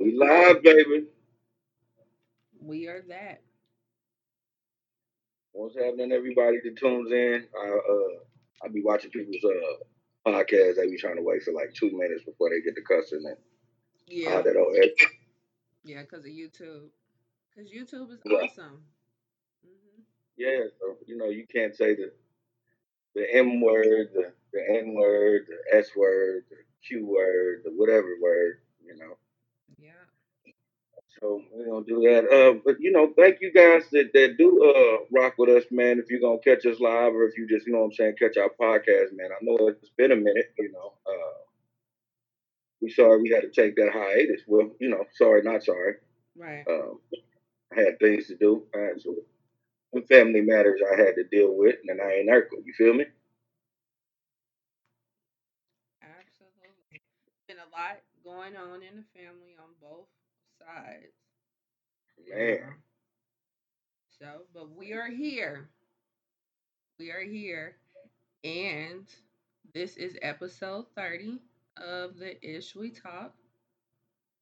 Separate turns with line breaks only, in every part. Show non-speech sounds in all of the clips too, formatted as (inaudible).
We live, baby.
We are that.
What's happening, everybody that tunes in? I uh, I be watching people's uh podcasts. They be trying to wait for like two minutes before they get to cussing and
Yeah.
all that old extra.
Yeah, because of YouTube. Because YouTube is
Yeah.
awesome. hmm
Yeah, so you know you can't say the the M word, the the N word, the S word, the Q word, the whatever word, you know. So we're gonna do that. Uh, but you know, thank you guys that, that do uh rock with us, man. If you're gonna catch us live or if you just, you know what I'm saying, catch our podcast, man. I know it's been a minute, you know. Uh we sorry we had to take that hiatus. Well, you know, sorry, not sorry.
Right.
Um I had things to do. I had some, some family matters I had to deal with and I ain't Urkel, you feel me?
Absolutely. Been a lot going on in the family on both sides.
Man.
Yeah. So, but we are here. We are here. And this is episode 30 of the Ish We Talk.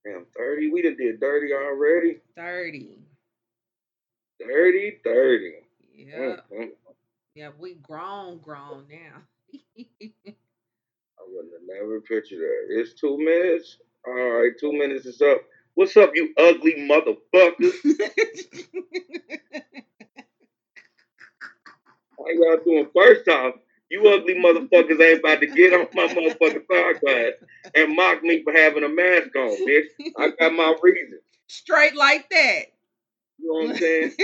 Damn, 30. We done did 30 already.
30.
30, 30.
Yeah.
Mm, mm.
Yeah, we grown, grown now. (laughs)
I wouldn't have never pictured that. It's two minutes. All right, two minutes is up. What's up, you ugly motherfuckers? (laughs) How y'all doing? First off, you ugly motherfuckers ain't about to get on my motherfucking podcast and mock me for having a mask on, bitch. I got my reasons.
Straight like that.
You know what I'm saying?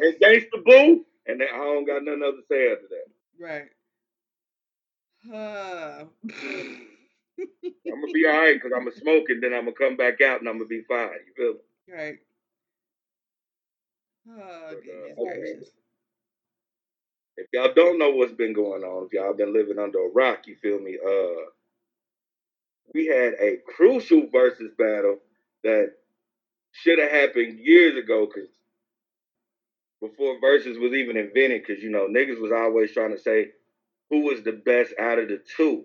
And gangsta boo, and I don't got nothing else to say after that.
right. Uh, (sighs) (laughs)
I'm gonna be all right because I'm gonna smoke and then I'm gonna come back out and I'm gonna be fine. You feel me?
right. Oh,
But,
goodness
uh,
gracious.
if y'all don't know what's been going on, if y'all been living under a rock, you feel me? Uh, we had a crucial Verzuz battle that should have happened years ago, cause before Verzuz was even invented, cause you know niggas was always trying to say who was the best out of the two,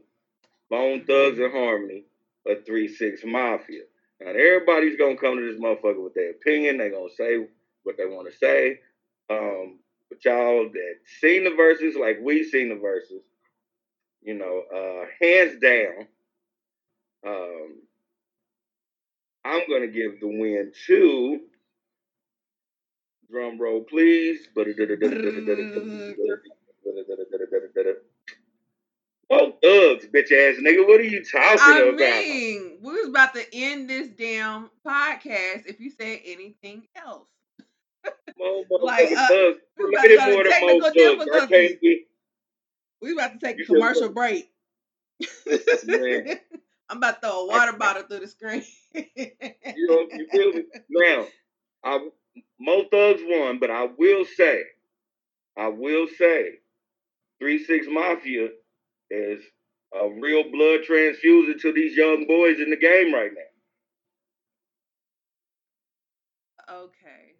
Bone Thugs and Harmony or Three Six Mafia. Now everybody's gonna come to this motherfucker with their opinion. They gonna say what they want to say. Um, but y'all that seen the Verzuz like we seen the Verzuz, you know, uh, hands down, um, I'm gonna give the win to. Drum roll, please. Oh, thugs, bitch ass nigga. What are you talking
I
about?
mean, we was about to end this damn podcast if you said anything else. (laughs) Like, uh,
thugs.
we about to
more
go to technical
most thugs. I
difficulties.
be.
We about to take
You
a commercial break. (laughs) I'm about to throw a water bottle through the screen.
You know, you feel me? Now, I Mo Thugs won, but I will say, I will say, Three Six Mafia is a real blood transfusion to these young boys in the game right now.
okay.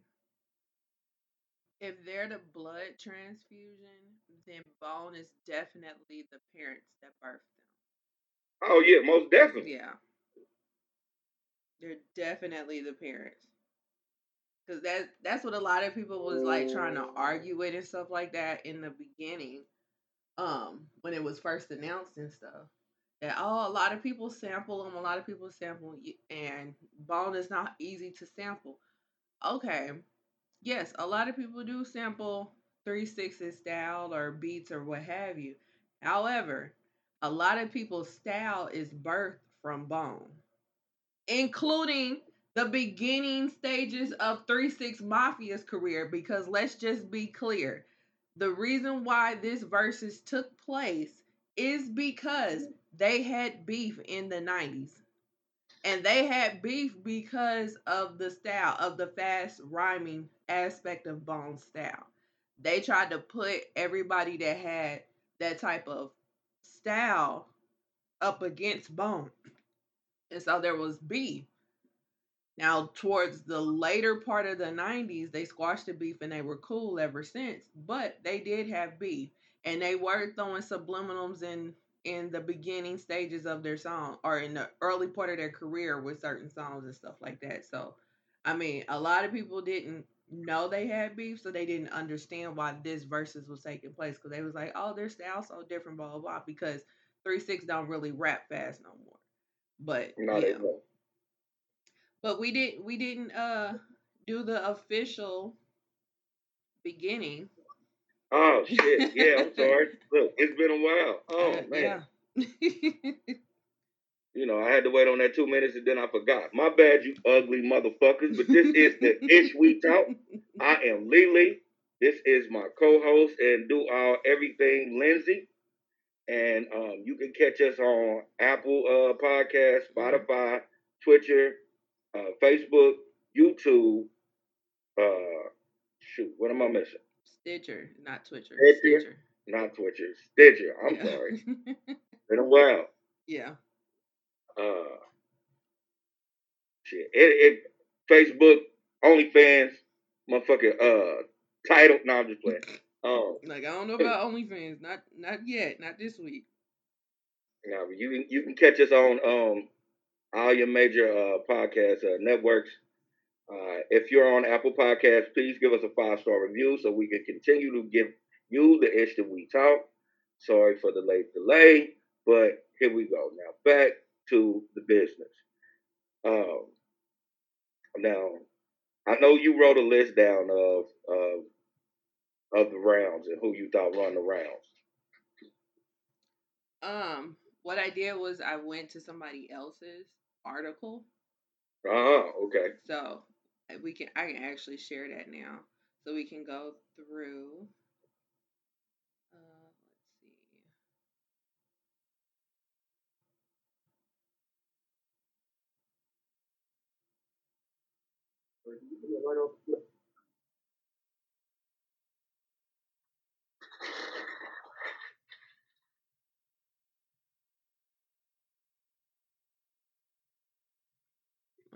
If they're the blood transfusion, then Bone is definitely the parents that birthed them.
Oh yeah, most definitely.
Yeah. They're definitely the parents. Cause that that's what a lot of people was like trying to argue with and stuff like that in the beginning. Um, when it was first announced and stuff. That oh, a lot of people sample them, a lot of people sample and bone is not easy to sample. Okay. Yes, a lot of people do sample three sixes style or beats or what have you. However, a lot of people's style is birthed from bone including the beginning stages of 3 6 Mafia's career. Because let's just be clear the reason why this Verzuz took place is because they had beef in the 90s. And they had beef because of the style, of the fast rhyming aspect of Bone's style. they tried to put everybody that had that type of style up against Bone. And so there was beef. Now, towards the later part of the 90s, they squashed the beef and they were cool ever since. But they did have beef. And they were throwing subliminals in in the beginning stages of their song or in the early part of their career with certain songs and stuff like that. So, I mean, a lot of people didn't know they had beef, so they didn't understand why this Verzuz was taking place because they was like, oh, their style so different, blah blah blah. Because three six don't really rap fast no more. But
No,
yeah. But we didn't we didn't uh do the official beginning.
Oh (laughs) shit. Yeah, I'm sorry. Look, it's been a while. Oh
Uh,
man.
yeah. (laughs)
You know, I had to wait on that two minutes and then I forgot. My bad, you ugly motherfuckers. But this is the Ish We Talk. I am Lily. This is my co-host and do all everything, Lindsay. And um, you can catch us on Apple uh, Podcast, Spotify, Twitter, uh, Facebook, YouTube. Uh, shoot, what am I missing?
Stitcher, not Twitcher.
Stitcher.
Stitcher.
Not Twitcher, Stitcher. I'm
Yeah.
sorry. (laughs) Been a while.
yeah.
Uh, shit. It, it, Facebook, OnlyFans, motherfucking uh, title. No, I'm just playing. (laughs) Um,
Like I don't know about OnlyFans. Not not yet. Not this week.
Now you can you can catch us on um all your major uh podcast uh, networks. Uh, if you're on Apple Podcasts, please give us a five star review so we can continue to give you the ish that we talk. Sorry for the late delay, but here we go. Now back to the business. Um, now I know you wrote a list down of of of the rounds and who you thought run the rounds.
Um, what I did was I went to somebody else's article,
Oh. Okay.
so uh, we can I can actually share that now, so we can go through. Uh, let's see.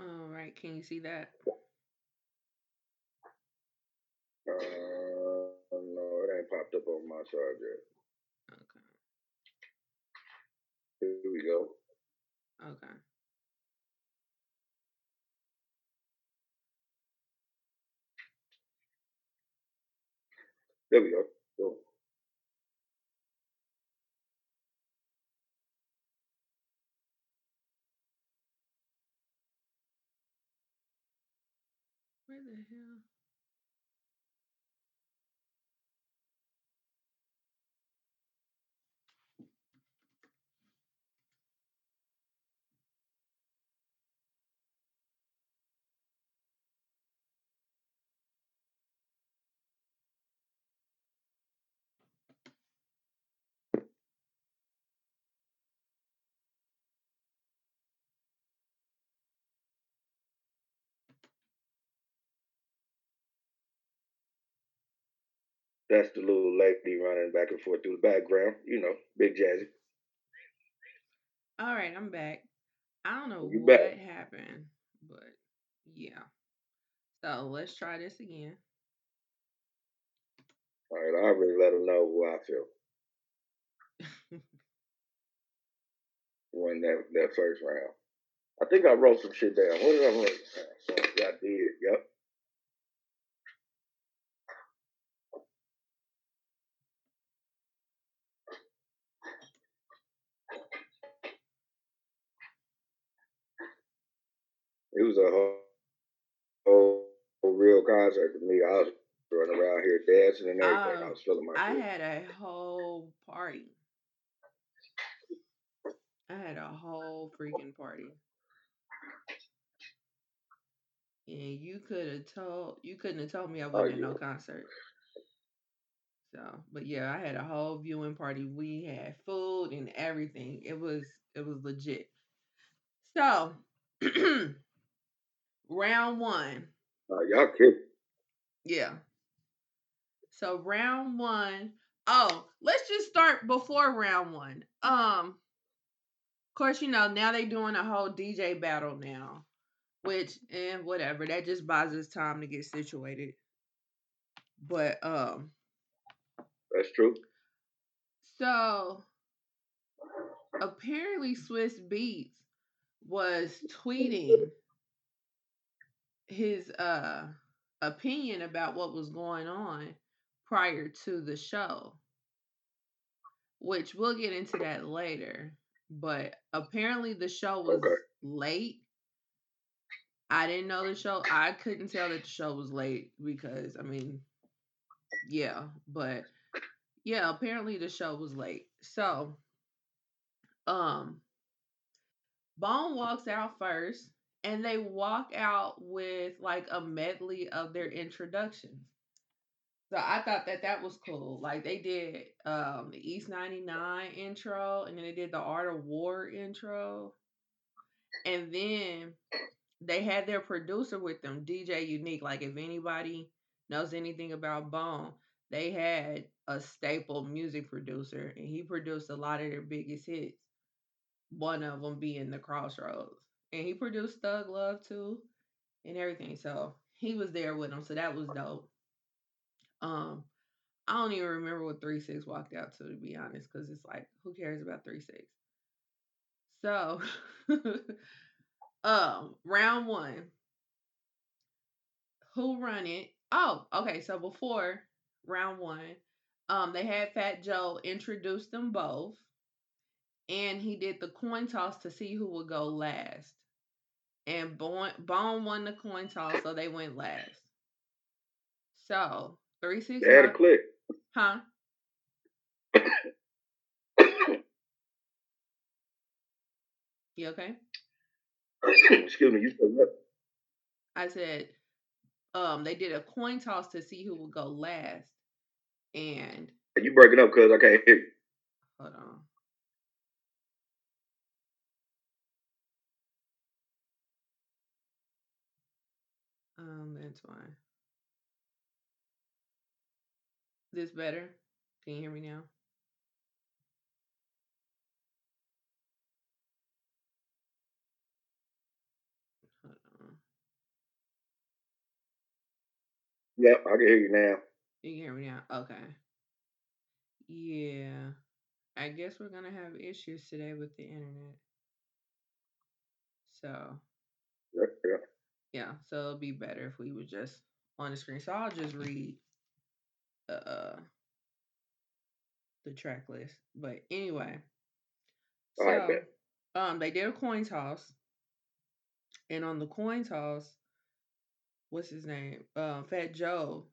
All right, can you see that?
Uh, no, it ain't popped up on my side yet.
Okay.
Here we go.
Okay.
There we go. Go. That's the little lady running back and forth through the background. You know, Big Jazzy.
All right, I'm back. I don't know
You
what
back.
happened, but yeah. So let's try this again.
All right, I already let them know who I feel (laughs) win that, that first round. I think I wrote some shit down. What did I write? So, yeah, I did. Yep. It was a whole, whole, whole real concert to me. I was running around here dancing and everything. I
Um,
was feeling my
I had a whole party. I had a whole freaking party. And you could have told you couldn't have told me I
Oh,
wasn't at
yeah.
no concert. So, but yeah, I had a whole viewing party. We had food and everything. It was it was legit. So, (clears throat) round one.
Uh, y'all kidding.
Yeah. So round one. Oh, let's just start before round one. Um, of course, you know now they're doing a whole DJ battle now, which and eh, whatever that just buys us time to get situated. But um,
that's true.
So apparently, Swizz Beatz was tweeting his uh opinion about what was going on prior to the show, which we'll get into that later. But apparently, the show was okay. late. I didn't know the show. I couldn't tell that the show was late because, I mean, yeah, but yeah, apparently the show was late. So, um, Bone walks out first, and they walk out with like a medley of their introductions. So I thought that that was cool. Like they did um the East 99 intro and then they did the Art of War intro. And then they had their producer with them, DJ U-Neek. Like if anybody knows anything about Bone, they had a staple music producer and he produced a lot of their biggest hits. One of them being The Crossroads. And he produced Thug Love too and everything. So he was there with them. So that was dope. Um, I don't even remember what three six walked out to, to be honest, because it's like, who cares about three six? So, (laughs) um, round one. Who run it? Oh, okay. So before round one, um, they had Fat Joe introduce them both, and he did the coin toss to see who would go last. And Bone, Bone won the coin toss, so they went last. So Three six.
They had a click.
Huh? you okay? (coughs)
Excuse me. You said what?
I said, um, they did a coin toss to see who would go last, and
you breaking up because I can't hear you.
Hold on. Um, that's fine. This better? Can you hear me now?
Yep, I can hear you now.
You can hear me now? Okay. Yeah. I guess we're gonna have issues today with the internet. So
Yep, yeah.
Yeah, so it'll be better if we were just on the screen. So I'll just read uh the track list. But anyway, so right, um they did a coin toss, and on the coin toss, what's his name? Um, Fat Joe.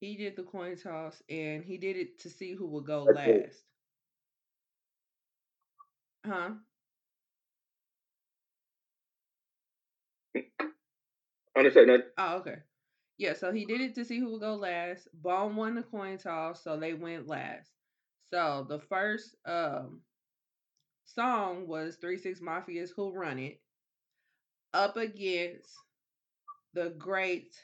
He did the coin toss, and he did it to see who would go last. Huh?
Understand that?
Oh, okay. Yeah, so he did it to see who would go last. Bone won the coin toss, so they went last. So the first um song was Three Six Mafia's Who Run It up against the great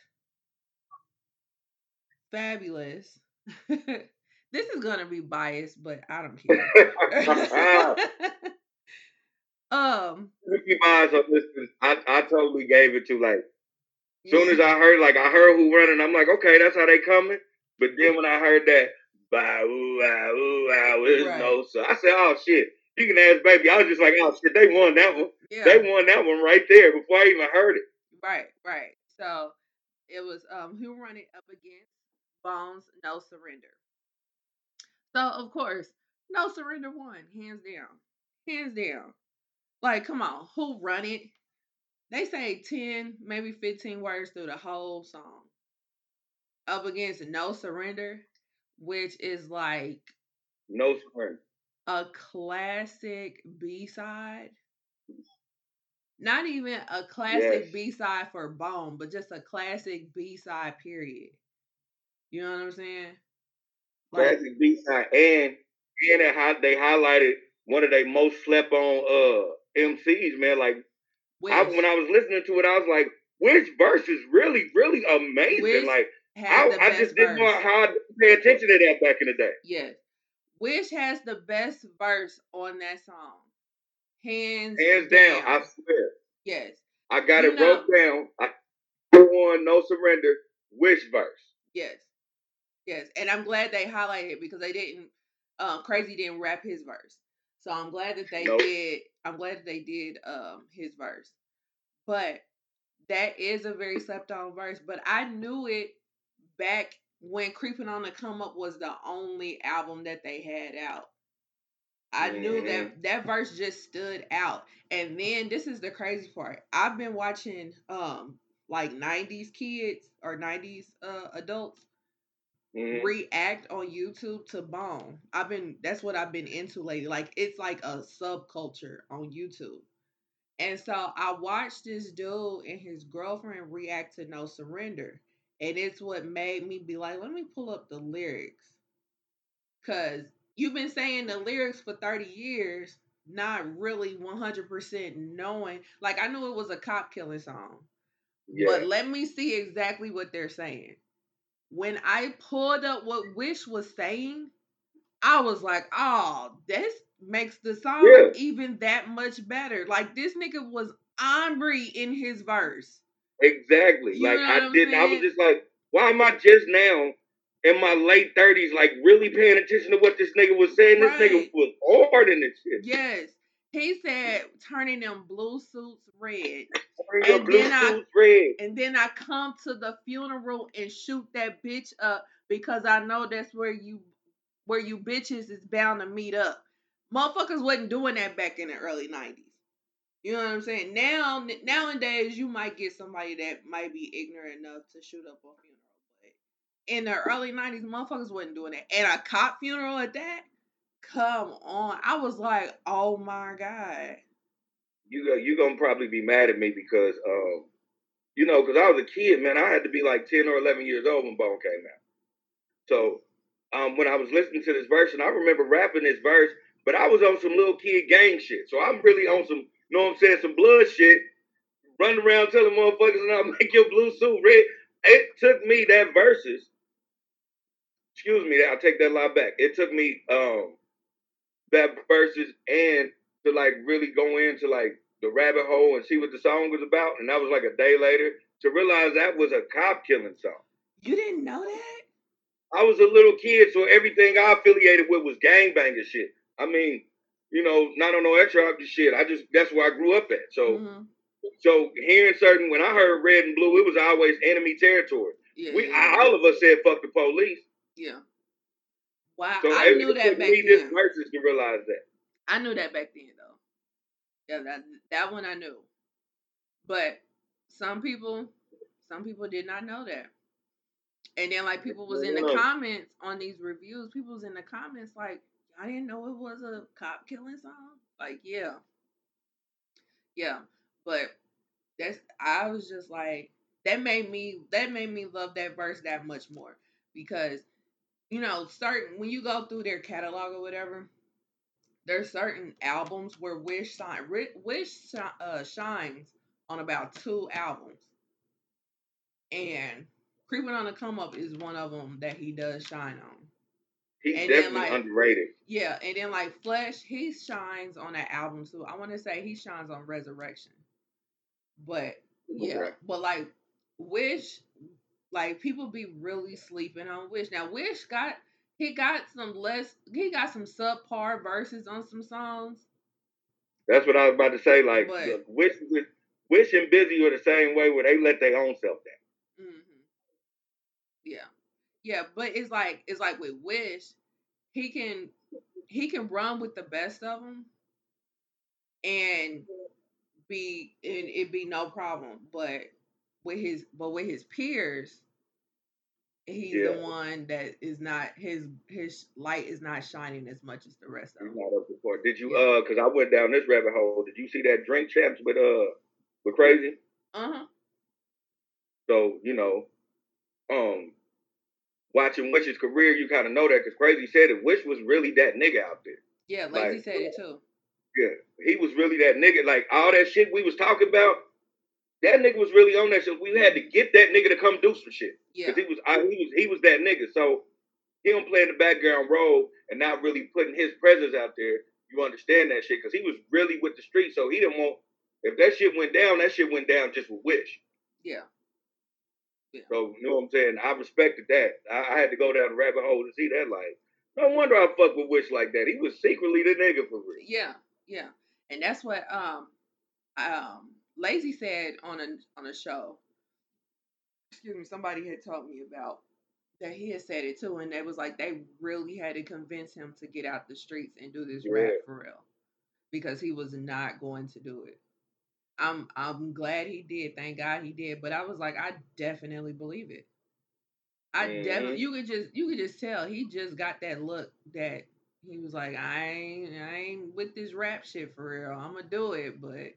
fabulous (laughs) this is gonna be biased, but I don't care. (laughs) (laughs) um
Ricky Miles I, I totally gave it to like soon as I heard like I heard who running, I'm like, okay, that's how they coming. But then when I heard that ooh, ah, right. no so I said, oh shit. You can ask baby. I was just like, oh shit, they won that one. Yeah. They won that one right there before I even heard it.
Right, right. So it was um who run it up against Bones, No Surrender. So of course, No Surrender won, hands down. Hands down. Like, come on, who run it? They say 10, maybe 15 words through the whole song. Up against No Surrender which is like
no spring.
A classic B side. Not even a classic yes. B side for Bone, but just a classic B side. Period. You know what I'm saying?
Like, classic B side, and and they highlighted one of their most slept on uh MCs, man. Like I, when I was listening to it, I was like, which verse is really, really amazing? Which, like I, I just didn't know how I didn't pay attention to that back in the day.
Yes. Wish has the best verse on that song. Hands,
Hands down, I swear.
yes.
I got
You
it
know-
wrote down. I one, no surrender, wish verse.
Yes. Yes. And I'm glad they highlighted it because they didn't um Krayzie didn't rap his verse. So I'm glad that they
Nope.
did I'm glad that they did um his verse. But that is a very slept on verse. But I knew it back when Creeping on the Come Up was the only album that they had out. I knew that that verse just stood out. And then this is the crazy part. I've been watching um like 90s kids or 90s uh adults
Mhm.
react on YouTube to Bone. I've been that's what I've been into lately. Like it's like a subculture on YouTube. And so I watched this dude and his girlfriend react to No Surrender. And it's what made me be like, let me pull up the lyrics. Cause you've been saying the lyrics for 30 years, not really 100% knowing. Like I knew it was a cop killing song.
Yeah.
But let me see exactly what they're saying. When I pulled up what Wish was saying, I was like, oh, this makes the song
Yeah.
even that much better. Like this nigga was angry in his verse.
Exactly.
You
like I didn't. I was just like, why am I just now in my late thirties, like really paying attention to what this nigga was saying? This nigga was hard in this shit.
Yes. He said turning them blue suits red. And then I-
red.
And then I come to the funeral and shoot that bitch up because I know that's where you where you bitches is bound to meet up. Motherfuckers wasn't doing that back in the early 90s. You know what I'm saying? Now nowadays you might get somebody that might be ignorant enough to shoot up a funeral. But in the early 90s, motherfuckers wasn't doing that. And a cop funeral at that? Come on. I was like, oh my God.
You go. You gonna probably be mad at me because, um, you know, because I was a kid, man. I had to be like ten or eleven years old when Bone came out. So, um, when I was listening to this verse, and I remember rapping this verse, but I was on some little kid gang shit. So I'm really on some, you know what I'm saying, some blood shit. Running around telling motherfuckers, and (laughs) I'll make your blue suit red. It took me that Verzuz. Excuse me, I'll take that lie back. It took me um that Verzuz and to like really go into like the rabbit hole and see what the song was about. And that was like a day later to realize that was a cop killing song.
You didn't know that?
I was a little kid, so everything I affiliated with was gangbanger shit. I mean, you know, not on no extra shit. I just that's where I grew up at. So
Mhm.
so hearing certain when I heard red and blue, it was always enemy territory.
Yeah.
We
yeah,
all of us said fuck the police.
Yeah. Wow,
So
I knew that back then.
Verzuz to realize that.
I knew that back then though. Yeah, that that one I knew. But some people some people did not know that. And then like people was in the comments on these reviews, people was in the comments like, I didn't know it was a cop killing song. Like, yeah. Yeah. But that's I was just like that made me that made me love that verse that much more because you know certain when you go through their catalog or whatever there's certain albums where Wish shine, Wish uh, shines on about two albums, and Creeping on the Come Up is one of them that he does shine on.
He's
And then,
definitely
like-
underrated.
Yeah, and then like Flesh, he shines on that album too. I want to say he shines on Resurrection, but yeah,
Okay.
but like Wish, like people be really sleeping on Wish. Now Wish got he got some less, he got some subpar verses on some songs.
That's what I was about to say. Like,
But-
look, Wish, Wish and Bizzy are the same way where they let their own self down.
hmm Yeah, yeah, but it's like it's like with Wish, he can he can run with the best of them, and be and it be no problem. But with his but with his peers, he's the one that is not his his light is not shining as much as the rest of them.
not up to. Did you? Uh, because I went down this rabbit hole. Did you see that Drink Champs with uh with Krayzie?
Uh huh.
So you know, um, watching Wish's career, you kind of know that because Krayzie said it. Wish was really that nigga out there.
Yeah, Layzie
Like-
said it too.
Yeah, he was really that nigga. Like all that shit we was talking about, that nigga was really on that shit. We had to get that nigga to come do some shit.
Yeah.
Because he was I, he was he was that nigga. So him playing the background role and not really putting his presence out there, you understand that shit. Cause he was really with the street. So he didn't want if that shit went down, that shit went down just with wish.
Yeah. Yeah.
So you know what I'm saying? I respected that. I, I had to go down the rabbit hole to see that. Like, no wonder I fuck with Wish like that. He was secretly the nigga for real.
Yeah, yeah, and that's what um um Layzie said on a on a show. Excuse me, somebody had told me about that he had said it too, and they was like they really had to convince him to get out the streets and do this rap for real because he was not going to do it. I'm I'm glad he did. Thank God he did. But I was like, I definitely believe it. I definitely
Mhm.
you could just you could just tell he just got that look that he was like, I ain't I ain't with this rap shit for real. I'm gonna do it, but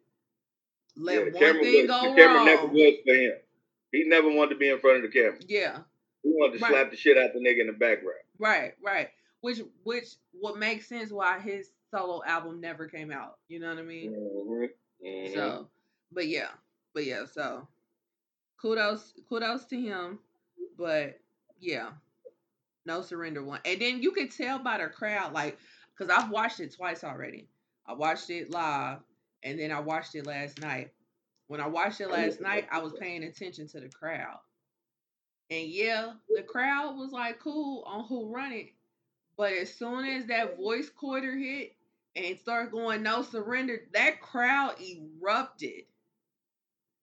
let
Yeah,
one
camera
thing
was,
go
the camera never was for him. He never wanted to be in front of the camera.
Yeah,
He wanted to
Right.
slap the shit out the nigga in the background.
right, right. Which which would make sense why his solo album never came out. You know what I mean?
Mhm. Mhm.
So, but yeah, but yeah. So, kudos, kudos to him. But yeah, no surrender one. And then you could tell by the crowd, like, cause I've watched it twice already. I watched it live, and then I watched it last night. When I watched it oh, last night, I was paying attention to the crowd. And yeah, the crowd was like cool on who run it. But as soon as that vocoder hit and started going no surrender, that crowd erupted.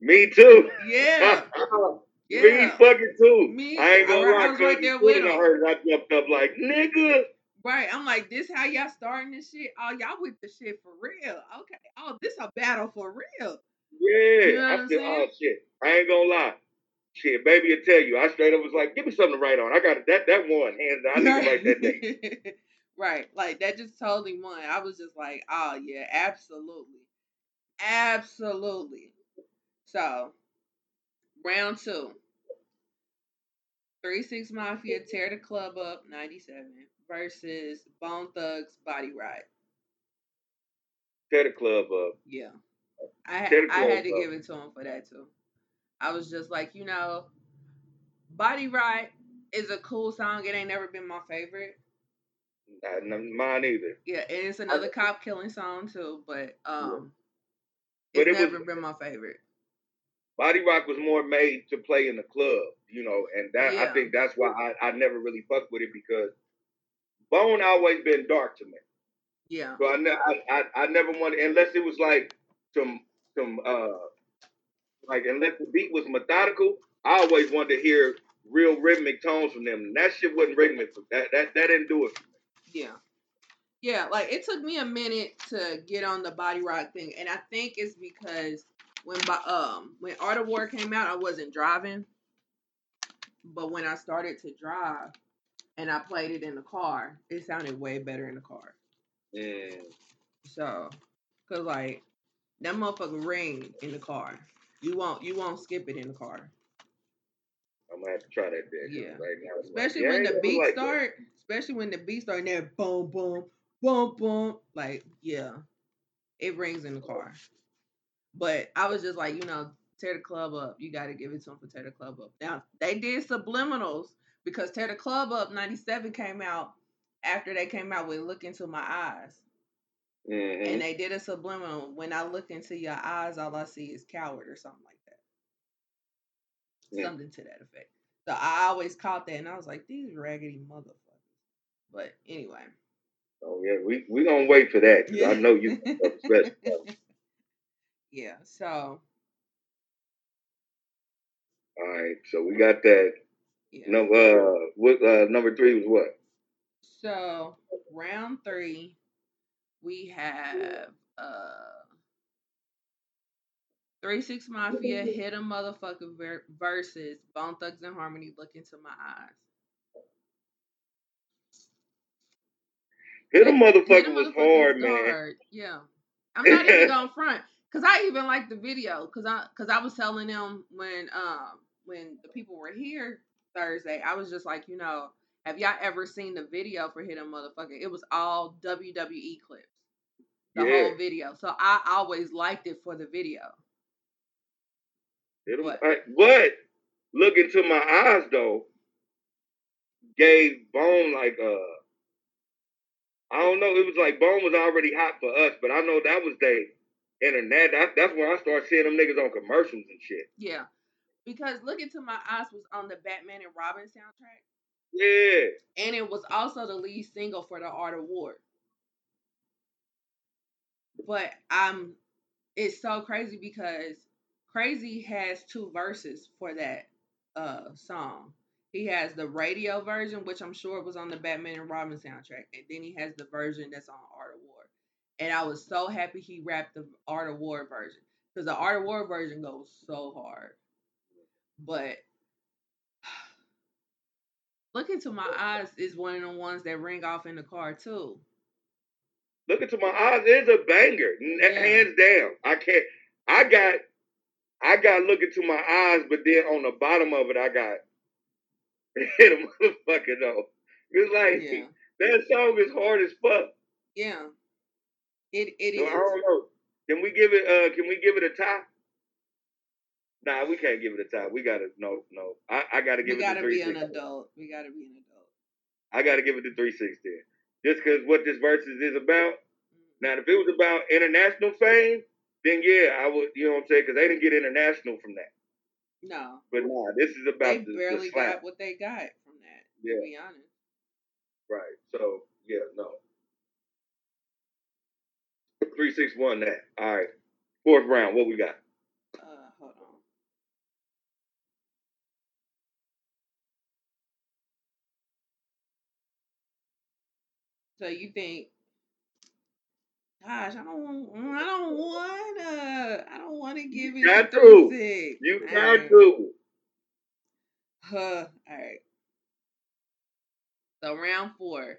Me too.
Yeah. (laughs) yeah.
Me fucking too.
Me-
I ain't gonna
I- I
lie,
was right there with him.
I jumped up like nigga.
Right. I'm like, this how y'all starting this shit? Oh, y'all with the shit for real. Okay. Oh, this a battle for real.
Yeah.
You know what
I said, oh shit. I ain't gonna lie. Shit, baby will tell you. I straight up was like, give me something to write on. I got. That that one hands down. I need to write that day. (laughs)
right. Like that just totally won. I was just like, oh yeah, absolutely. Absolutely. So round two. Three Six Mafia tear the club up 97 versus Bone Thugs Body Ride.
Tear the club up.
Yeah. I ha-
Tear the
I had to
up.
give it to him for that too. I was just like, you know, Body Ride is a cool song. It ain't never been my favorite.
Not mine either.
Yeah, and it's another cop killing song too, but um
But
it's
it was-
never been my favorite.
Body Rott was more made to play in the club, you know, and that
Yeah.
I think that's why I, I never really fucked with it because Bone always been dark to me.
Yeah.
So I, ne- I, I, I never wanted unless it was like some some uh like unless the beat was methodical, I always wanted to hear real rhythmic tones from them. And that shit wasn't rhythmic. That that that didn't do it. for me.
Yeah. Yeah, like it took me a minute to get on the Body Rott thing, and I think it's because when um when Art of War came out, I wasn't driving, but when I started to drive and I played it in the car, it sounded way better in the car.
Mm.
So, cause like that motherfucker ring in the car, you won't you won't skip it in the car.
I'm gonna have to try that bitch
Yeah.
right now.
especially
Yeah, I
when
ain't
the beat
that.
start, especially when the beat start and then boom, boom, boom, boom. Like, yeah, it rings in the car. But I was just like, you know, tear the club up. You got to give it to them for tear the club up. Now they did subliminals because tear the club up '97 came out after they came out with look into my eyes,
Mhm.
and they did a subliminal. When I look into your eyes, all I see is coward or something like that.
Yeah.
Something to that effect. So I always caught that, and I was like, these raggedy motherfuckers. But anyway.
Oh yeah, we we gonna wait for that 'cause I know you (laughs)
yeah. So
All right, so we got that.
Yeah.
No, uh, what uh, number three was what?
So round three, we have uh three six mafia (laughs) hit a motherfucker ver- versus Bone Thugs and Harmony. Look into my eyes.
Hit a motherfucker was hard, man.
Yeah. I'm not even (laughs) going front because I even liked the video because I because I was telling them when um when the people were here Thursday I was just like you know have y'all ever seen the video for Hit a Motherfucker? It was all WWE clips, the
Yeah.
whole video. So I always liked it for the video.
It'll,
But-
I- but look into my eyes though, gave Bone like uh I don't know, it was like Bone was already hot for us, but I know that was they internet. That, that's when I started seeing them niggas on commercials and shit.
Yeah. Because Look Into My Eyes was on the Batman and Robin soundtrack.
Yeah.
And it was also the lead single for the Art of War. But I'm it's so crazy because Krayzie has two verses for that uh song. He has the radio version, which I'm sure was on the Batman and Robin soundtrack, and then he has the version that's on Art of War. And I was so happy he rapped the Art of War version because the Art of War version goes so hard. But Look into my eyes is one of the ones that ring off in the car too.
Look into my eyes is a banger.
Yeah.
Hands down. I can't I got I got look into my eyes, but then on the bottom of it I got (laughs) hit a motherfucker though. It's like
Yeah,
that song is hard as fuck.
yeah. It it
So I don't know. Can we give it? Uh, can we give it a tie? Nah, we can't give it a tie. We gotta no, no. I, I gotta
We
give it We
gotta
the three
be an adult. We gotta be an adult.
I gotta give it the three six then. Just because what this Verzuz is about.
Mm.
Now, if it was about international fame, then yeah, I would. You know what I'm saying? Because they didn't get international from that.
No,
But nah, this is
they
about the,
barely
the
got what they got from that.
Yeah.
To be honest.
Right. So yeah, no. Three six one that. All right. Fourth round. What we got?
Uh, hold on. So you think? Gosh, I don't. Mm, I don't wanna. I don't want to give it
got to.
six.
You got
right.
to.
Huh. All right. So round four.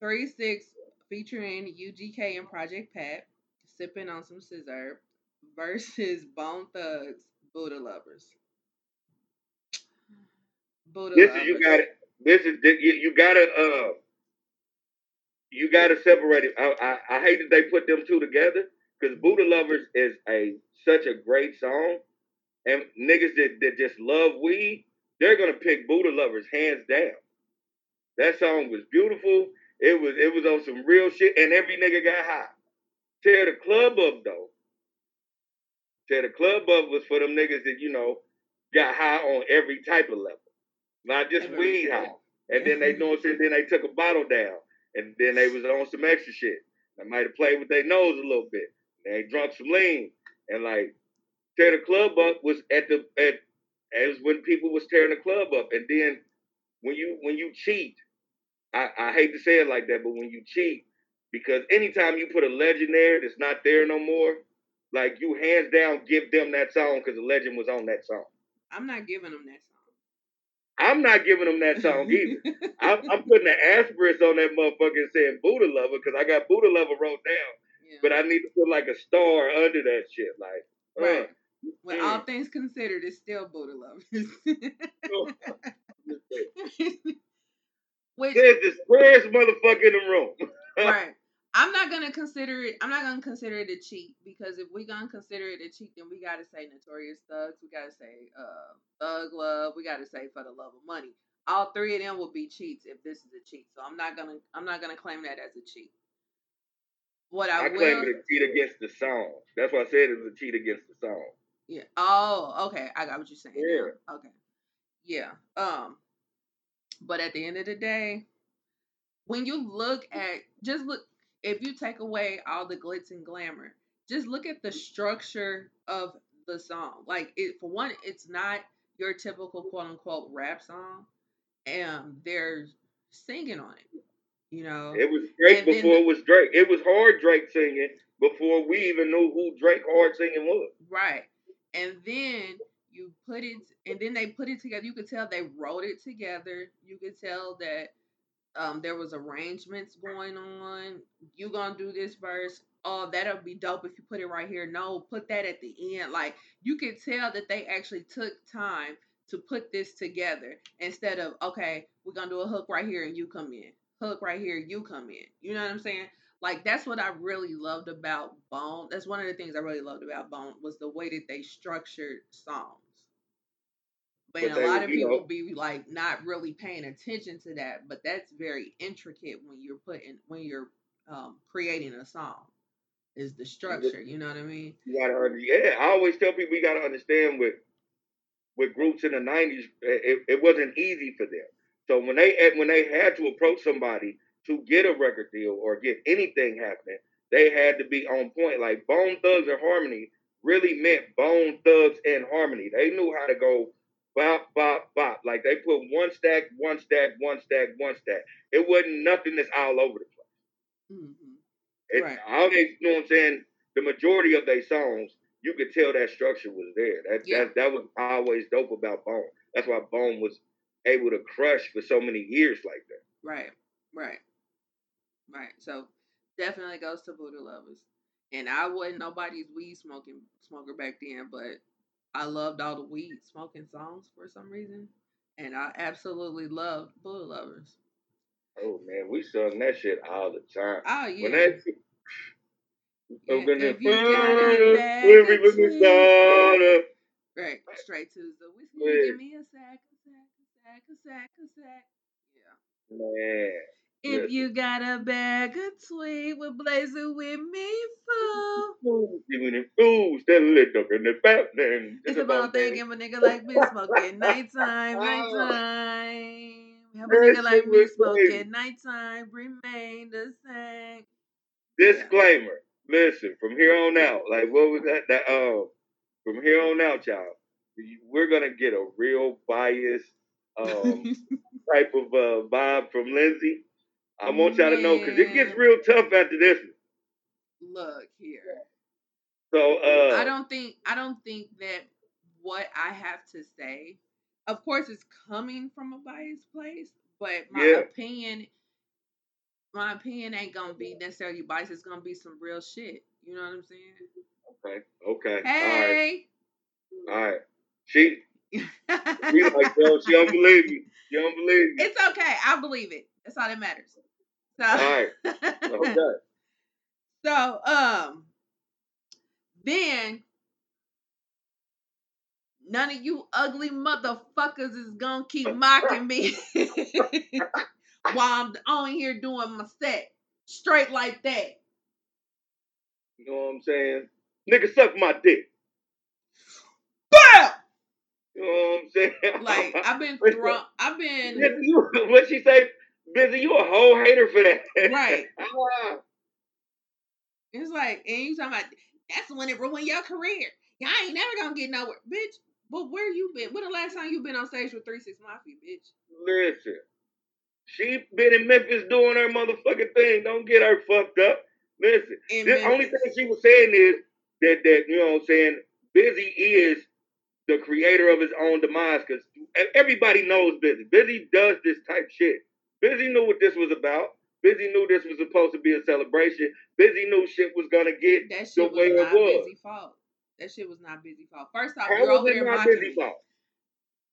Three six featuring UGK and Project Pat sipping on some sizzurp versus Bone Thugs Buddha Lovers. Buddha
This
Lovers.
is you got it. This is you, gotta uh you gotta separate it. I, I I hate that they put them two together because Buddha Lovers is a such a great song, and niggas that, that just love weed, they're gonna pick Buddha Lovers hands down. That song was beautiful. It was it was on some real shit, and every nigga got high. Tear the club up though. Tear the club up was for them niggas that you know got high on every type of level, not just weed high. And then they (laughs) know saying then they took a bottle down, and then they was on some extra shit. They might have played with their nose a little bit. They drunk some lean, and like tear the club up was at the at as when people was tearing the club up, and then when you when you cheat, I, I hate to say it like that, but when you cheat, because anytime you put a legend there that's not there no more, like you hands down give them that song because the legend was on that song.
I'm not giving them that song.
I'm not giving them that song either. I'm, I'm putting an asterisk on that motherfucker and saying Buddha Lover because I got Buddha Lover wrote down,
yeah.
but I need to put like a star under that shit. Like, uh,
right. When
mm.
all things considered, it's still Buddha Lovers. (laughs) (laughs) Which
there's this squarest motherfucker in the room. (laughs)
right. I'm not gonna consider it. I'm not gonna consider it a cheat because if we gonna consider it a cheat, then we gotta say Notorious Thugs. We gotta say uh, Thug Love. We gotta say For the Love of Money. All three of them will be cheats if this is a cheat. So I'm not gonna. I'm not gonna claim that as a cheat. What I,
I
will.
claim it a cheat against the song. That's why I said it was a cheat against the song.
Yeah. Oh, okay. I got what you're saying.
Yeah.
now. Okay. Yeah. Um. But at the end of the day, when you look at just look if you take away all the glitz and glamour, just look at the structure of the song. Like it for one, it's not your typical quote unquote rap song. And they're singing on it. You know?
It was Drake
And
before it was Drake. It was hard Drake singing before we even knew who Drake hard singing was.
Right. And then you put it and then they put it together. You could tell they wrote it together. You could tell that um there was arrangements going on. You gonna do this verse. Oh, that'll be dope if you put it right here. No, put that at the end. Like you could tell that they actually took time to put this together instead of okay, we're gonna do a hook right here and you come in. Hook right here, you come in. You know what I'm saying? Like that's what I really loved about Bone. That's one of the things I really loved about Bone was the way that they structured songs. But,
But
a lot of people
know-
be like not really paying attention to that. But that's very intricate when you're putting when you're um, creating a song. Is the structure? You know what I mean?
You gotta yeah. I always tell people you gotta understand with with groups in the nineties, it, it wasn't easy for them. So when they when they had to approach somebody to get a record deal or get anything happening, they had to be on point. Like Bone Thugs and Harmony really meant Bone Thugs and Harmony. They knew how to go bop bop bop. Like they put one stack, one stack, one stack, one stack. It wasn't nothing that's all over the place.
hmm
It,
Right.
All they, you know what I'm saying? The majority of their songs, you could tell that structure was there. That
Yeah.
that that was always dope about Bone. That's why Bone was able to crush for so many years like that.
Right, right, right. So definitely goes to Buddah Lovaz. And I wasn't nobody's weed smoking smoker back then, but I loved all the weed smoking songs for some reason. And I absolutely loved Buddah Lovaz.
Oh man, we sung that shit all the time.
Oh yeah.
When that
Yeah,
I'm gonna
if you got a
find
bag
every
of
little
tweets.
dollar.
right, straight to the whiskey.
Yeah.
Give me a sack, a sack, a sack, a sack, a sack. Yeah.
Man,
If you got a bag of tweet, we're blazing with me, fool.
even fools that lit up in the bathroom.
It's about thinking of a nigga like me smoking nighttime, nighttime. (laughs) We have a nigga like me smoking nighttime, remain the same.
Disclaimer. Listen, from here on out, like what was that? That um, from here on out, y'all, we're gonna get a real biased um (laughs) type of uh, vibe from Lindsay. I want y'all to know because it gets real tough after this.
Look here.
So uh,
I don't think I don't think that what I have to say, of course, it's coming from a biased place, but my
Yeah.
opinion, my opinion ain't gonna be necessarily biased. It's gonna be some real shit. You know what I'm saying?
Okay, okay,
Hey.
all right, all right. She, she like, bro, she don't believe me. She don't believe me.
It's okay. I believe it. That's all that matters. So,
All right, (laughs) okay.
so um, then none of you ugly motherfuckers is gonna keep mocking me (laughs) while I'm on here doing my set straight like that.
You know what I'm saying? Nigga, suck my dick. You know what I'm saying?
Like I've been (laughs) thrown. I've been
what she say? Bizzy, you a whole hater for that.
right.
Ah, (laughs)
It's like, and you talking about that's when it ruined your career. Y'all ain't never gonna get nowhere, bitch. But where you been? When the last time you been on stage with Three Six Mafia, bitch?
Listen, she been in Memphis doing her motherfucking thing. Don't get her fucked up. Listen,
In
the only thing she was saying is that that you know what I'm saying. Bizzy is the creator of his own demise because everybody knows Bizzy. Bizzy does this type shit. Bizzy knew what this was about. Bizzy knew this was supposed to be a celebration. Bizzy knew shit was gonna get
That
the
shit was
way it
not
was.
Bizzy fault. That shit was not Bizzy fault. First off,
How
you're
was
over
it
there
not
mocking
Bizzy
me.
fault?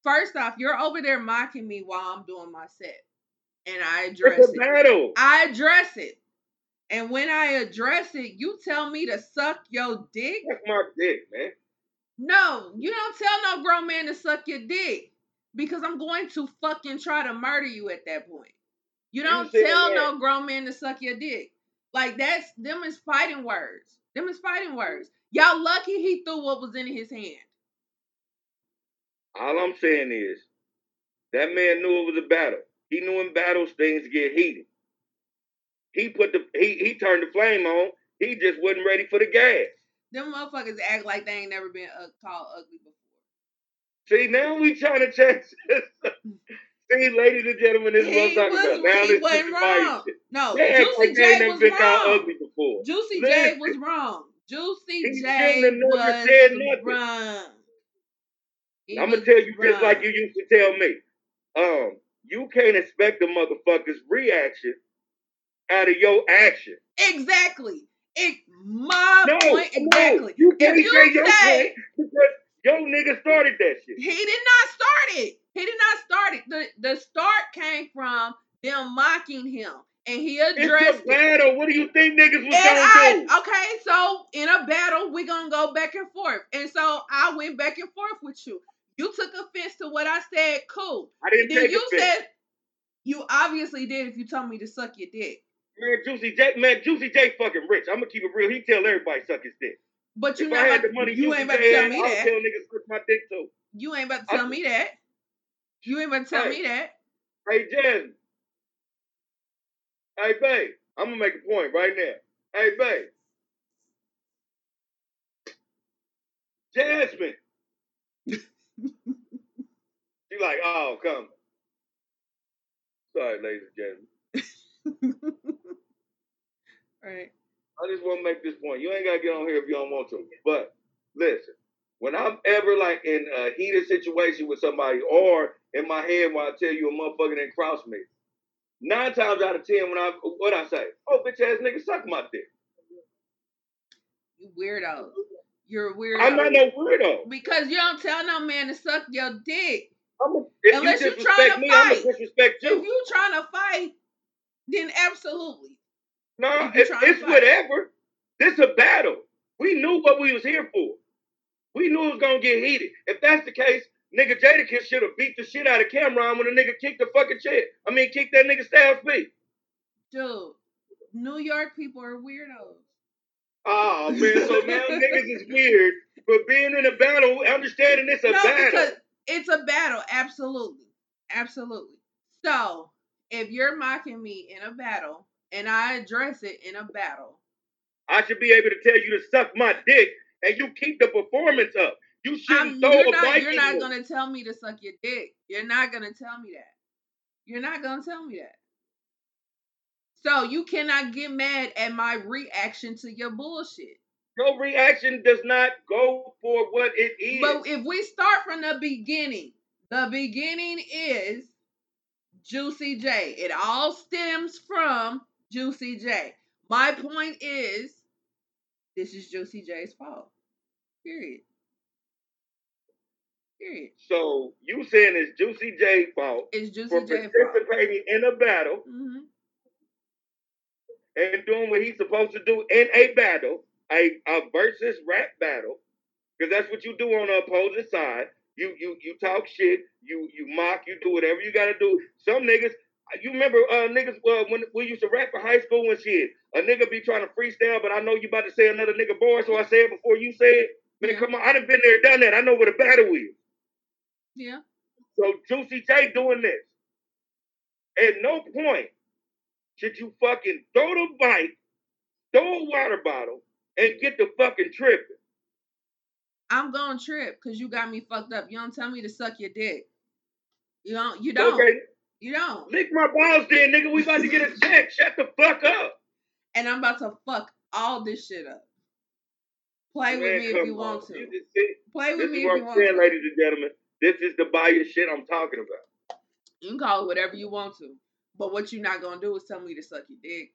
First off, you're over there mocking me while I'm doing my set, and I
It's
address
a
it.
battle.
I address it, and when I address it, you tell me to suck your dick.
That's my dick, man.
No, you don't tell no grown man to suck your dick because I'm going to fucking try to murder you at that point. You
You
don't
said
tell
that.
no grown man to suck your dick. Like that's them is fighting words. Them is fighting words. Y'all lucky he threw what was in his hand.
All I'm saying is that man knew it was a battle. He knew in battles things get heated. He put the he he turned the flame on. He just wasn't ready for the gas.
Them motherfuckers act like they ain't never been uh, called ugly before.
See, now we trying to change this. (laughs) See, ladies and gentlemen, this is what I'm talking about. Now
he
this
wasn't wrong.
shit.
No,
act
Juicy
like
J was wrong.
ugly before.
Juicy J was wrong. Juicy
He
J
shouldn't have never
was
said nothing.
wrong. He
I'm gonna tell you just like you used to tell me. Um, you can't expect a motherfucker's reaction out of your action.
Exactly. It my
No,
point
no,
exactly.
you can't
you
say your
say-
because your nigga started that shit.
He did not start it. He did not start it. The the start came from them mocking him. and he addressed
it's a battle. What do you think niggas was
and
gonna
I,
do?
okay, so in a battle, we're gonna go back and forth. And so I went back and forth with you. You took offense to what I said, cool.
I didn't
Then
take
you
offense.
said you obviously did if you told me to suck your dick.
Man, Juicy J, man, Juicy J fucking rich. I'm gonna keep it real. He tell everybody suck his dick.
But you
if
not
I had
about,
the money,
you
Juicy
ain't about to tell
had,
me
I'll
that.
tell niggas suck my dick too.
You ain't about to
I-
tell me that. You ain't to tell
Hey.
me that.
Hey, Jen. Hey, babe. I'm gonna make a point right now. Hey, babe. Jasmine. (laughs) she like, oh, come. Sorry, ladies and gentlemen. (laughs)
right.
I just want to make this point. You ain't gotta get on here if you don't want to. But listen, when I'm ever like in a heated situation with somebody, or in my head when I tell you a motherfucker didn't cross me, nine times out of ten, when I what I say, oh bitch ass nigga, suck my dick.
You weirdo. You're a weirdo.
I'm not no weirdo.
because you don't tell no man to suck your dick.
I'm a, if
Unless
you
you
disrespect
trying to
me, I'm
fight.
disrespect
If
you.
you trying to fight, then absolutely.
No,
if you
it,
trying to
it's whatever. This is a battle. We knew what we was here for. We knew it was gonna get heated. If that's the case, nigga Jadakiss should have beat the shit out of Cam'ron when the nigga kicked the fucking chair. I mean, kicked that nigga Styles feet.
Dude, New York people are weirdos.
Oh (laughs) man, so now niggas is weird for being in a battle, understanding it's a
no,
battle.
because it's a battle. Absolutely. Absolutely. So, if you're mocking me in a battle and I address it in a battle,
I should be able to tell you to suck my dick, and you keep the performance up. You shouldn't
I'm,
throw
you're
a
not
Viking
you're not gonna tell me to suck your dick. You're not gonna tell me that. You're not gonna tell me that. So you cannot get mad at my reaction to your bullshit.
Your reaction does not go for what it is.
But if we start from the beginning, the beginning is Juicy J. It all stems from Juicy J. My point is, this is Juicy J's fault. Period. Period.
So you saying it's Juicy J fault
It's Juicy
for
J fault.
participating in a battle
hmm
and doing what he's supposed to do in a battle, a, a versus rap battle, because that's what you do on the opposing side. You you you talk shit, you you mock, you do whatever you gotta do. Some niggas, you remember uh, niggas uh, when we used to rap in high school and shit. A nigga be trying to freestyle, but I know you about to say another nigga bar, so I say it before you say it. Man,
Yeah.
come on, I done been there, done that. I know what a battle is.
Yeah.
So Juicy J doing this. At no point should you fucking throw the bike, throw a water bottle, and get the fucking tripping.
I'm going trip because you got me fucked up. You don't tell me to suck your dick. You don't. You don't.
Okay,
You don't.
lick my balls then, nigga. We about to get a (laughs) check. Shut the fuck up.
And I'm about to fuck all this shit up. Play with
Man,
me if you want
on.
to.
You
Play
this
with
is
me if you want
saying,
to.
ladies and gentlemen. This is the bias shit I'm talking about.
You can call it whatever you want to. But what you're not gonna do is tell me to suck your dick.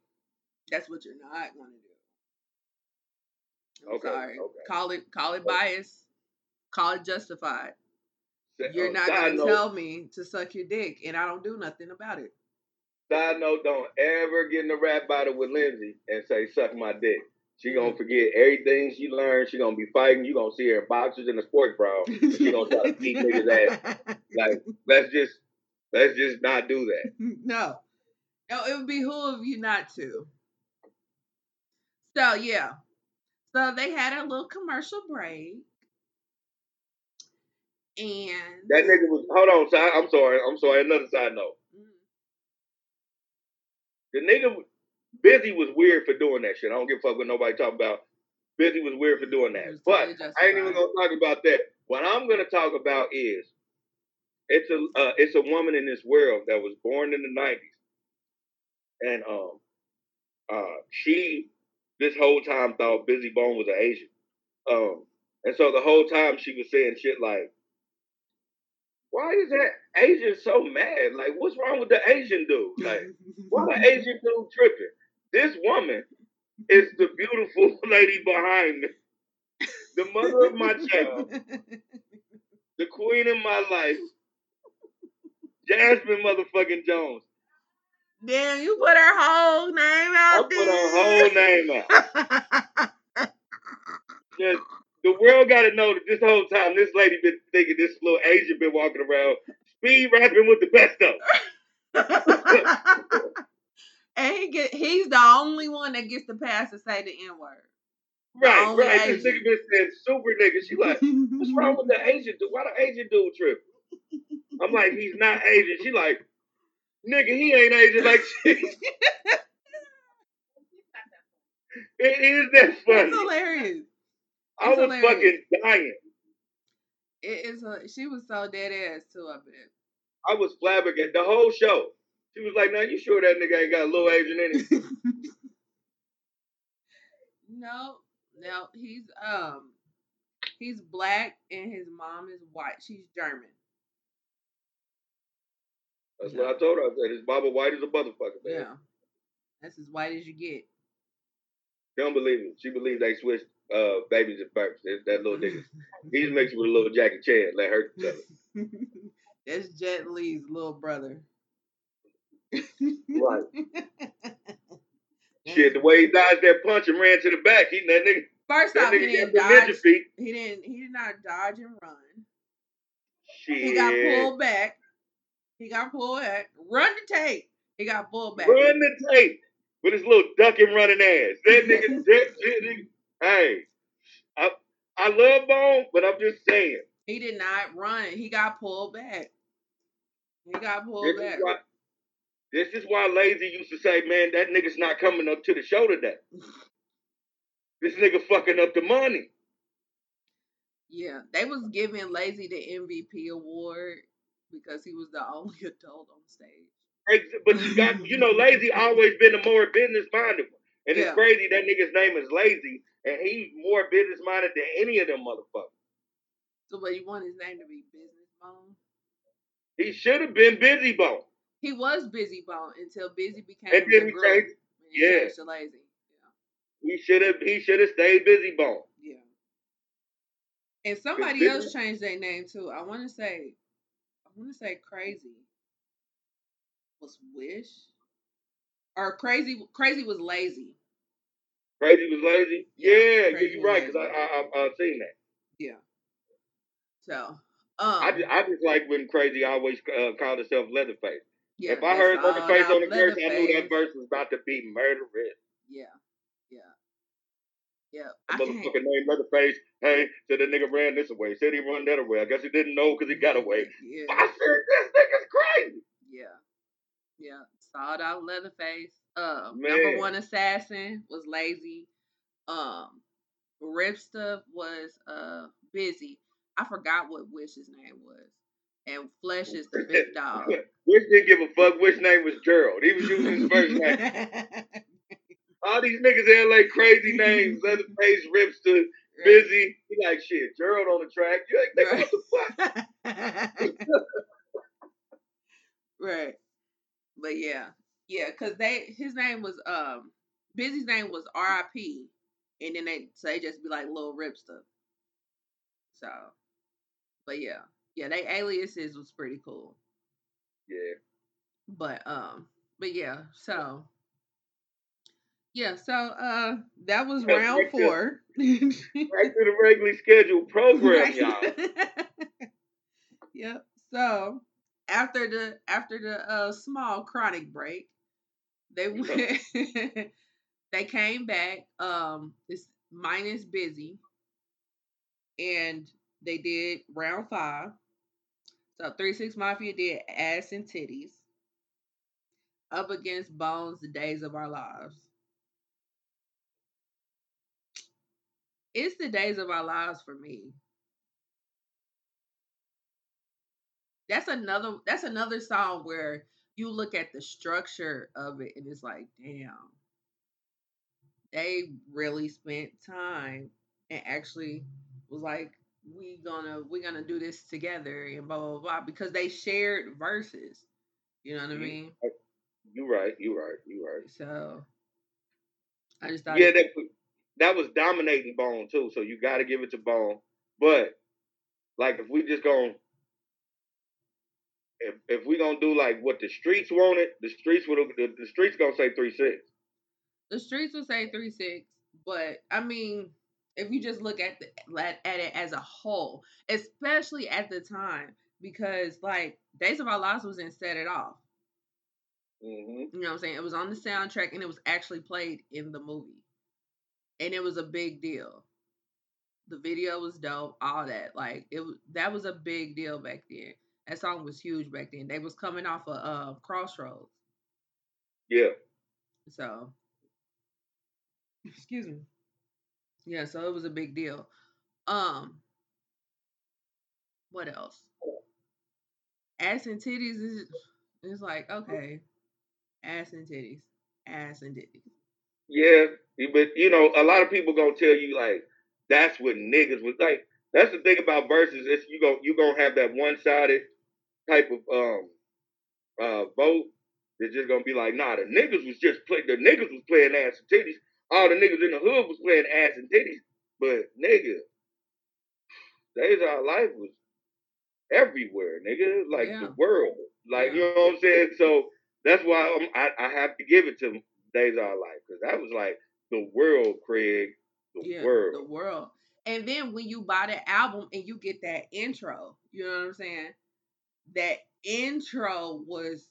That's what you're not gonna do. I'm
Okay,
sorry.
okay.
Call it call it bias. Call it justified. You're
Uh,
not gonna tell me to suck your dick and I don't do nothing about it.
Side note, don't ever get in a rap battle with Lindsay and say, suck my dick. She gonna forget everything she learned. She gonna be fighting. You gonna see her in boxers in a sports bra. (laughs) she gonna try to beat niggas ass. Like, let's just, let's just not do that. (laughs)
no. No, it would be who of you not to. So yeah. So they had a little commercial break. And
That nigga was, hold on, side, I'm sorry, I'm sorry, another side note.
Mm,
The nigga, Bizzy was weird for doing that shit. I don't give a fuck what nobody talk about. Bizzy was weird for doing that. But
totally
I ain't even gonna talk about that. What I'm gonna talk about is it's a uh, it's a woman in this world that was born in the '90s, and um uh she this whole time thought Bizzy Bone was an Asian, um and so the whole time she was saying shit like, "Why is that Asian so mad? Like, what's wrong with the Asian dude? Like, (laughs) why the Asian dude tripping? This woman is the beautiful (laughs) lady behind me, the mother of my child." the queen of my life, Jasmine motherfucking Jones.
Damn, you put her whole name out
I put her whole name out. (laughs) Just, the world got to know that this whole time this lady been thinking this little Asian been walking around speed rapping with the best of. (laughs)
and he get he's the only one that gets the pass to say the N word.
Right, right. This nigga been saying super nigga. She like, what's wrong with the Asian dude? Why the Asian dude trip? I'm like, he's not Asian. She like, nigga, he ain't Asian. Like, (laughs) (laughs) it is that funny.
It's hilarious.
I was
hilarious.
fucking dying.
It is. A, she was so dead ass too. I bet.
I was flabbergasted the whole show. She was like, "Now you sure that nigga ain't got a little Asian in him?" (laughs)
no, no, he's um, he's black and his mom is white. She's German.
That's what I told her. I said, "His Baba white as a motherfucker, man."
Yeah, that's as white as you get.
Don't believe it. She believes they switched uh, babies at first. That, that little nigga, (laughs) he's mixed with a little Jackie Chan. Let her tell it. (laughs)
that's Jet Li's little brother.
Right. (laughs) Shit, the way he dodged that punch and ran to the back, he that nigga,
First
that
off, he didn't dodge.
feet.
He didn't. He did not dodge and run.
Shit.
He got pulled back. He got pulled back. Run the tape. He got pulled back.
Run the tape with his little ducking running ass. That nigga, that, that nigga, hey, I, I love Bone, but I'm just saying.
He did not run. He got pulled back. He got pulled
This
back.
is, why, this is why Layzie used to say, man, that nigga's not coming up to the show today. This nigga fucking up the money.
Yeah, they was giving Layzie the MVP award because he was the (laughs) only adult on stage.
But you got, you know, Layzie (laughs) always been the more business minded one. And
Yeah.
it's crazy that nigga's name is Layzie, and he more business minded than any of them motherfuckers.
So, but you want his name to be Business Bone?
He should have been Bizzy Bone.
He was Bizzy Bone until Bizzy became
And then he
group.
changed-
And he
yeah.
to Layzie.
He should have, he should have stayed Bizzy Bone.
Yeah, yeah. And somebody
Business-
else changed their name too. I want to say, I want to say Krayzie was Wish, or Krayzie. Krayzie was Layzie.
Krayzie was Layzie.
Yeah,
Yeah, yeah, you're right. Cause I, I, I I've seen that.
Yeah. So, um,
I, just, I just like when Krayzie always uh, called herself Leatherface.
yeah,
if I heard Leatherface on the verse, I knew that verse was about to be murderous.
Yeah, yeah, yeah.
The
I can't.
motherfucker named Leatherface, hey, said the nigga ran this away. Said he run that away. I guess he didn't know because he got away.
Yeah,
I said, this nigga's crazy.
yeah, yeah. Sawed out Leatherface. Um, number one assassin was Layzie. Um, Ripsta was uh Bizzy. I forgot what Wish's name was. And Flesh is the big (laughs) dog.
Wish didn't give a fuck which name was Gerald. He was using his first name. (laughs) All these niggas in LA crazy names. (laughs) Leatherface, Ripster, Bizzy. He like, shit, Gerald on the track. You ain't thinking what the fuck?
right. But yeah. Yeah, because they his name was um Bizzy's name was R.I.P. And then they so they just be like Lil Ripster. So but yeah. Yeah, they aliases was pretty cool.
Yeah.
But um but yeah, so yeah, so uh that was
Yeah,
round
right
four.
Right to the regularly scheduled (laughs) program,
Right.
y'all. (laughs)
yep. So after the after the uh small chronic break, they went (laughs) they came back. Um it's minus Bizzy. And they did round five. So three six mafia did ass and titties. Up against Bones, the days of our lives. It's the days of our lives for me. That's another that's another song where you look at the structure of it and it's like, damn. They really spent time and actually was like, we gonna we gonna do this together and blah blah blah because they shared verses. You know what I mean?
You right, you right, you right.
So I just thought
Yeah, that that was dominating Bone too, so you got to give it to Bone. But like, if we just going if, if we gonna do like what the streets wanted, the streets would the, the streets gonna say three six.
The streets would say three six, but I mean, if you just look at the at, at it as a whole, especially at the time, because like Days of Our Lives was in Set It Off.
Mm-hmm.
You know what I'm saying? It was on the soundtrack and it was actually played in the movie. And it was a big deal. The video was dope, all that. Like it that was a big deal back then. That song was huge back then. They was coming off of uh, Crossroads.
Yeah.
So (laughs) excuse me. Yeah, so it was a big deal. Um what else? Ass and titties is it's like, okay. Ass and titties. Ass and titties.
Yeah, but you know, a lot of people gonna tell you like that's what niggas was like. That's the thing about Verzuz. Is you go you gonna have that one sided type of um uh vote. They're just gonna be like, nah, the niggas was just play the niggas was playing ass and titties. All the niggas in the hood was playing ass and titties. But nigga, Days of Our Life was everywhere, nigga. Like
Yeah.
the world. Like you know what I'm saying? So that's why I'm, I I have to give it to Days of Our Life because that was like the world, Craig. The
yeah,
world.
the world. And then when you buy the album and you get that intro, you know what I'm saying? That intro was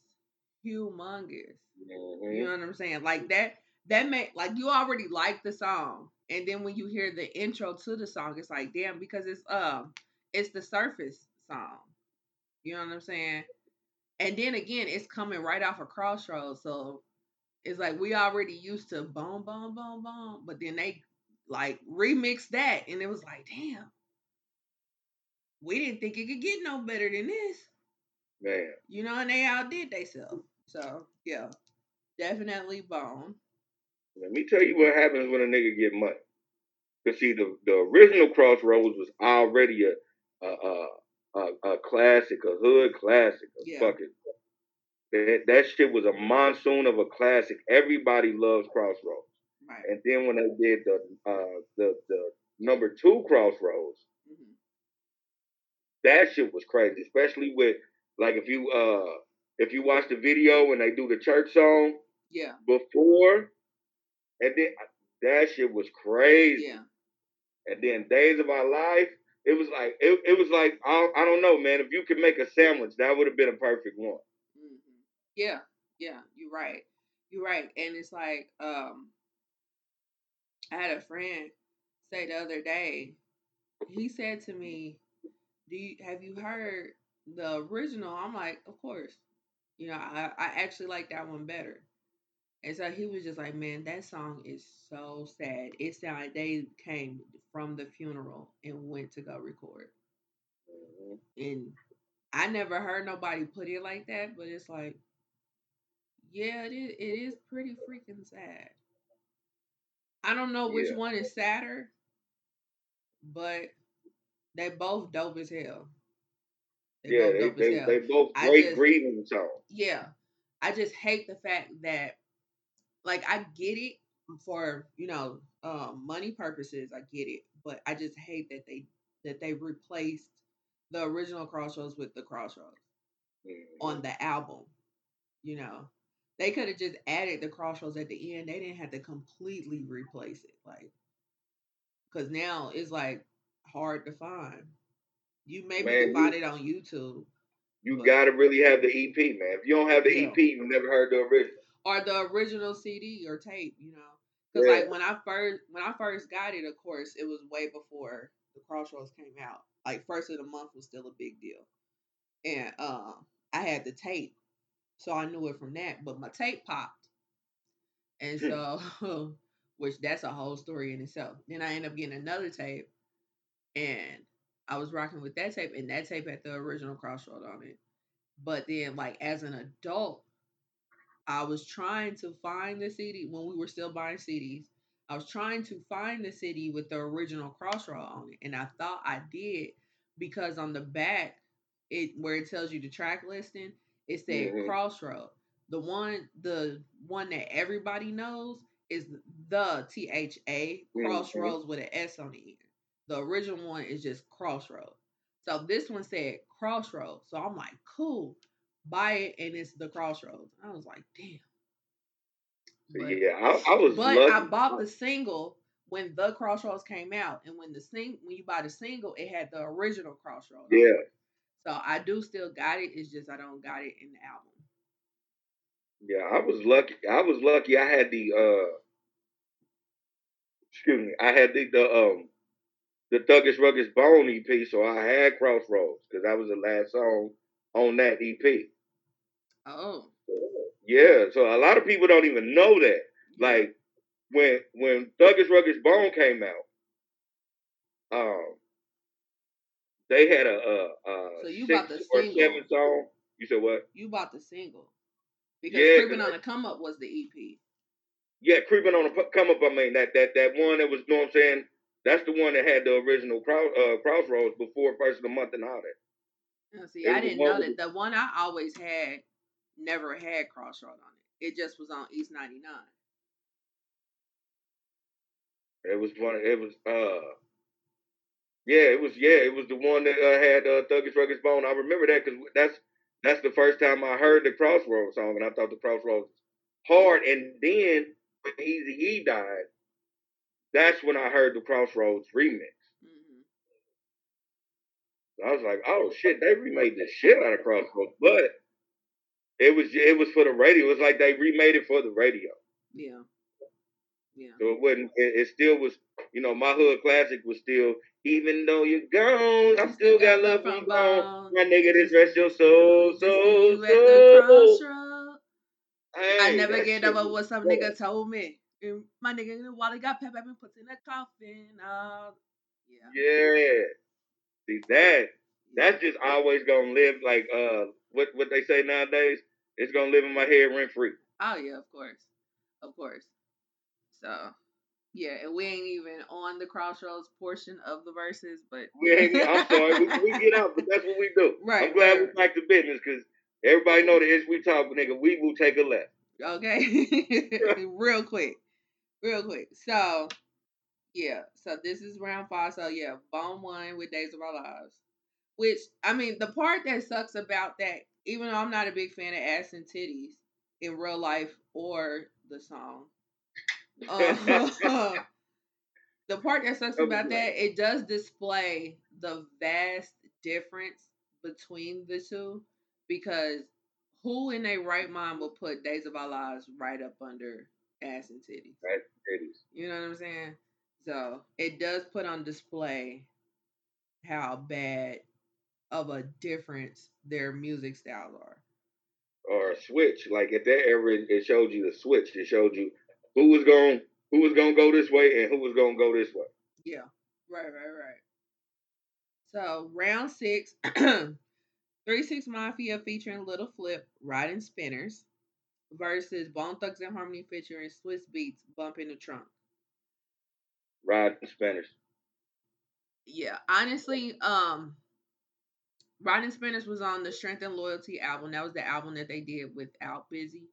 humongous.
Mhm.
You know what I'm saying? Like that that made like you already like the song. And then when you hear the intro to the song, it's like, damn, because it's um it's the surface song. You know what I'm saying? And then again, it's coming right off of Crossroads. So it's like we already used to boom, boom, boom, boom. But then they like remixed that and it was like, damn. We didn't think it could get no better than this.
Man.
You know, and they outdid themselves. So yeah. Definitely bone.
Let me tell you what happens when a nigga get money. Cause see, the, the original Crossroads was already a a, a, a, classic, a hood classic, a
Yeah.
fucking. That, that shit was a monsoon of a classic. Everybody loves Crossroads.
Right.
And then when they did the uh the the number two Crossroads,
Mhm.
that shit was crazy. Especially with like if you uh if you watch the video when they do the church song
Yeah.
before, and then that shit was crazy.
Yeah.
And then Days of Our Life, it was like it, it was like I, I don't know, man. If you could make a sandwich, that would have been a perfect one.
hmm Yeah, yeah, you're right. You're right. And it's like, um, I had a friend say the other day, he said to me, Do you have you heard the original? I'm like, Of course. You know, I, I actually like that one better. And so he was just like, Man, that song is so sad. It sounded like they came from the funeral and went to go record.
Mhm.
And I never heard nobody put it like that, but it's like, yeah, it is, it is pretty freaking sad. I don't know which
Yeah.
one is sadder, but they both dope as hell. They
Yeah,
both
they, they, they both great
just-
grieving songs.
yeah, I just hate the fact that, like, I get it for you know um, money purposes. I get it, but I just hate that they that they replaced the original Crossroads with the Crossroads.
Mhm.
on the album. You know, they could have just added the crossroads at the end. They didn't have to completely replace it, like, because now it's like hard to find. You maybe
Man,
can find
you-
it on YouTube
You
But-
gotta really have the EP, man. If you don't have the
Yeah.
EP, you never heard the original.
or the original CD or tape. You know, because
Yeah.
like when I first when I first got it, of course, it was way before the crossroads came out. Like first of the month was still a big deal, and um, I had the tape, so I knew it from that. But my tape popped, and so (laughs) which that's a whole story in itself. Then I ended up getting another tape, and I was rocking with that tape, and that tape had the original Crossroad on it. But then, like as an adult, I was trying to find the CD when we were still buying CDs. I was trying to find the CD with the original Crossroad on it, and I thought I did because on the back, it where it tells you the track listing, it said
Mhm.
Crossroad. The one, the one that everybody knows is the T H A
Mhm.
Crossroads with an S on the end. The original one is just Crossroad. So this one said Crossroad. So I'm like, cool. buy it and it's the Crossroads. I was like, damn.
But, yeah, I, I was.
But. I bought the single when the Crossroads came out, and when the sing when you buy the single, it had the original Crossroads.
Yeah.
So I do still got it. It's just I don't got it in the album.
Yeah, I was lucky. I was lucky. I had the uh excuse me. I had the the um the Thuggish Ruggish Bone EP, so I had Crossroads because that was the last song on that EP.
Oh.
Yeah, so a lot of people don't even know that. Like when when Thuggish Ruggish Bone came out, um, they had a, a, a
so you
six
bought the
or
single.
seven song. You said what?
You bought the single because yeah, Creeping on the Come Up was the EP.
Yeah, Creeping on the Come Up. I mean that that that one that was. You know what I'm saying? That's the one that had the original cross, uh, Crossroads before First of the Month and all that.
Oh, see, I didn't know that. The one I always had never had Crossroads on it. It just was on East 99.
It was one. It was uh. Yeah, it was. Yeah, it was the one that uh, had uh, Thuggish Ruggish Bone. I remember that because that's that's the first time I heard the Crossroads song, and I thought the Crossroads hard. And then when Easy E died, that's when I heard the Crossroads remix. Mm-hmm. I was like, oh shit, they remade the shit out of Crossroads, but it was it was for the radio. It was like they remade it for the radio.
Yeah. Yeah.
So it wasn't. It, it, still was. You know, my hood classic was still. Even though you're gone, I still got love from gone. My nigga, this rest your soul, soul, soul.
I never get over what some nigga told me. And my nigga, while he got pep up and put in a coffin. Uh, yeah.
Yeah. See that. That's just always gonna live like uh what what they say nowadays. It's gonna live in my head rent free.
Oh yeah, of course, of course. So yeah, and we ain't even on the crossroads portion of the Verzuz, but
we ain't. I'm sorry, we, we, get out, but that's what we do. (laughs) Right. I'm glad right. we back to business because everybody know that as we talk, nigga, we will take a left.
Okay, (laughs) real quick, real quick. So yeah, so this is round five. So yeah, Bone one with Days of Our Lives. Which I mean, the part that sucks about that, even though I'm not a big fan of ass and titties in real life or the song, uh, (laughs) (laughs) the part that sucks about that, it does display the vast difference between the two because who in their right mind will put Days of Our Lives right up under ass and titties?
Right, titties.
You know what I'm saying? So it does put on display how bad of a difference their music styles are.
Or a switch, like at that era, it showed you the switch. It showed you who was going who was gonna go this way and who was gonna go this way.
Yeah, right, right, right. So round six, (clears throat) three six mafia featuring Little Flip riding spinners versus Bone Thugs and Harmony featuring Swizz Beatz bumping the trunk.
Riding Spinners.
Yeah, honestly, um, Riding Spinners was on the Strength and Loyalty album. That was the album that they did without Bizzy.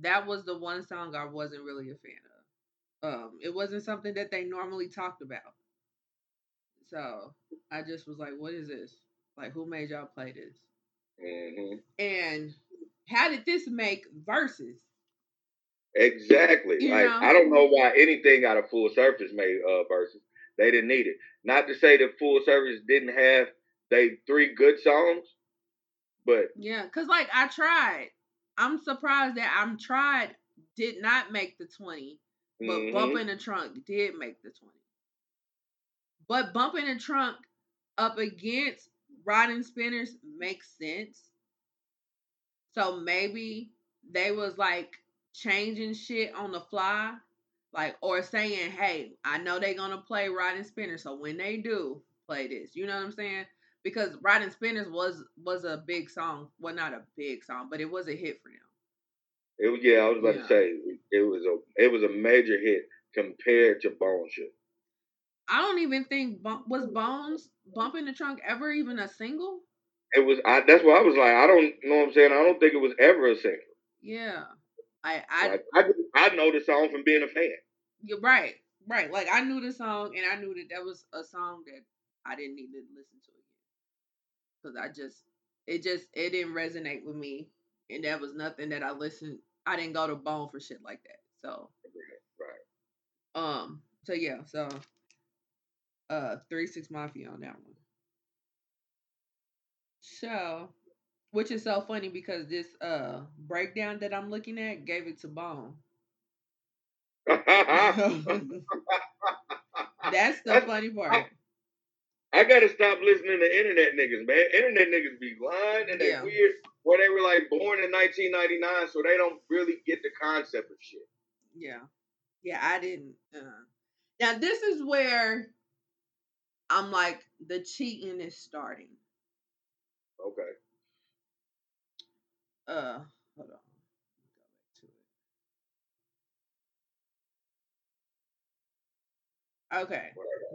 that was the one song I wasn't really a fan of. Um, it wasn't something that they normally talked about. So I just was like, what is this? Like, who made y'all play this?
Mm-hmm.
And how did this make Verzuz?
Exactly. You like know? I don't know why anything out of Full Surface made uh verses. They didn't need it. Not to say that Full Surface didn't have they three good songs, but
yeah, cause like I tried. I'm surprised that I'm tried did not make the 20, but mm-hmm. bumping the trunk did make the 20. But bumping the trunk up against riding spinners makes sense. So maybe they was like changing shit on the fly, like or saying, "Hey, I know they're gonna play riding spinners, so when they do play this, you know what I'm saying? because Riding Spinners was was a big song. Well, not a big song, but it was a hit for them.
It was yeah. I was about yeah. to say it was a it was a major hit compared to Bones.
I don't even think was Bones bumping the trunk ever even a single.
It was. I, that's what I was like, I don't know what I'm saying. I don't think it was ever a single.
Yeah, I I
like, I, I know the song from being a fan.
You're right, right. Like I knew the song, and I knew that that was a song that I didn't need to listen to because I just It just it didn't resonate with me, and that was nothing that I listened. I didn't go to Bone for shit like that. So
Right.
um, so yeah, so uh, three six mafia on that one. So, which is so funny because this uh breakdown that I'm looking at gave it to Bone. (laughs) That's the funny part.
I gotta stop listening to internet niggas, man. Internet niggas be lying and they
Yeah.
weird. Or they were like born in 1999, so they don't really get the concept of shit.
Yeah. Yeah, I didn't. Uh. Now, this is where I'm like, the cheating is starting.
Okay.
Uh, hold on. Go back to it. Okay.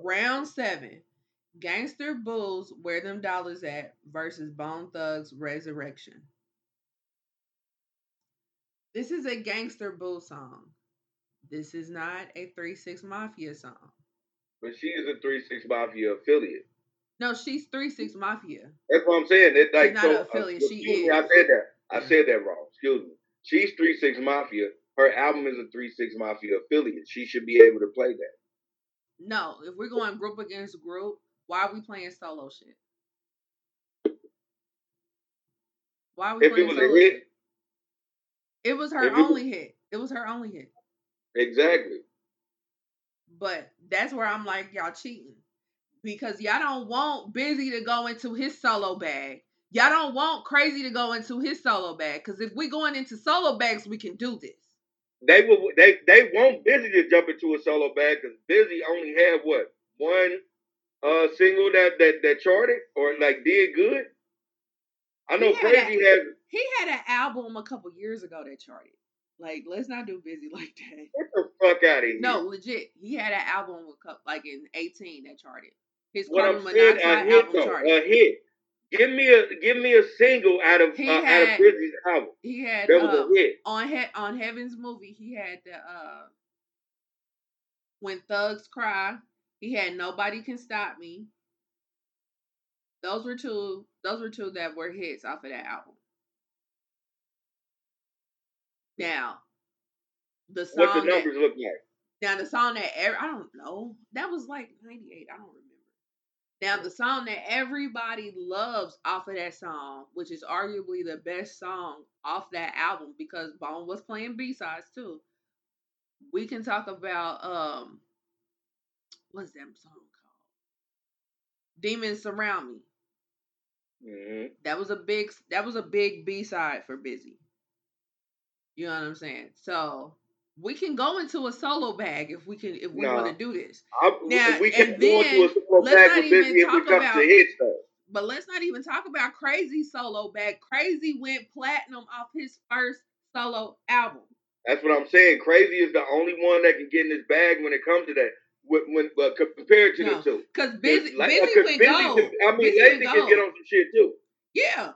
Round seven. Gangsta Boo's, Where Them Dollars At versus Bone Thugs Resurrection. This is a Gangsta Boo song. This is not a 3 6 Mafia song.
But she is a 3 6 Mafia affiliate.
No, she's 3 6 Mafia.
That's what I'm saying. It, like,
not
so,
an affiliate,
uh,
she
me, I said that. I said that wrong. Excuse me. She's 3 6 Mafia. Her album is a 3 6 Mafia affiliate. She should be able to play that.
No, if we're going group against group, why are we playing solo shit? Why are we
If it
playing
was a
solo
hit-
shit? It was her
it was-
only hit. It was her only hit.
Exactly.
But that's where I'm like, y'all cheating. Because y'all don't want Bizzy to go into his solo bag. Y'all don't want Krayzie to go into his solo bag. Because if we're going into solo bags, we can do this.
They will. They they want Bizzy to jump into a solo bag because Bizzy only had what one uh single that that that charted or like did good. I know
He
Krayzie has.
He had an album a couple years ago that charted. Like, let's not do Bizzy (laughs) like that.
Get the fuck out of here.
No, legit. He had an album with like in 18 that charted. His
what I'm saying, a hit
album
though, a hit. Give me a give me a single out of uh, out of Bizzy's album.
he had
That was
um,
a hit.
on he- on Heaven'z Movie. He had the uh when thugs cry. He had nobody can stop me. Those were two. Those were two that were hits off of that album. Now, the song
What the
that-
numbers look like?
Now the song that I don't know that was like '98. I don't remember. Now the song that everybody loves off of that song, which is arguably the best song off that album because Bone was playing B sides too. We can talk about um, what's that song called? Demons Surround Me.
hmm
That was a big that was a big B side for Bizzy. You know what I'm saying? So we can go into a solo bag if we can if we
Nah.
want to do this.
I,
Now,
we can
and
go into a
then,
solo
let's
bag
not
with
even
Bizzy if it
talk about-
to hit stuff.
But let's not even talk about Krayzie solo bag. Krayzie went platinum off his first solo album.
That's what I'm saying. Krayzie is the only one that can get in this bag when it comes to that. When, when uh, compared to
No.
the two.
Cause Bizzy,
Like,
Bizzy
uh,
went
Bizzy
gold.
can- I mean, Bizzy
Layzie
can
gold.
get on some shit too.
Yeah,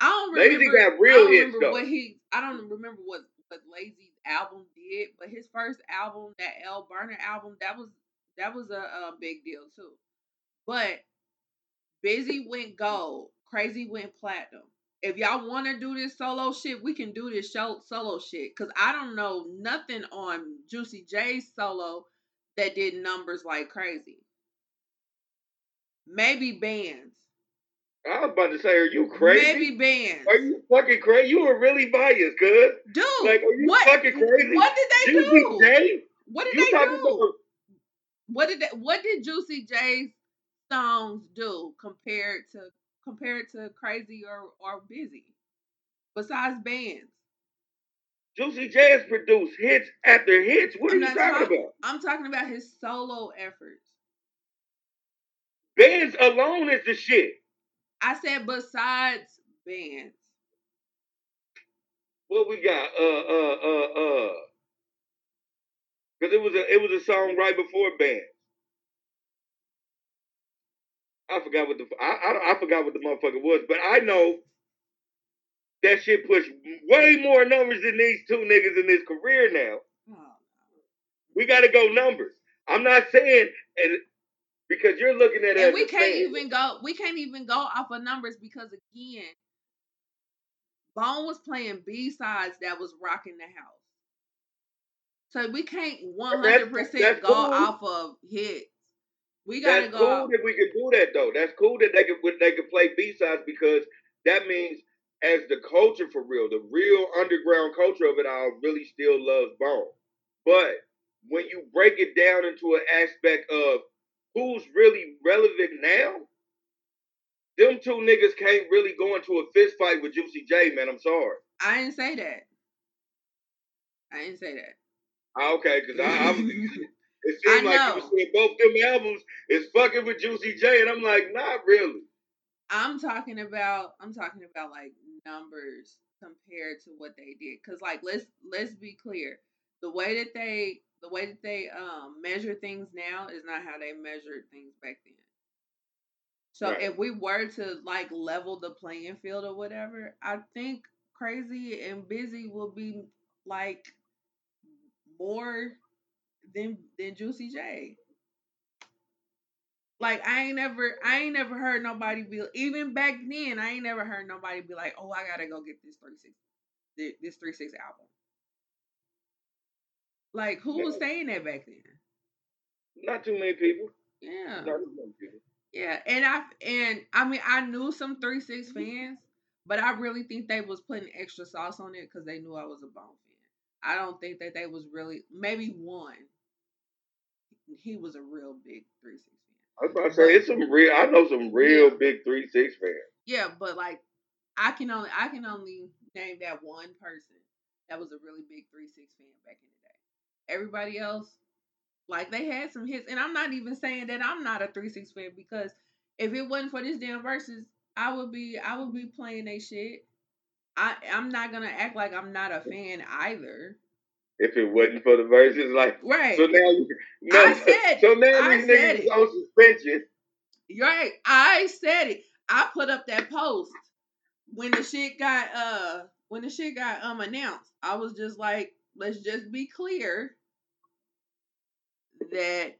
I don't
Layzie
remember.
got real hits, though.
what he. I don't remember what what Layzie's album did, but his first album, that L Burner album, that was that was a, a big deal too. But Bizzy went gold, Krayzie went platinum. If y'all want to do this solo shit, we can do this show, solo shit. Cause I don't know nothing on Juicy J's solo that did numbers like crazy. Maybe bands.
I was about to say, are you crazy?
Maybe bands.
Are you fucking crazy? You were really biased, cuz.
Dude,
Like, are you
what,
fucking crazy?
What did they
Juicy
do?
J?
What did
You
they do?
about
What did they, what did Juicy J's songs do compared to compared to Krayzie or or Bizzy? Besides bands,
Juicy J has produced hits after hits. What
I'm
are you talking
talking-
about?
I'm talking about his solo efforts.
Bands alone is the shit.
I said besides bands.
What we got? Uh, uh, uh, uh. Because it was a it was a song right before bands. I forgot what the I, I I forgot what the motherfucker was, but I know that shit pushed way more numbers than these two niggas in his career now.
Oh,
We got to go numbers. I'm not saying and because you're looking at it
and we can't
fan.
even go. We can't even go off of numbers because again, Bone was playing B sides that was rocking the house. So we can't one hundred percent go cool. off of hits. We gotta go.
that's
go.
cool off. that we could do that though. That's cool that they could they could play B sides because that means as the culture for real, the real underground culture of it all really still loves Bone. But when you break it down into an aspect of who's really relevant now, them two niggas can't really go into a fist fight with Juicy J, man. I'm sorry.
I didn't say that. I didn't say that.
Ah, okay, because I, I'm. (laughs) It seemed like you were saying both them albums is fucking with Juicy J, and I'm like, not really.
I'm talking about I'm talking about like numbers compared to what they did. Cause like let's let's be clear. The way that they the way that they um measure things now is not how they measured things back then. So right. if we were to like level the playing field or whatever, I think Krayzie and Bizzy will be like more than than Juicy J. Like I ain't never I ain't never heard nobody be even back then I ain't never heard nobody be like, "Oh, I got to go get this 36 this 36 album." Like who was saying that back then?
Not too many people.
Yeah. Not too many people. Yeah, and I and I mean I knew some 36 mm-hmm. fans, but I really think they was putting extra sauce on it cuz they knew I was a Bone fan. I don't think that they was really maybe one. He was a real big three 36
I was about to say it's some real. I know some real yeah. big three six fans.
Yeah, but like I can only I can only name that one person that was a really big three six fan back in the. Everybody else, like they had some hits, and I'm not even saying that I'm not a three six fan because if it wasn't for this damn Verzuz, I would be I would be playing they shit. I I'm not gonna act like I'm not a fan either
if it wasn't for the Verzuz. Like
right.
So now you no, I said, so now these niggas it. on suspension.
Right. I said it. I put up that post when the shit got uh when the shit got um announced. I was just like, let's just be clear that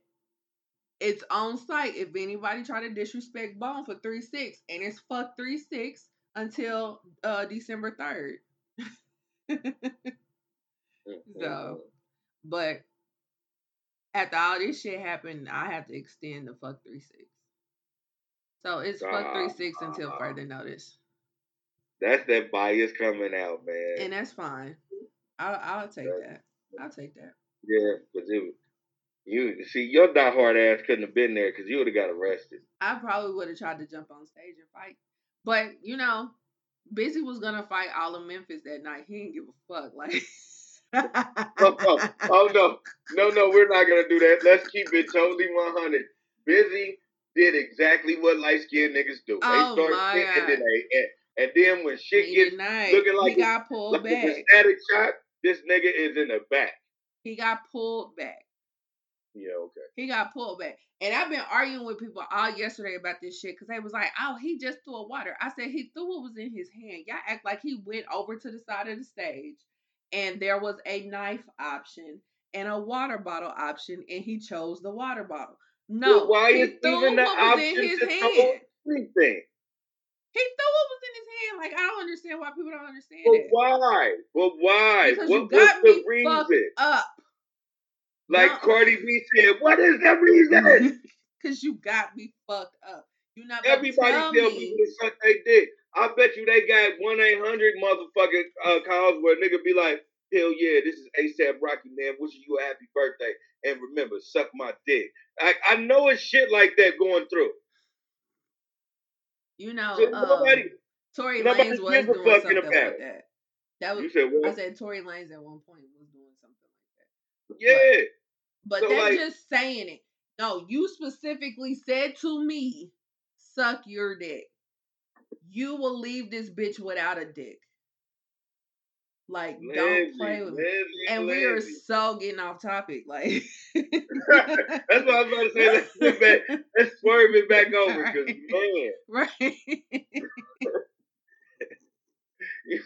it's on site. If anybody try to disrespect Bone for three six, and it's fuck three six until uh December third. (laughs) So, but after all this shit happened, I have to extend the fuck three six. So it's uh, fuck three six uh, until further notice.
That's that bias coming out, man.
And that's fine. I'll I'll take that. I'll take that.
Yeah, because it you see your diehard ass couldn't have been there because you would have got arrested.
I probably would have tried to jump on stage and fight, but you know, Bizzy was gonna fight all of Memphis that night. He didn't give a fuck. Like
oh, oh, oh, oh no, no, no, we're not gonna do that. Let's keep it totally 100. Bizzy did exactly what light skinned niggas do.
Oh,
they start
shit
and then they and, and then when shit he gets looking like
he got pulled
like
back.
Static shot, this nigga is in the back.
He got pulled back.
Yeah, okay.
He got pulled back. And I've been arguing with people all yesterday about this shit because they was like, oh, he just threw a water. I said he threw what was in his hand. Y'all act like he went over to the side of the stage and there was a knife option and a water bottle option, and he chose the water bottle. No,
well, why is even the option in his hand.
He threw what was in his hand. Like I don't understand why people don't understand
but
it.
Why? But why?
Because
what was
the reason? Up.
Like no. Cardi B said, what is the reason? (laughs)
Because you got me fucked up. You not
everybody
tell,
tell
me,
to suck they dick. I bet you they got one eight hundred motherfucking uh, calls where nigga be like, hell yeah, this is ASAP Rocky man, wishing you a happy birthday, and remember, suck my dick. I I know it's shit like that going through.
You know, so nobody, um, Tory Lanez was doing something like that. That was, said? I said Tory Lanez at one point was doing something like that.
Yeah.
But, but so that's like, just saying it. No, you specifically said to me, suck your dick you will leave this bitch without a dick. Like, don't play with me. and we are so getting off topic. Like, (laughs)
that's what I was about to say. Let's, back, (laughs) let's swerve it back (laughs) over because, man.
Right.
you,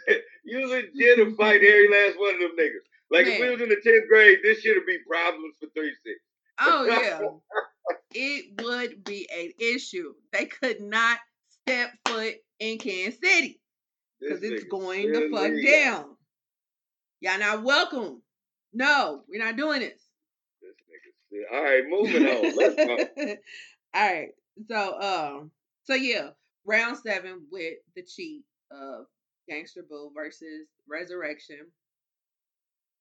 you legit fight every last one of them niggas. Like, man. if we was in the 10th grade, this should be problems for 3 6.
Oh, (laughs) yeah. it would be an issue. They could not step foot in Kansas City. because it's going to fuck down. Y'all not welcome. No, we're not doing this.
This nigga. All right, moving on. Let's go. (laughs)
All right. So um so yeah, round seven with the cheat of Gangsta Boo versus Resurrection.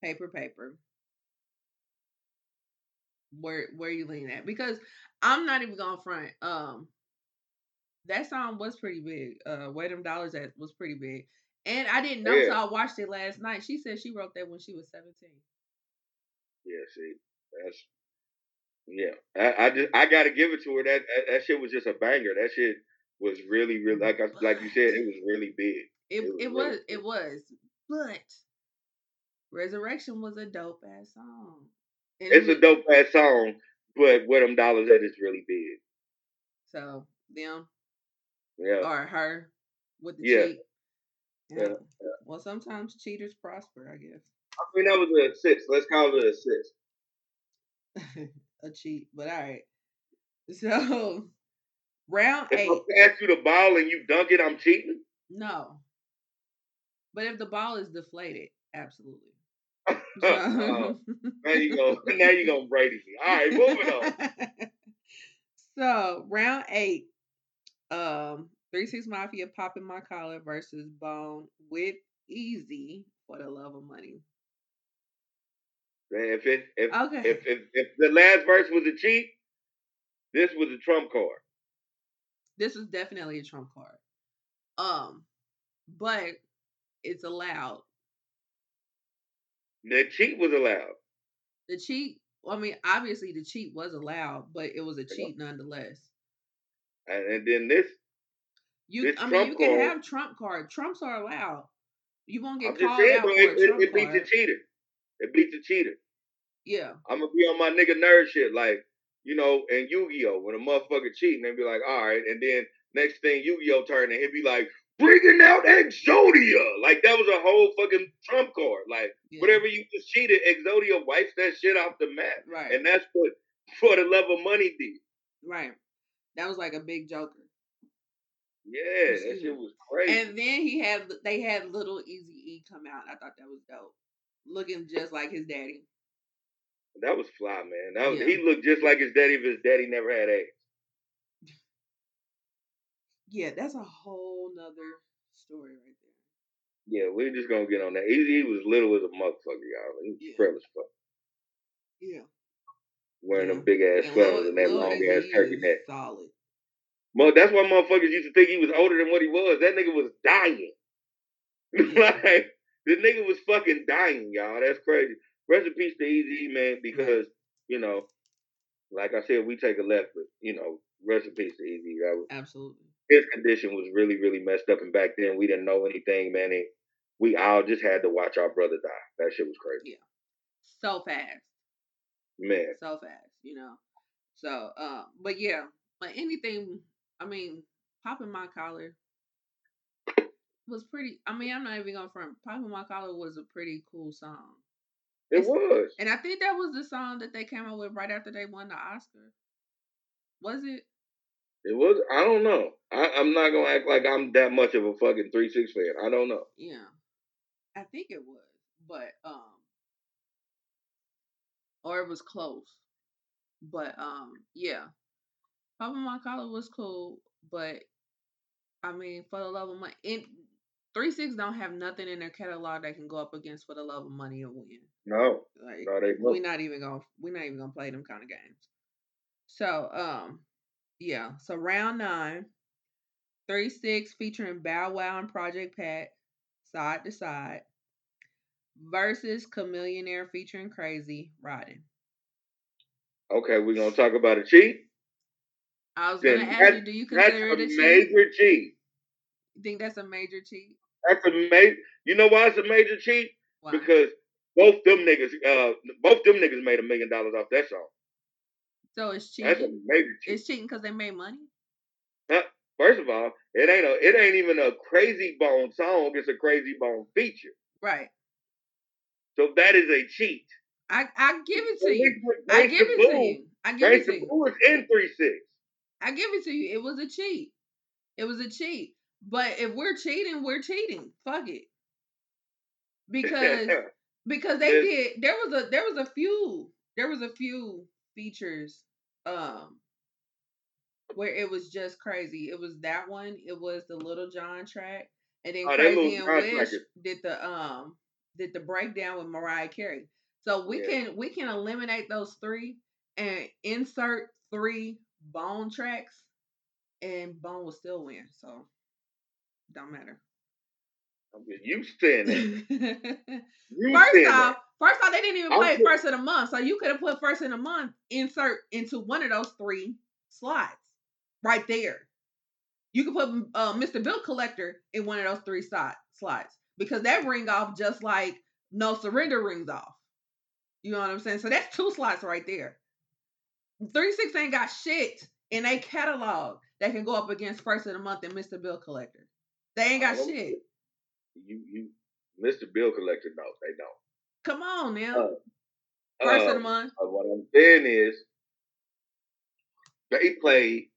Paper paper. Where where you lean at? Because I'm not even gonna front. Um that song was pretty big. Uh Wait Them Dollars that was pretty big. And I didn't know
Yeah.
so I watched it last night. She said she wrote that when she was 17.
Yeah, see, that's yeah. I, I just I gotta give it to her. That, that that shit was just a banger. That shit was really, really like I, like you said, it was really big.
It
It was
it was it was, but Resurrection was a dope ass song. And it
It's a dope ass song, but where them dollars at is really big.
So them
Yeah,
or her with the
Yeah.
cheat.
Yeah, yeah.
Well, sometimes cheaters prosper, I guess.
I mean that was an assist. Let's call it an assist. (laughs)
a cheat, but all right. So (laughs) round
If
eight,
I pass you the ball and you dunk it, I'm cheating.
no. But if the ball is deflated, absolutely. (laughs)
Oh, now you go. (laughs) Now you gonna Brady me. All right, moving on. (laughs)
so round eight, um, three six mafia popping my collar versus Bone with Eazy for the love of money.
Man, if it if,
Okay.
if if if the last verse was a cheat, this was a trump card.
this is definitely a trump card. Um, but it's allowed.
The cheat was allowed.
The cheat. I mean, obviously the cheat was allowed, but it was a cheat nonetheless.
And, and then this,
You,
This
I mean,
trump
you can
card-
have trump card. Trumps are allowed. You won't get
I'm
called
saying,
out
bro,
for
it,
a
it,
trump
it beats
card.
the cheater. It beats the cheater.
Yeah,
I'm gonna be on my nigga nerd shit, like you know, in Yu-Gi-Oh, when a motherfucker cheating, they be like, all right, and then next thing Yu-Gi-Oh turn, and he'll be like, bringing out Exodia, like that was a whole fucking trump card, like
yeah.
whatever you just cheated, Exodia wipes that shit off the map,
Right,
and that's what for the love of money did.
right. That was like a big joker.
Yeah, that shit was crazy.
And then he had they had little Easy E come out. I thought that was dope, looking just like his daddy.
that was fly, man. That was,
Yeah.
He looked just like his daddy if his daddy never had AIDS.
Yeah, that's a whole nother story right there.
Yeah, we're just gonna get on that. He, he was little as a motherfucker, y'all. He was
Yeah.
frail as fuck.
Yeah,
Wearing
Yeah.
them big ass
Lil-
and that long ass turkey neck.
Solid.
Well, that's why motherfuckers used to think he was older than what he was. That nigga was dying. (laughs) like the nigga was fucking dying, y'all. That's crazy. Rest in peace to Eazy man, because you know, like I said, we take a left, but you know, rest in peace to Eazy.
Absolutely.
His condition was really, really messed up, and back then we didn't know anything, man. And we all just had to watch our brother die. That shit was crazy, Yeah.
So fast.
man.
So fast, you know. So, uh, but yeah, but anything. I mean, popping my collar was pretty. I mean, I'm not even going to front. Popping my collar was a pretty cool song,
It
It's-
was.
and I think that was the song that they came up with right after they won the Oscar. Was it?
It was. I don't know. I, I'm not gonna act like I'm that much of a fucking three six fan. I don't know.
Yeah, I think it was, but um, or it was close. But um, yeah, my collar was cool, but I mean, for the love of money, in three six don't have nothing in their catalog that can go up against for the love of money and win.
No,
Like
no,
we're not even gonna we're not even gonna play them kind of games. So um, yeah. So round nine, three six featuring Bow Wow and Project Pat, side to side, versus Chamillionaire featuring Krayzie Riding.
Okay, we're gonna talk about a cheat.
I was
Then
gonna ask you, do you consider
a
it a cheat?
major cheat.
You think that's a major cheat?
That's a major. You know why it's a major cheat?
Why?
Because both them niggas, uh, both them niggas made a million dollars off that song.
So it's
That's a
cheating.
major cheat.
It's cheating because they made money. Huh?
First of all, it ain't a, it ain't even a Krayzie Bone song. It's a Krayzie Bone feature.
Right.
So that is a cheat.
I I give it to you. I give it to you. I give it to you.
Boo is in three six.
I give it to you. It was a cheat. It was a cheat. But if we're cheating, we're cheating. Fuck it. (laughs) Because because they did there was a there was a few there was a few features um where it was just Krayzie. It was that one, it was the Lil Jon track, and then
Oh, Krayzie
and Wish did the um did the breakdown with Mariah Carey. So we
Yeah.
can we can eliminate those three and insert three bone tracks and Bone will still win. So don't matter.
You saying that? (laughs) You
first
saying
off, first off, they didn't even play
put-
first of the month, so you could have put first of the month insert into one of those three slots right there. You could put uh, Mr. Bill Collector in one of those three slot, slots because that ring off just like No Surrender rings off. You know what I'm saying? So that's two slots right there. Three Six ain't got shit in a catalog that can go up against first of the month and Mr. Bill Collector. They ain't got
Oh,
shit.
You you Mr. Bill Collector, no, they don't.
Come on now.
Uh,
first of the
Um,
month.
uh, what I'm saying is they played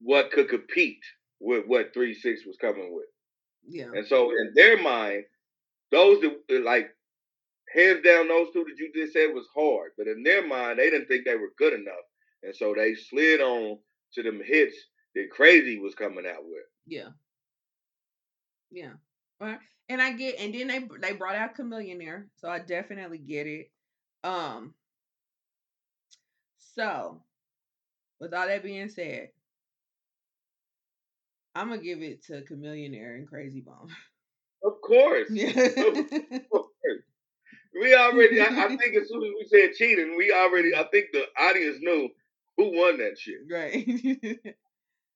what could compete with what three six was coming with.
Yeah.
And so in their mind, those that like hands down, those two that you just said was hard. But in their mind, they didn't think they were good enough. And so they slid on to them hits that Krayzie was coming out with.
Yeah. Yeah. Right. And I get and then they they brought out Chamillionaire, so I definitely get it. Um so with all that being said, I'm gonna give it to Chamillionaire and Krayzie Bone.
Of course. Of (laughs) course. We already, I, I think as (laughs) soon as we said cheating, we already, I think the audience knew who won that shit.
right.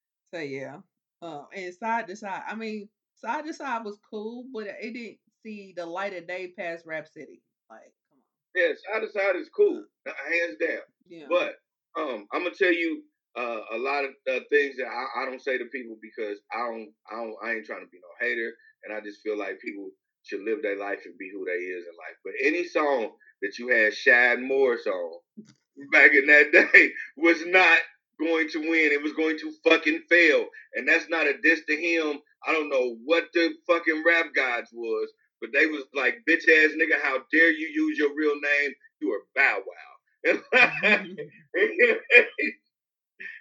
(laughs) so yeah. Um and side to side. I mean, side to side was cool, but it didn't see the light of day past Rap City. Like, come on.
Yeah, side to side is cool, hands down.
Yeah.
But um, I'm gonna tell you uh, a lot of uh, things that I, I don't say to people because I don't, I don't, I ain't trying to be no hater, and I just feel like people should live their life and be who they is in life. But any song that you had Shad Morris on (laughs) back in that day (laughs) was not going to win. It was going to fucking fail, and that's not a diss to him. I don't know what the fucking rap gods was, but they was like, bitch ass nigga, how dare you use your real name? You are Bow Wow. (laughs)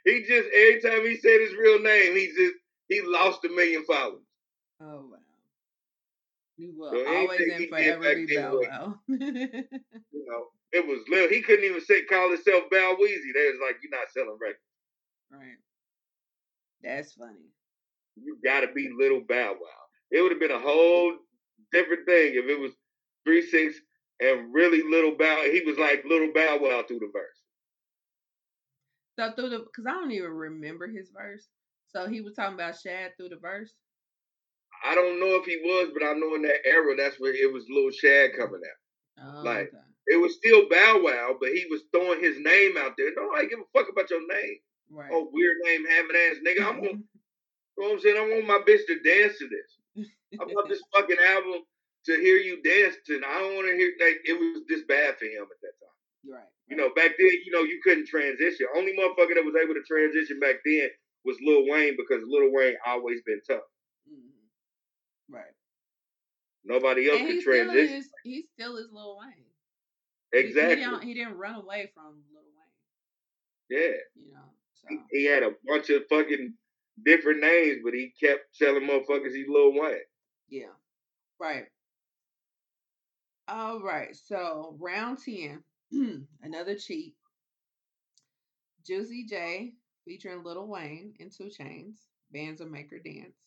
he just every time he said his real name, he just he lost a million followers.
Oh wow. You will
So
always and forever be Bow Wow. (laughs)
You know, it was little. He couldn't even say call himself Bow Weezy. They was like, you're not selling records.
right. That's funny.
You gotta be little Bow Wow. It would have been a whole different thing if it was three six and really little Bow. He was like little Bow Wow through the verse.
So through the because I don't even remember his verse. So he was talking about Shad through the verse.
I don't know if he was, but I know in that era that's where it was little Shad coming out.
Oh,
Like,
okay.
It was still Bow Wow, but he was throwing his name out there. Nobody give a fuck about your name.
right.
Oh, weird name having ass nigga. I'm gonna, (laughs) (laughs) you know what I'm saying? I want my bitch to dance to this. I want this (laughs) fucking album to hear you dance to. And I don't want to hear like it was this bad for him at that time.
Right.
You know, back then, you know, you couldn't transition. Only motherfucker that was able to transition back then was Lil Wayne because Lil Wayne always been tough.
Mhm. Right.
Nobody else
And
could
he
transition.
is. He still is Lil Wayne.
Exactly.
He, don't, he didn't run away from Lil Wayne.
yeah.
You know. So
He, he had a bunch of fucking different names, but he kept telling motherfuckers he's Lil Wayne.
yeah. Right. All right. So round ten, (clears throat) another cheat. Juicy J featuring Lil Wayne and 2 Chainz, Bands of Make Her Dance.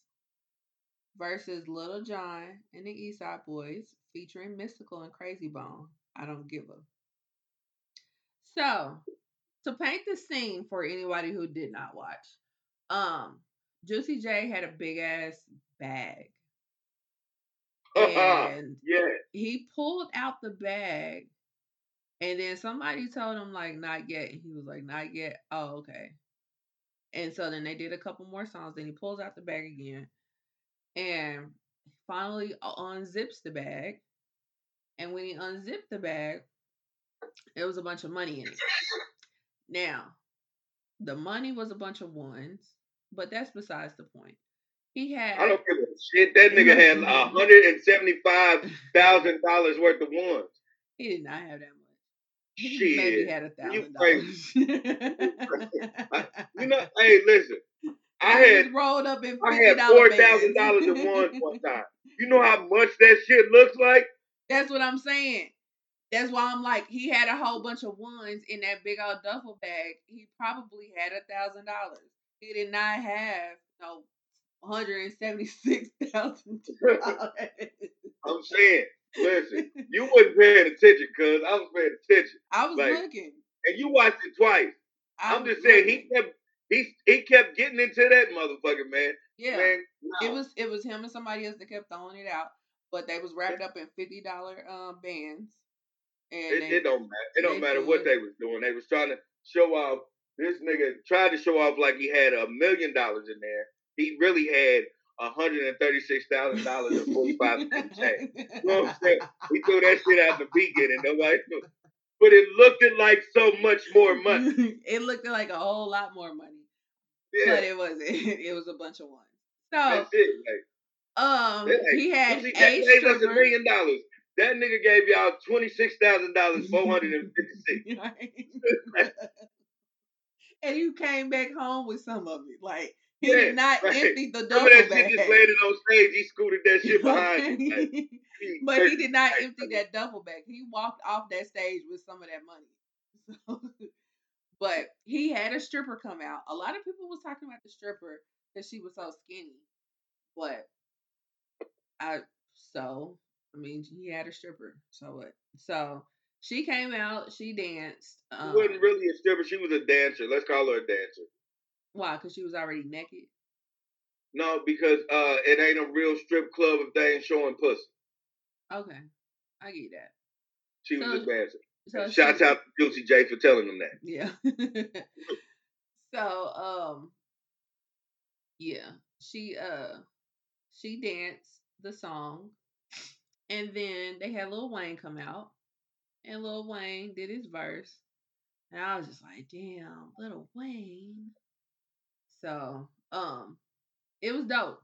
Versus Lil Jon and the East Side Boyz featuring Mystikal and Krayzie Bone. I don't give a. So, to paint the scene for anybody who did not watch, um, Juicy J had a big ass bag. And
yeah.
he pulled out the bag and then somebody told him like not yet he was like not yet oh okay and so then they did a couple more songs then he pulls out the bag again and finally unzips the bag and when he unzipped the bag there was a bunch of money in it now the money was a bunch of ones but that's besides the point He had.
I don't give a shit. That nigga had a hundred and seventy-five thousand dollars worth of ones.
He did not have that much. He
Shit.
maybe had a thousand dollars. (laughs)
You know, hey, listen. (laughs) I had
rolled up in
I had four thousand dollars in ones (laughs) one time. You know how much that shit looks like?
That's what I'm saying. That's why I'm like, he had a whole bunch of ones in that big old duffel bag. He probably had a thousand dollars. He did not have no one hundred and seventy six thousand (laughs) dollars.
I'm saying, listen, you wasn't paying attention, cuz I was paying attention,
I was
Like,
looking.
and you watched it twice.
I
I'm just saying,
looking.
he kept he he kept getting into that motherfucker, man.
yeah.
Man,
It was it was him and somebody else that kept throwing it out, but they was wrapped up in fifty dollar um bands. And
It,
they,
it don't matter. It don't matter what
could-
they was doing. They was trying to show off. This nigga tried to show off like he had a million dollars in there. He really had a hundred and thirty-six thousand dollars and forty-five cents. You know what I'm saying? He threw that shit out the beginning. Nobody knew. But it looked like so much more money. (laughs)
it looked like a whole lot more money,
Yeah,
but it wasn't. (laughs) It was a bunch of ones. So
that's it. Like,
um, he had a
that gave us a
stripper.
million dollars. That nigga gave y'all twenty-six thousand dollars, four hundred and fifty-six. (laughs)
and you came back home with some of it. Like he
Yeah,
did not
right.
empty the duffel
of that
bag.
shit just landed on stage. He scooted that shit (laughs) behind him. Like, (laughs) he
but he did not empty that duffel bag. He walked off that stage with some of that money. So, (laughs) but he had a stripper come out. A lot of people was talking about the stripper because she was so skinny. But I so I mean he had a stripper. So what? So she came out. She danced.
She
Um,
wasn't really a stripper. She was a dancer. Let's call her a dancer.
why? Because she was already naked.
No, because uh, it ain't a real strip club if they ain't showing pussy.
Okay, I get that.
She was
So-
a dancer.
So
And
she-
out to Juicy J for telling them that.
Yeah. (laughs) so um yeah, she uh she danced the song and then they had Lil Wayne come out and Lil Wayne did his verse. And I was just like, damn, Lil Wayne. So, um it was dope.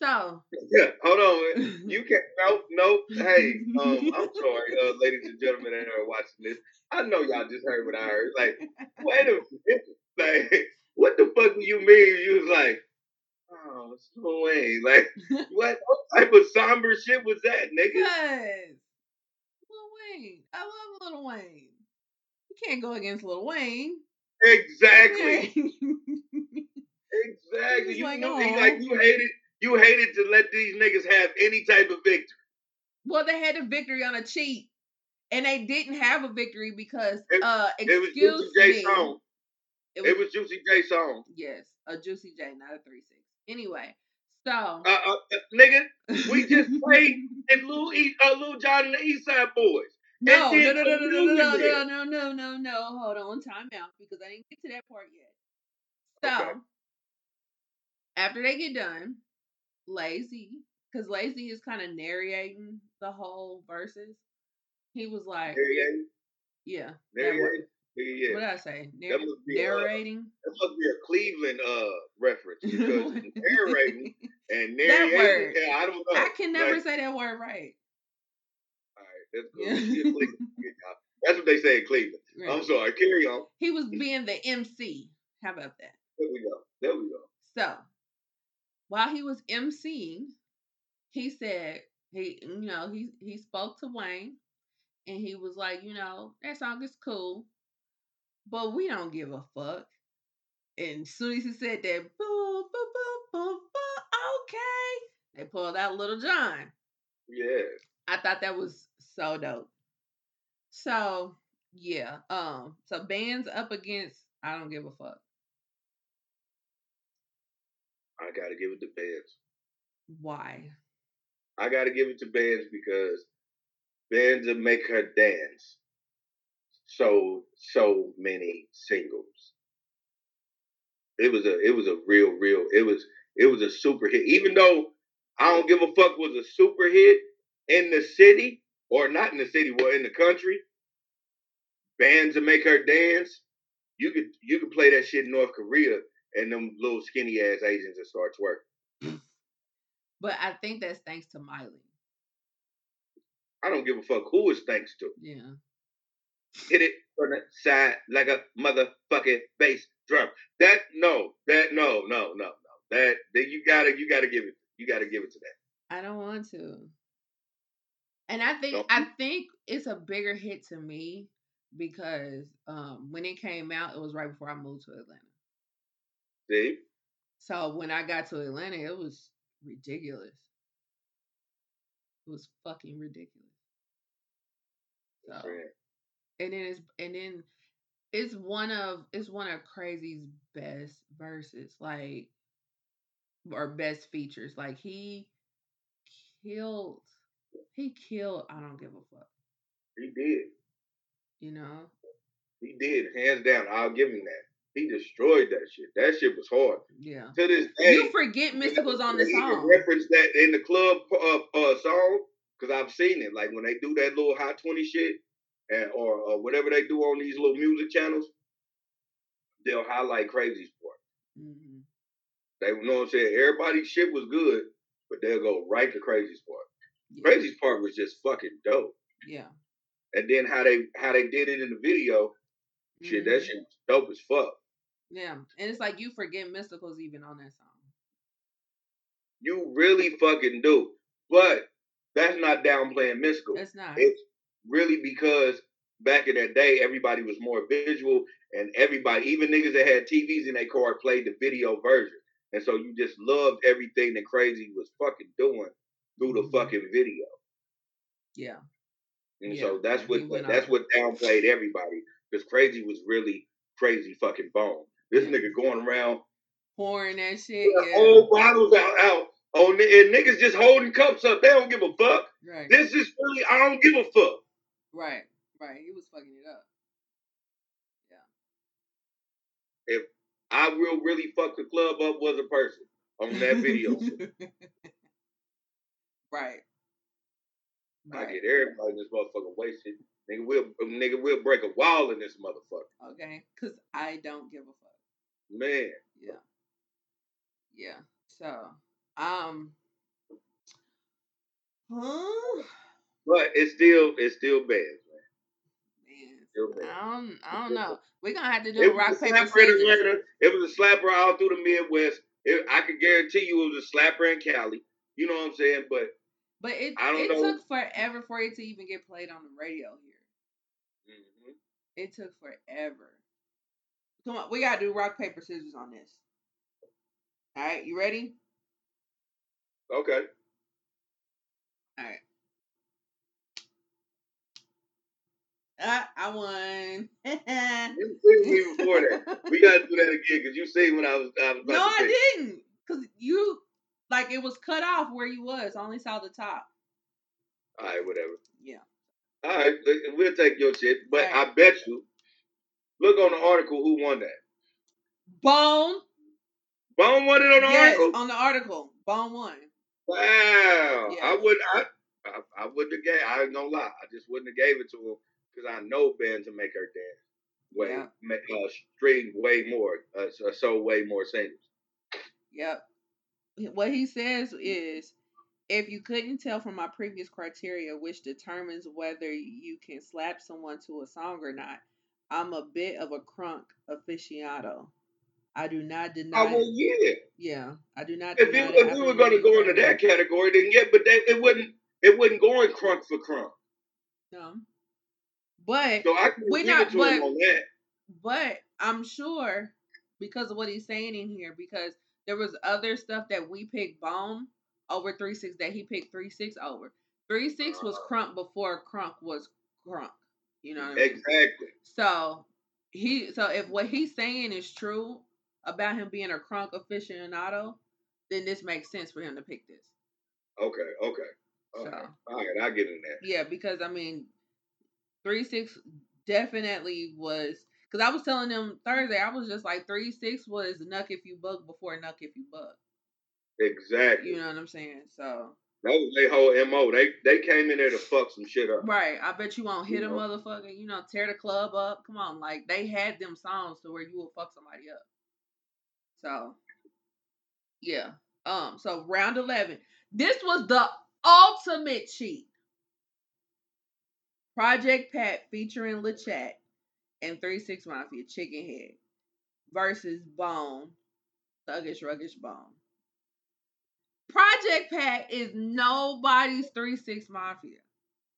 So
Yeah, hold on. You can't. Nope, nope. Hey, um, I'm (laughs) sorry, uh, ladies and gentlemen that are watching this. I know y'all just heard what I heard. Like, wait a minute. Like, what the fuck do you mean? You was like, oh, it's Lil Wayne. Like, (laughs) what, what type of somber shit was that, nigga?
Because Lil Wayne. I love Little Wayne. You can't go against Little Wayne.
Exactly. (laughs) Exactly. You
like,
knew like you hated you hated to let these niggas have any type of victory.
Well, they had a victory on a cheat, and they didn't have a victory because,
It-
uh,
It was
excuse
Juicy J song.
It
It was Juicy J song.
yes, a Juicy J, not a three six. Anyway, so
Uh, uh, uh, nigga, we just (laughs) played and Lil E, uh, Lil Jon and the East Side Boyz.
No, no, no, no, no, no, no, no, no, no, no, no. Hold on, time out because I didn't get to that part yet. So
Okay.
after they get done, Layzie, because Layzie is kind of narrating the whole verses. He was like,
you
yeah,
go. There
that
you
word.
go. Yeah,
What did I say? Narr-
uh,
narrating.
That must be a Cleveland uh reference because narrating and
That
narrating.
word.
Yeah, I don't know.
I can never
Like,
say that word right.
That's. (laughs)
Yeah.
That's what they say in Cleveland.
Right.
I'm sorry. Carry on.
He was being the MC. How about that?
There we go. There we go.
So, while he was MCing, he said he, you know, he he spoke to Wayne, and he was like, you know, that song is cool, but we don't give a fuck. And as soon as he said that, boo, boo, boo, boo, boo, okay, they pulled out Lil Jon.
Yeah.
I thought that was so dope. So yeah, um, so bands up against I don't give a fuck.
I gotta give it to bands.
Why?
I gotta give it to bands because bands will make her dance. So so many singles. It was a it was a real real it was it was a super hit. Even though I don't give a fuck was a super hit in the city or not in the city, well in the country. Bands to make her dance. You could you could play that shit in North Korea and them little skinny ass Asians that start twerking.
But I think that's thanks to Miley.
I don't give a fuck who it's thanks to.
Yeah.
Hit it on the side like a motherfucking bass drum. That no, that no, no, no, no. That that you gotta you gotta give it you gotta give it to that.
I don't want to. And I think
Don't
I think it's a bigger hit to me because um when it came out, it was right before I moved to Atlanta.
See?
So when I got to Atlanta, it was ridiculous. It was fucking ridiculous. So and then it's and then it's one of it's one of Krayzie's best verses, like or best features. Like he killed he killed I don't give a fuck.
He did.
You know?
He did, hands down. I'll give him that. He destroyed that shit. That shit was hard.
Yeah.
To this day,
You forget Mystikal's on the song.
Reference that in the club uh, uh, song because I've seen it. Like when they do that little hot twenty shit, and or, or whatever they do on these little music channels, they'll highlight Krayzie's part.
hmm
They you know what I'm saying. Everybody's shit was good, but they'll go right to Krayzie's part.
Yeah.
Krayzie's part was just fucking dope.
Yeah.
And then how they how they did it in the video, shit, that
Mhm.
shit was dope as fuck.
Yeah. And it's like you forget Mystikal's even on that song.
You really fucking do. But that's not downplaying Mystikal.
That's not.
It's really because back in that day, everybody was more visual, and everybody, even niggas that had TVs in their car, played the video version. And so you just loved everything that Krayzie was fucking doing through the fucking video.
yeah.
And
Yeah,
so that's what that's what downplayed everybody because Krayzie was really crazy fucking bone. This
Yeah.
nigga going around
Pouring that shit. Yeah.
whole bottles out out on and niggas just holding cups up. They don't give a fuck.
Right.
This is really I don't give a fuck.
Right. Right. He was fucking it up. Yeah.
If I will really fuck the club up was a person on that video. (laughs)
right.
I
Right.
get everybody in this motherfucker wasted. Nigga we'll nigga we'll break a wall in this motherfucker.
Okay. Cause I don't give a fuck.
Man.
Yeah. Yeah. So, um, huh?
But it's still it's still bad, man.
Man,
Still bad.
I don't, I don't know. We're gonna have to do
It
a rock paper scissors.
It was a slapper all through the Midwest. It, I could guarantee you it was a slapper in Cali. You know what I'm saying? But
But it it
know.
took forever for it to even get played on the radio here.
mhm.
It took forever. Come on, we gotta do rock paper scissors on this. All right, you ready?
okay.
All right. Ah, I won.
You (laughs) before that. We gotta do that again because you see when I was I was about
no,
to
I didn't. Cause you like it was cut off where you was. I only saw the top.
All right, whatever.
Yeah.
All right, we'll take your shit. But
right.
I bet you, look on the article who won that.
Bone.
Bone won it on the
yes,
article.
on the article. Bone won.
Wow. I would I, I I wouldn't have gave I ain't gonna lie. I just wouldn't have gave it to him because I know Ben to make her dance. Way
Yeah.
make uh stream way more, uh, so- so way more singles.
Yep. What he says mm-hmm. is if you couldn't tell from my previous criteria, which determines whether you can slap someone to a song or not, I'm a bit of a crunk aficionado. I do not deny.
Oh well, yeah.
yeah, I do not.
If,
deny
it, if we were going to go into that category, then yeah, but they, it wouldn't it wouldn't go in crunk for crunk.
No. But
So I can
We
give
not-
it to him
but-
on that.
but I'm sure because of what he's saying in here, because there was other stuff that we picked bone over three six that he picked three six over. Three six was
Uh-huh.
crunk before crunk was crunk. You know what I mean?
Exactly.
So he so if what he's saying is true about him being a crunk aficionado, then this makes sense for him to pick this.
Okay. Okay. All
So
right. All right. I get in there.
yeah, because I mean, three six definitely was because I was telling them Thursday. I was just like three six was nuck if you bug before nuck if you bug.
Exactly.
You know what I'm saying? So
That was their whole mo. They they came in there to fuck some shit up.
right, I bet you won't hit a
know?
motherfucker. You know, tear the club up. Come on, like they had them songs to where you will fuck somebody up. So yeah. Um. So round eleven. This was the ultimate cheat. Project Pat featuring La Chat and 3 6 Mafia Chicken Head versus Bone, Thuggish Ruggish Bone. Project Pat is nobody's 3 6 Mafia.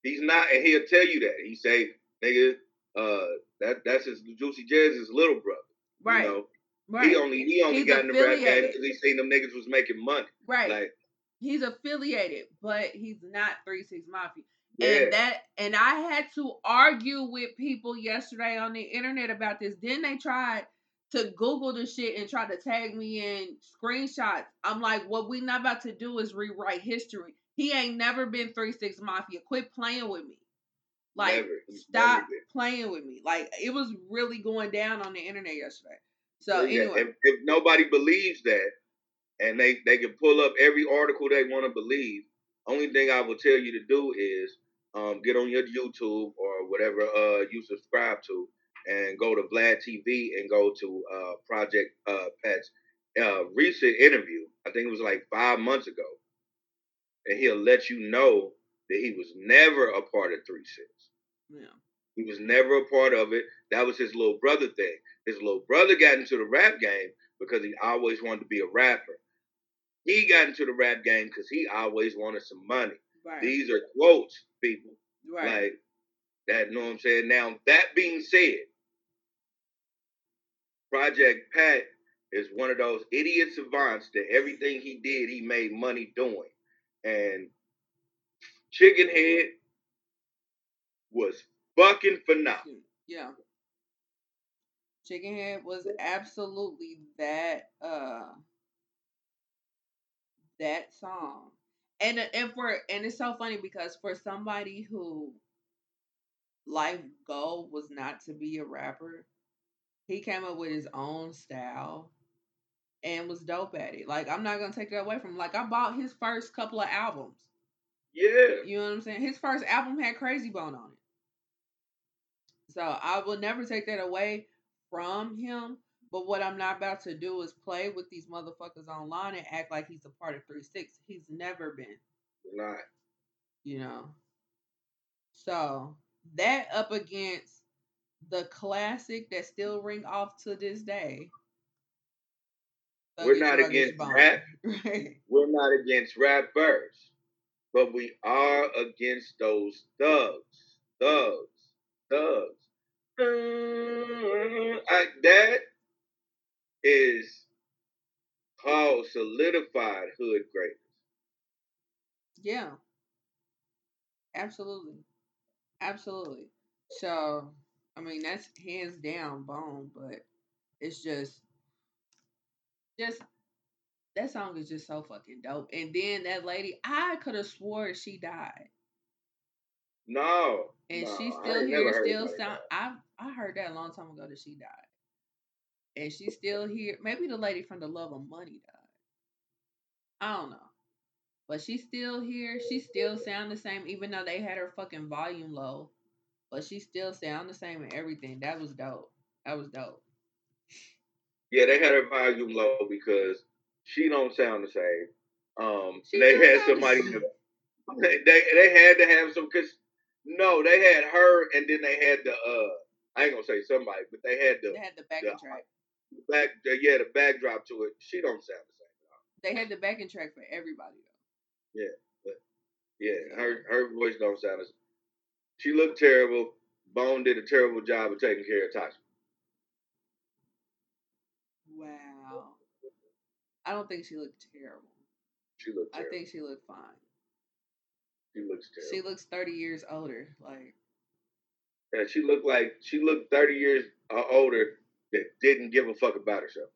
He's not, and he'll tell you that. He say, nigga, uh, that that's his Juicy J's little brother.
Right.
You know?
Right.
He only he only
He's
got in the rap game because he seen them niggas was making money.
right.
Like,
he's affiliated, but he's not Three Six Mafia.
Yeah,
And that and I had to argue with people yesterday on the internet about this. Then they tried to Google the shit and try to tag me in screenshots. I'm like, what we not about to do is rewrite history. He ain't never been Three Six Mafia. Quit playing with me. Like
never.
Stop
never
playing with me. Like it was really going down on the internet yesterday. So
Yeah,
anyway,
if, if nobody believes that, and they they can pull up every article they want to believe, only thing I will tell you to do is um, get on your YouTube or whatever uh, you subscribe to, and go to Vlad TV and go to uh, Project uh, Pat's uh, recent interview. I think it was like five months ago, and he'll let you know that he was never a part of Three Six.
yeah.
He was never a part of it. That was his little brother thing. His little brother got into the rap game because he always wanted to be a rapper. He got into the rap game because he always wanted some money.
Right.
These are quotes, people.
right.
Like that, you know what I'm saying? Now, that being said, Project Pat is one of those idiot savants that everything he did, he made money doing. And Chicken Head was fucking phenomenal.
Yeah. Chicken Head was absolutely that uh that song. And uh, and for and it's so funny because for somebody who life goal was not to be a rapper, he came up with his own style and was dope at it. Like I'm not gonna take that away from him. Like I bought his first couple of albums.
Yeah.
You know what I'm saying? His first album had Krayzie Bone on it. So I will never take that away from him. But what I'm not about to do is play with these motherfuckers online and act like he's a part of 3 6. He's never been,
Not.
you know. So that up against the classic that still ring off to this day.
We're not against
Bone.
rap. (laughs)
Right.
We're not against rappers, but we are against those thugs, thugs, thugs. I, that is called solidified hood greatness.
Yeah. Absolutely. Absolutely. So, I mean, that's hands down bone, but it's just, just, that song is just so fucking dope. And then that lady, I could have swore she died.
No,
And
no,
she's still here, still sound. I I heard that a long time ago that she died. And she's still here. Maybe the lady from the Love of Money died. I don't know. But she's still here. She still sound the same, even though they had her fucking volume low. But she still sound the same and everything. That was dope. That was dope.
Yeah, they had her volume low because she don't sound the same. Um,
She
they had
sound the
somebody. (laughs) They, they they had to have some because no, they had her and then they had the uh I ain't gonna say somebody, but they had the
They had the backing
Yeah.
track.
Back the, yeah the backdrop to it. She don't sound the same.
They had the backing track for everybody though.
Yeah, but yeah, her her voice don't sound as. She looked terrible. Bone did a terrible job of taking care of Tasha.
Wow. I don't think she looked terrible.
She looked
I think she looked fine.
she looks terrible.
She looks 30 years older. Like,
Yeah, she looked like she looked thirty years uh, older that didn't give a fuck about herself.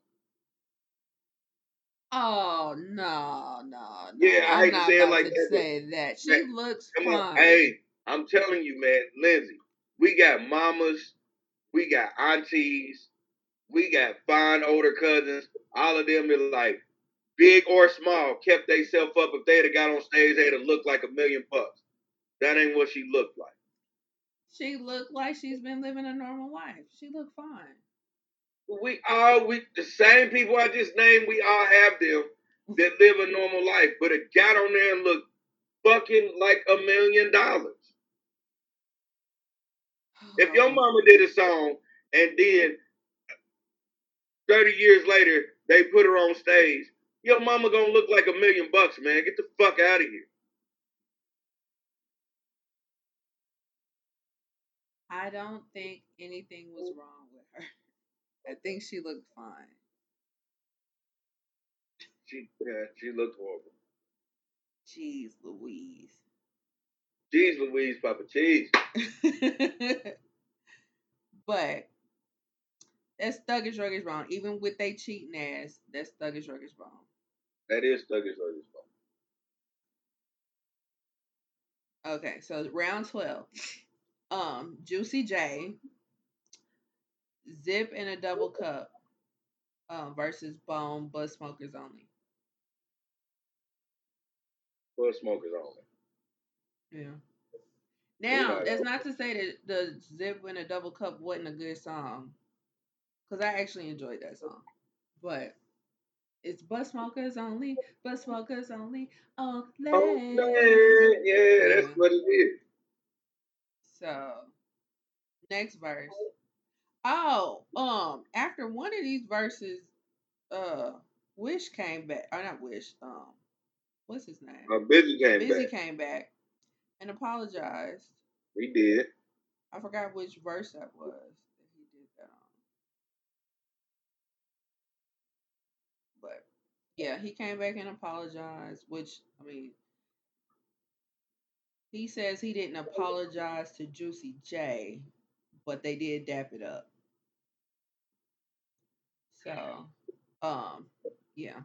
oh, no, no, no.
Yeah, I
I'm
hate to say it like that,
say that. She
Man,
looks
Come
fine.
on, hey, I'm telling you, man, Lindsay, we got mamas, we got aunties, we got fine older cousins. All of them are like big or small, kept theyself up. If they'd have got on stage, they'd have looked like a million bucks. That ain't what she looked like.
She looked like she's been living a normal life. She looked fine.
We all we the same people I just named, we all have them. that live a normal life, but it got on there and looked fucking like a million dollars. If your oh. mama did a song and then 30 years later they put her on stage, your mama gonna look like a million bucks, man. Get the fuck out of here.
I don't think anything was wrong. I think she looked fine.
She yeah, she looked horrible.
Jeez Louise.
Jeez Louise, Papa Cheese. (laughs)
but that's thuggish ruggish wrong. Even with they cheating ass, that's thuggish ruggish wrong.
That is thuggish ruggish
wrong. Okay, so round twelve. Um, Juicy J, Zip in a double cup, um, versus Bone Bud Smokers only.
Bud Smokers only.
Yeah. Now, that's not to say that the Zip in a Double Cup wasn't a good song, because I actually enjoyed that song. But it's Bud Smokers only, Bud Smokers only, oh,
oh yeah, that's what it is.
So, next verse. Oh, um, after one of these verses, uh, Wish came back. Or not Wish. Um, what's his name?
Uh, Bizzy came
back.
Bizzy back.
came back and apologized.
He did.
I forgot which verse that was that he did that on. But yeah, he came back and apologized, which I mean he says he didn't apologize to Juicy J, but they did dap it up. So, um, yeah.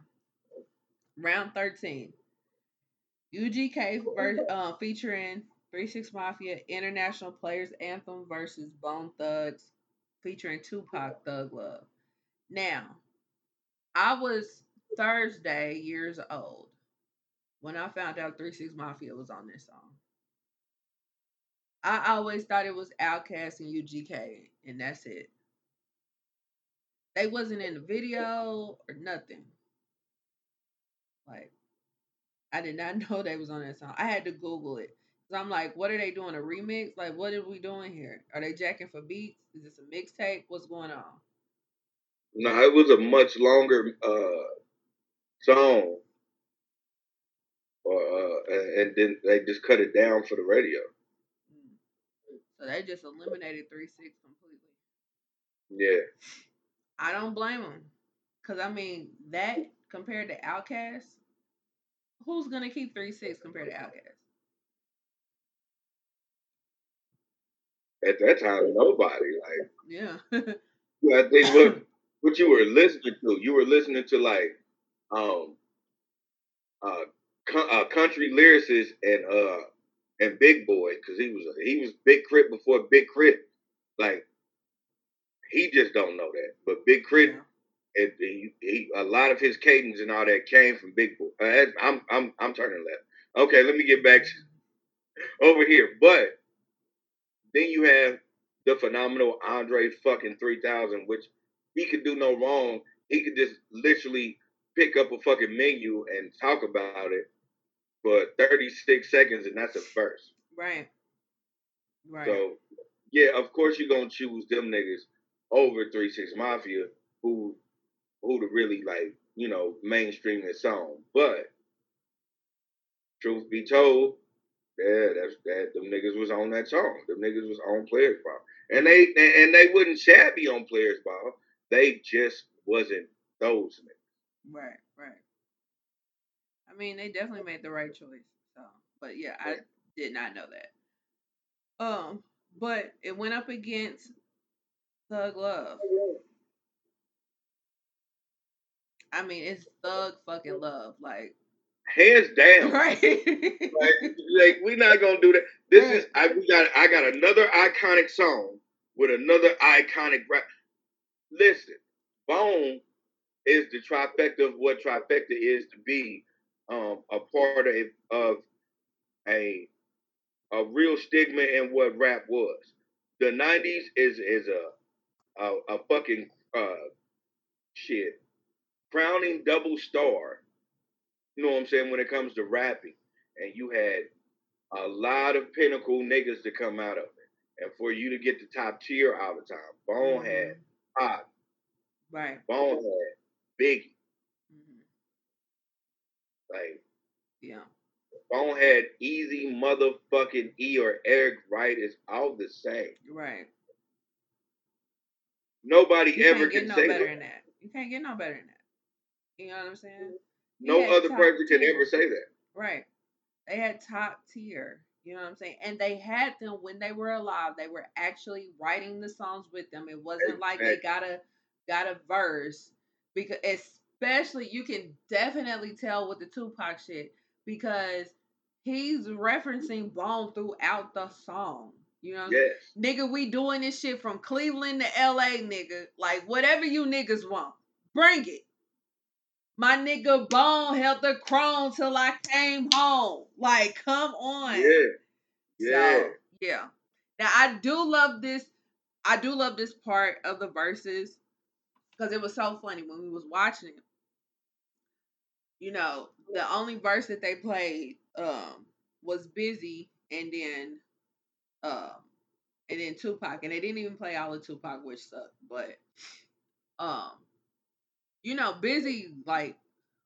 Round 13. UGK ver- (laughs) uh, featuring Three Six Mafia International Players Anthem versus Bone Thugs featuring Tupac Thug Love. Now, I was Thursday years old when I found out Three Six Mafia was on this song. I always thought it was Outkast and UGK, and that's it. They wasn't in the video or nothing. Like, I did not (laughs) know they was on that song. I had to Google it. So I'm like, what are they doing? A remix? Like, what are we doing here? Are they jacking for beats? Is this a mixtape? What's going on?
No, it was a much longer uh, song. Or uh, and, and then they just cut it down for the radio.
So they just eliminated three six completely.
Yeah.
I don't blame them, cause I mean that compared to Outkast, who's gonna keep three six compared to Outkast?
At that time, nobody. Like
yeah.
I think what what you were listening to, you were listening to like um uh, uh country lyricists and uh and Big Boi because he was he was Big K.R.I.T. before Big Crit. Like he just don't know that, but Big Crit. Yeah. It, he, he, a lot of his cadence and all that came from Big Boi. Uh, I'm I'm I'm turning left. Okay, let me get back (laughs) over here. But then you have the phenomenal Andre fucking 3000, which he could do no wrong. He could just literally pick up a fucking menu and talk about it for 36 seconds, and that's a verse.
Right. Right.
So, yeah, of course you're gonna choose them niggas over Three Six Mafia, who who to really like, you know, mainstream this song. But truth be told, yeah, that's that them niggas was on that song. Them niggas was on Players Ball, and they and they wouldn't shabby on Players Ball. They just wasn't those niggas.
Right. Right. I mean, they definitely made the right choice. So, but yeah, I did not know that. Um, but it went up against Thug Love. I mean, it's Thug fucking Love, like
hands down. (laughs)
Right.
like, like we're not gonna do that. This right. is I we got I got another iconic song with another iconic rap. Listen, Bone is the trifecta of what trifecta is to be um, a part of, of a a real stigma in what rap was. The '90s is is a a, a fucking uh, shit crowning double star you know what I'm saying, when it comes to rapping, and you had a lot of pinnacle niggas to come out of it. And for you to get the top tier all the time, Bone had Pop,
Right.
Bone had Biggie.
hmm
Like
Yeah.
Bonehead, Eazy motherfucking E or Eric Wright is all the same.
Right.
Nobody
You
ever can
no
say
better
that.
than that. You can't get no better than that. You know what I'm saying?
Mm-hmm.
No
other person can ever say that.
Right. They had top tier. You know what I'm saying? And they had them when they were alive. They were actually writing the songs with them. It wasn't like they got a got a verse because especially you can definitely tell with the Tupac shit because he's referencing Bone throughout the song. You know, what I'm saying?
Yes.
nigga, we doing this shit from Cleveland to LA, nigga. Like whatever you niggas want, bring it. My nigga Bone held the chrome till I came home. Like, come on.
Yeah. Yeah.
So yeah. Now I do love this. I do love this part of the verses because it was so funny when we was watching it. You know, the only verse that they played um was Bizzy and then um and then Tupac and they didn't even play all of Tupac which sucked but um you know Bizzy like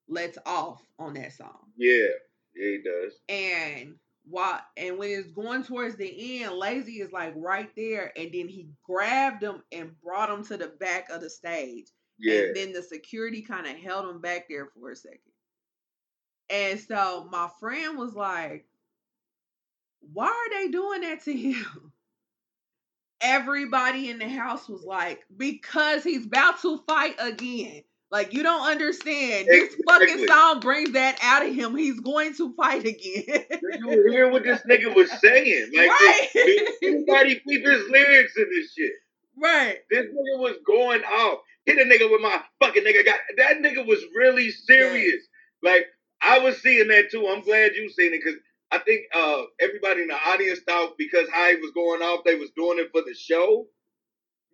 lets off on that song
Yeah. Yeah, he does.
and while and when it's going towards the end, Layzie is like right there, and then he grabbed him and brought him to the back of the stage,
Yeah.
and then the security kind of held him back there for a second. And so my friend was like, "Why are they doing that to him?" Everybody in the house was like, "Because he's about to fight again." Like you don't understand. This fucking song brings that out of him. He's going to fight again.
you hear what this nigga was saying? (laughs) Like,
right.
anybody peep his lyrics in this shit?
right.
This nigga was going off. Hit a nigga with my fucking nigga got that nigga was really serious. Like I was seeing that too. I'm glad you seen it because I think uh everybody in the audience thought because how he was going off, they was doing it for the show.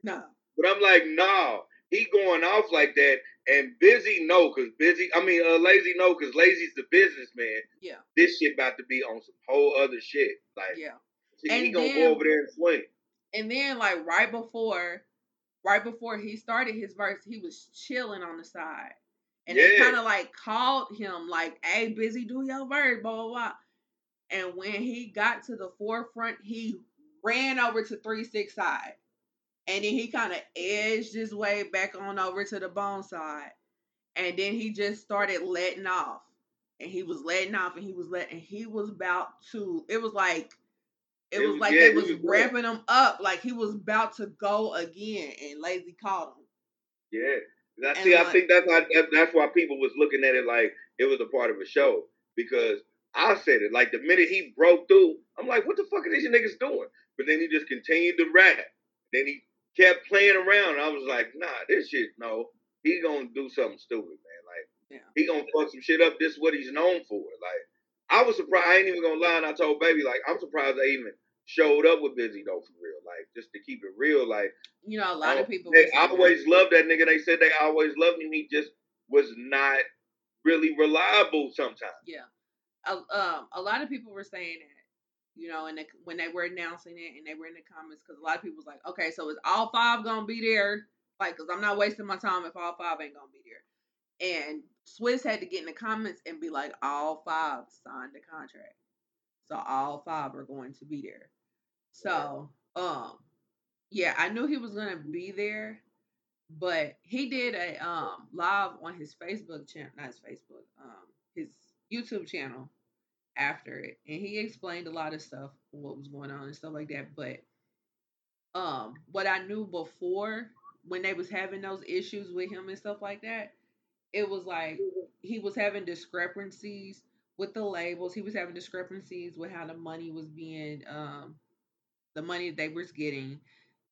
No.
But I'm like, nah, he going off like that. And Bizzy no, cause Bizzy. I mean, uh, Layzie no, cause Layzie's the businessman.
Yeah.
This shit about to be on some whole other shit. Like,
Yeah.
see,
And
he gonna
then-
go over there and swing.
And then like right before, right before he started his verse, he was chilling on the side. And they kind of like called him like, hey, Bizzy, do your verse, blah, blah, blah. And when he got to the forefront, he ran over to 3 6 side. And then he kind of edged his way back on over to the bone side. And then he just started letting off. And he was letting off and he was letting he was about to it was like it,
It
was,
was-
like
yeah,
they
he
was
was
ramping him up like he was about to go again and Layzie caught him.
Yeah.
And
see, I think that's why that's why people was looking at it like it was a part of a show because I said it like the minute he broke through, I'm like, what the fuck are these niggas doing? But then he just continued to rap. Then he kept playing around. I was like, nah, this shit, no, he gonna do something stupid, man. Like
Yeah.
he gonna fuck some shit up. This is what he's known for. Like I was surprised. I ain't even gonna lie. And I told baby like I'm surprised they even showed up with Bizzy though for real. Like just to keep it real. Like
You know, a lot of people
they always loved that nigga. They said they always loved him. He just was not really reliable sometimes.
Yeah. A, um, a lot of people were saying that, you know, and the, when they were announcing it and they were in the comments, because a lot of people was like, okay, so is all five gonna be there? Like, because I'm not wasting my time if all five ain't gonna be there. And Swizz had to get in the comments and be like, all five signed the contract, so all five are going to be there. So, um, yeah, I knew he was gonna be there, but he did a um live on his Facebook channel, not his Facebook, um, YouTube channel after it, and he explained a lot of stuff, what was going on and stuff like that. But um, what I knew before when they was having those issues with him and stuff like that, it was like he was having discrepancies with the labels. He was having discrepancies with how the money was being, um, the money they was getting,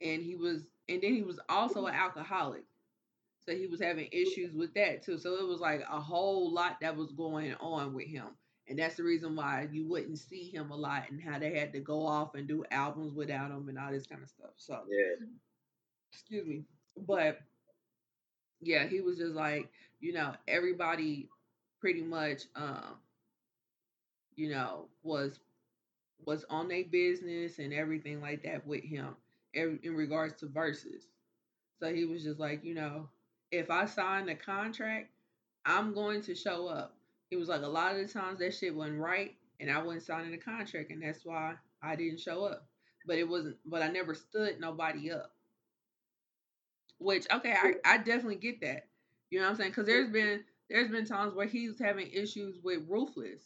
and he was, and then he was also an alcoholic. So he was having issues with that too. So it was like a whole lot that was going on with him. And that's the reason why you wouldn't see him a lot and how they had to go off and do albums without him and all this kind of stuff. So
Yeah.
excuse me. But yeah, he was just like, you know, everybody pretty much um you know was was on their business and everything like that with him in regards to verses. So he was just like, you know, if I sign the contract, I'm going to show up. He was like, a lot of the times that shit wasn't right, and I wasn't signing the contract, and that's why I didn't show up. But it wasn't, but I never stood nobody up. Which, okay, I, I definitely get that. You know what I'm saying? Because there's been there's been times where he's having issues with Ruthless.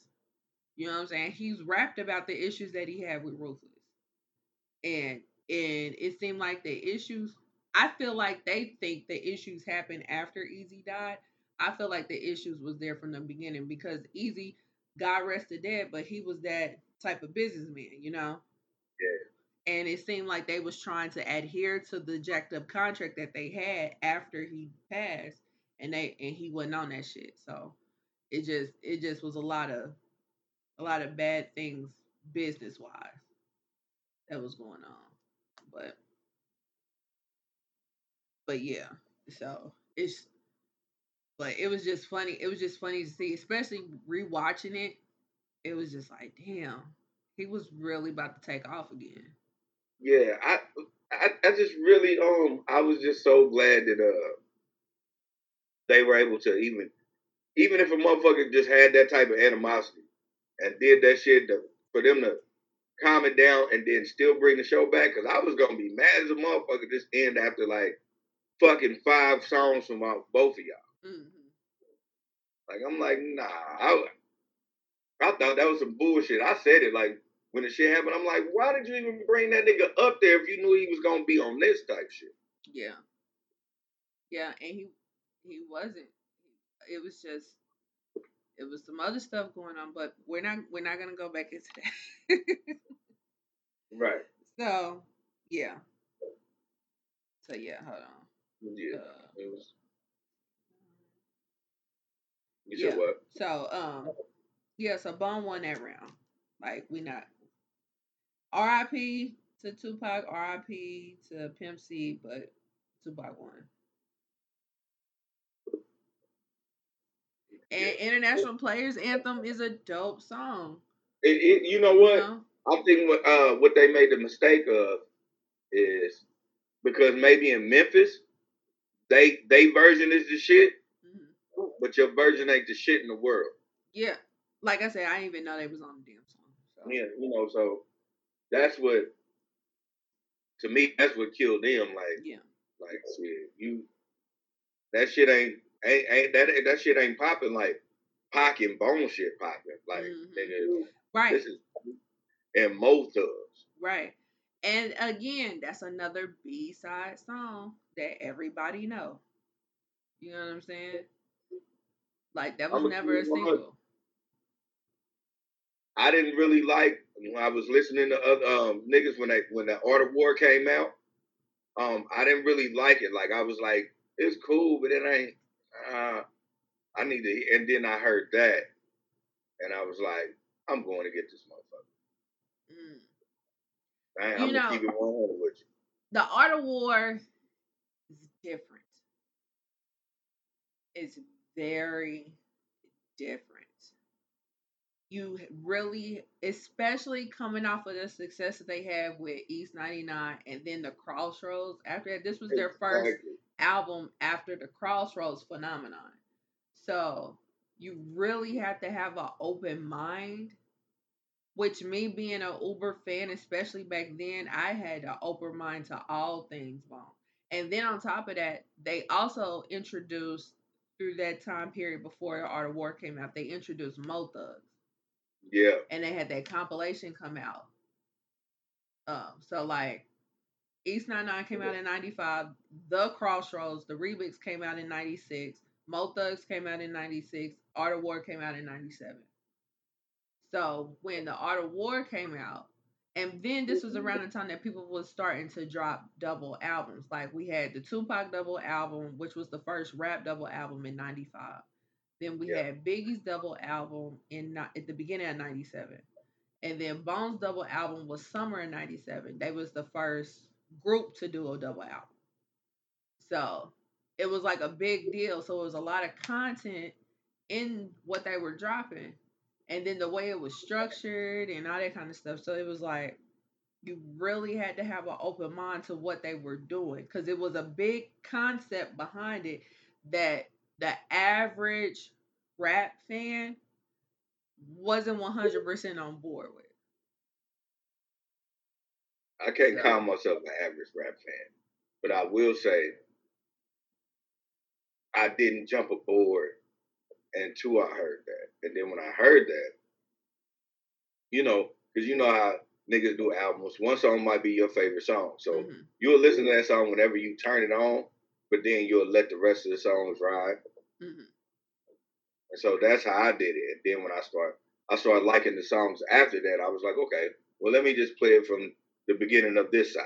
You know what I'm saying? He's rapped about the issues that he had with Ruthless. And and it seemed like the issues I feel like they think the issues happened after Eazy died. I feel like the issues was there from the beginning because Eazy, God rested dead, but he was that type of businessman, you know?
Yeah.
And it seemed like they was trying to adhere to the jacked up contract that they had after he passed and they and he wasn't on that shit. So it just it just was a lot of a lot of bad things business wise that was going on. But but yeah, so it's but it was just funny. It was just funny to see, especially rewatching it. It was just like, damn, he was really about to take off again.
Yeah, I, I, I just really, um, I was just so glad that uh, they were able to even, even if a motherfucker just had that type of animosity and did that shit to, for them to calm it down and then still bring the show back, because I was gonna be mad as a motherfucker just end after like fucking five songs from both of y'all. Mm-hmm. Like I'm like, nah, I, I thought that was some bullshit. I said it like when the shit happened. I'm like, why did you even bring that nigga up there if you knew he was gonna be on this type shit?
Yeah, yeah, and he he wasn't. It was just it was some other stuff going on, but we're not we're not gonna go back into that.
right. (laughs)
So yeah. So yeah, hold on.
Yeah. Uh, it was. You
yeah. what? So um, yeah. So Bone won that round. Like we not. R.I.P. to Tupac. R.I.P. to Pimp C. But Tupac won. And yeah. International Players Anthem is a dope song.
It, it, you know what? You know? I think what uh, what they made the mistake of is because maybe in Memphis they they version is the shit, mm-hmm. but your version ain't the shit in the world.
Yeah, like I said, I didn't even know they was on the damn song.
So. Yeah, you know, so that's what to me that's what killed them. Like,
yeah,
like shit, you that shit ain't ain't, ain't that that shit ain't popping like Pac and Bone shit popping. Like, mm-hmm. nigga,
right?
This is and most of
right. And again, that's another B side song that everybody know. You know what I'm saying? Like that was never a single.
I didn't really like when I was listening to other um, niggas when they when the Art of War came out. Um, I didn't really like it. Like I was like, it's cool, but it ain't. Uh, I need to. And then I heard that, and I was like, I'm going to get this motherfucker. Mm. I, am gonna keep it 100 with you.
The Art of War is different. It's very different. You really, especially coming off of the success that they had with East 99 and then the Crossroads after that. This was their exactly. first album after the Crossroads phenomenon. So you really have to have an open mind which me being an Uber fan, especially back then, I had an open mind to all things bomb. And then on top of that, they also introduced through that time period before the Art of War came out, they introduced Mo Thugs.
Yeah.
And they had that compilation come out. Um, so like East 99 came out in 95, The Crossroads, the remix came out in 96, Mo Thugs came out in 96, Art of War came out in 97. So when the Art of War came out, and then this was mm-hmm. around the time that people was starting to drop double albums. Like we had the Tupac double album, which was the first rap double album in '95. Then we yeah. had Biggie's double album in at the beginning of '97, and then Bones double album was summer of '97. They was the first group to do a double album. So it was like a big deal. So it was a lot of content in what they were dropping, and then the way it was structured and all that kind of stuff. So it was like you really had to have an open mind to what they were doing because it was a big concept behind it that the average rap fan wasn't 100% on board with.
I can't so. call myself an average rap fan, but I will say I didn't jump aboard until I heard that. And then when I heard that, you know, because you know how niggas do albums, one song might be your favorite song. So mm-hmm. you'll listen to that song whenever you turn it on, but then you'll let the rest of the songs ride. Mm-hmm. And so that's how I did it. And then when I start, I started liking the songs after that. I was like, okay, well, let me just play it from the beginning of this side.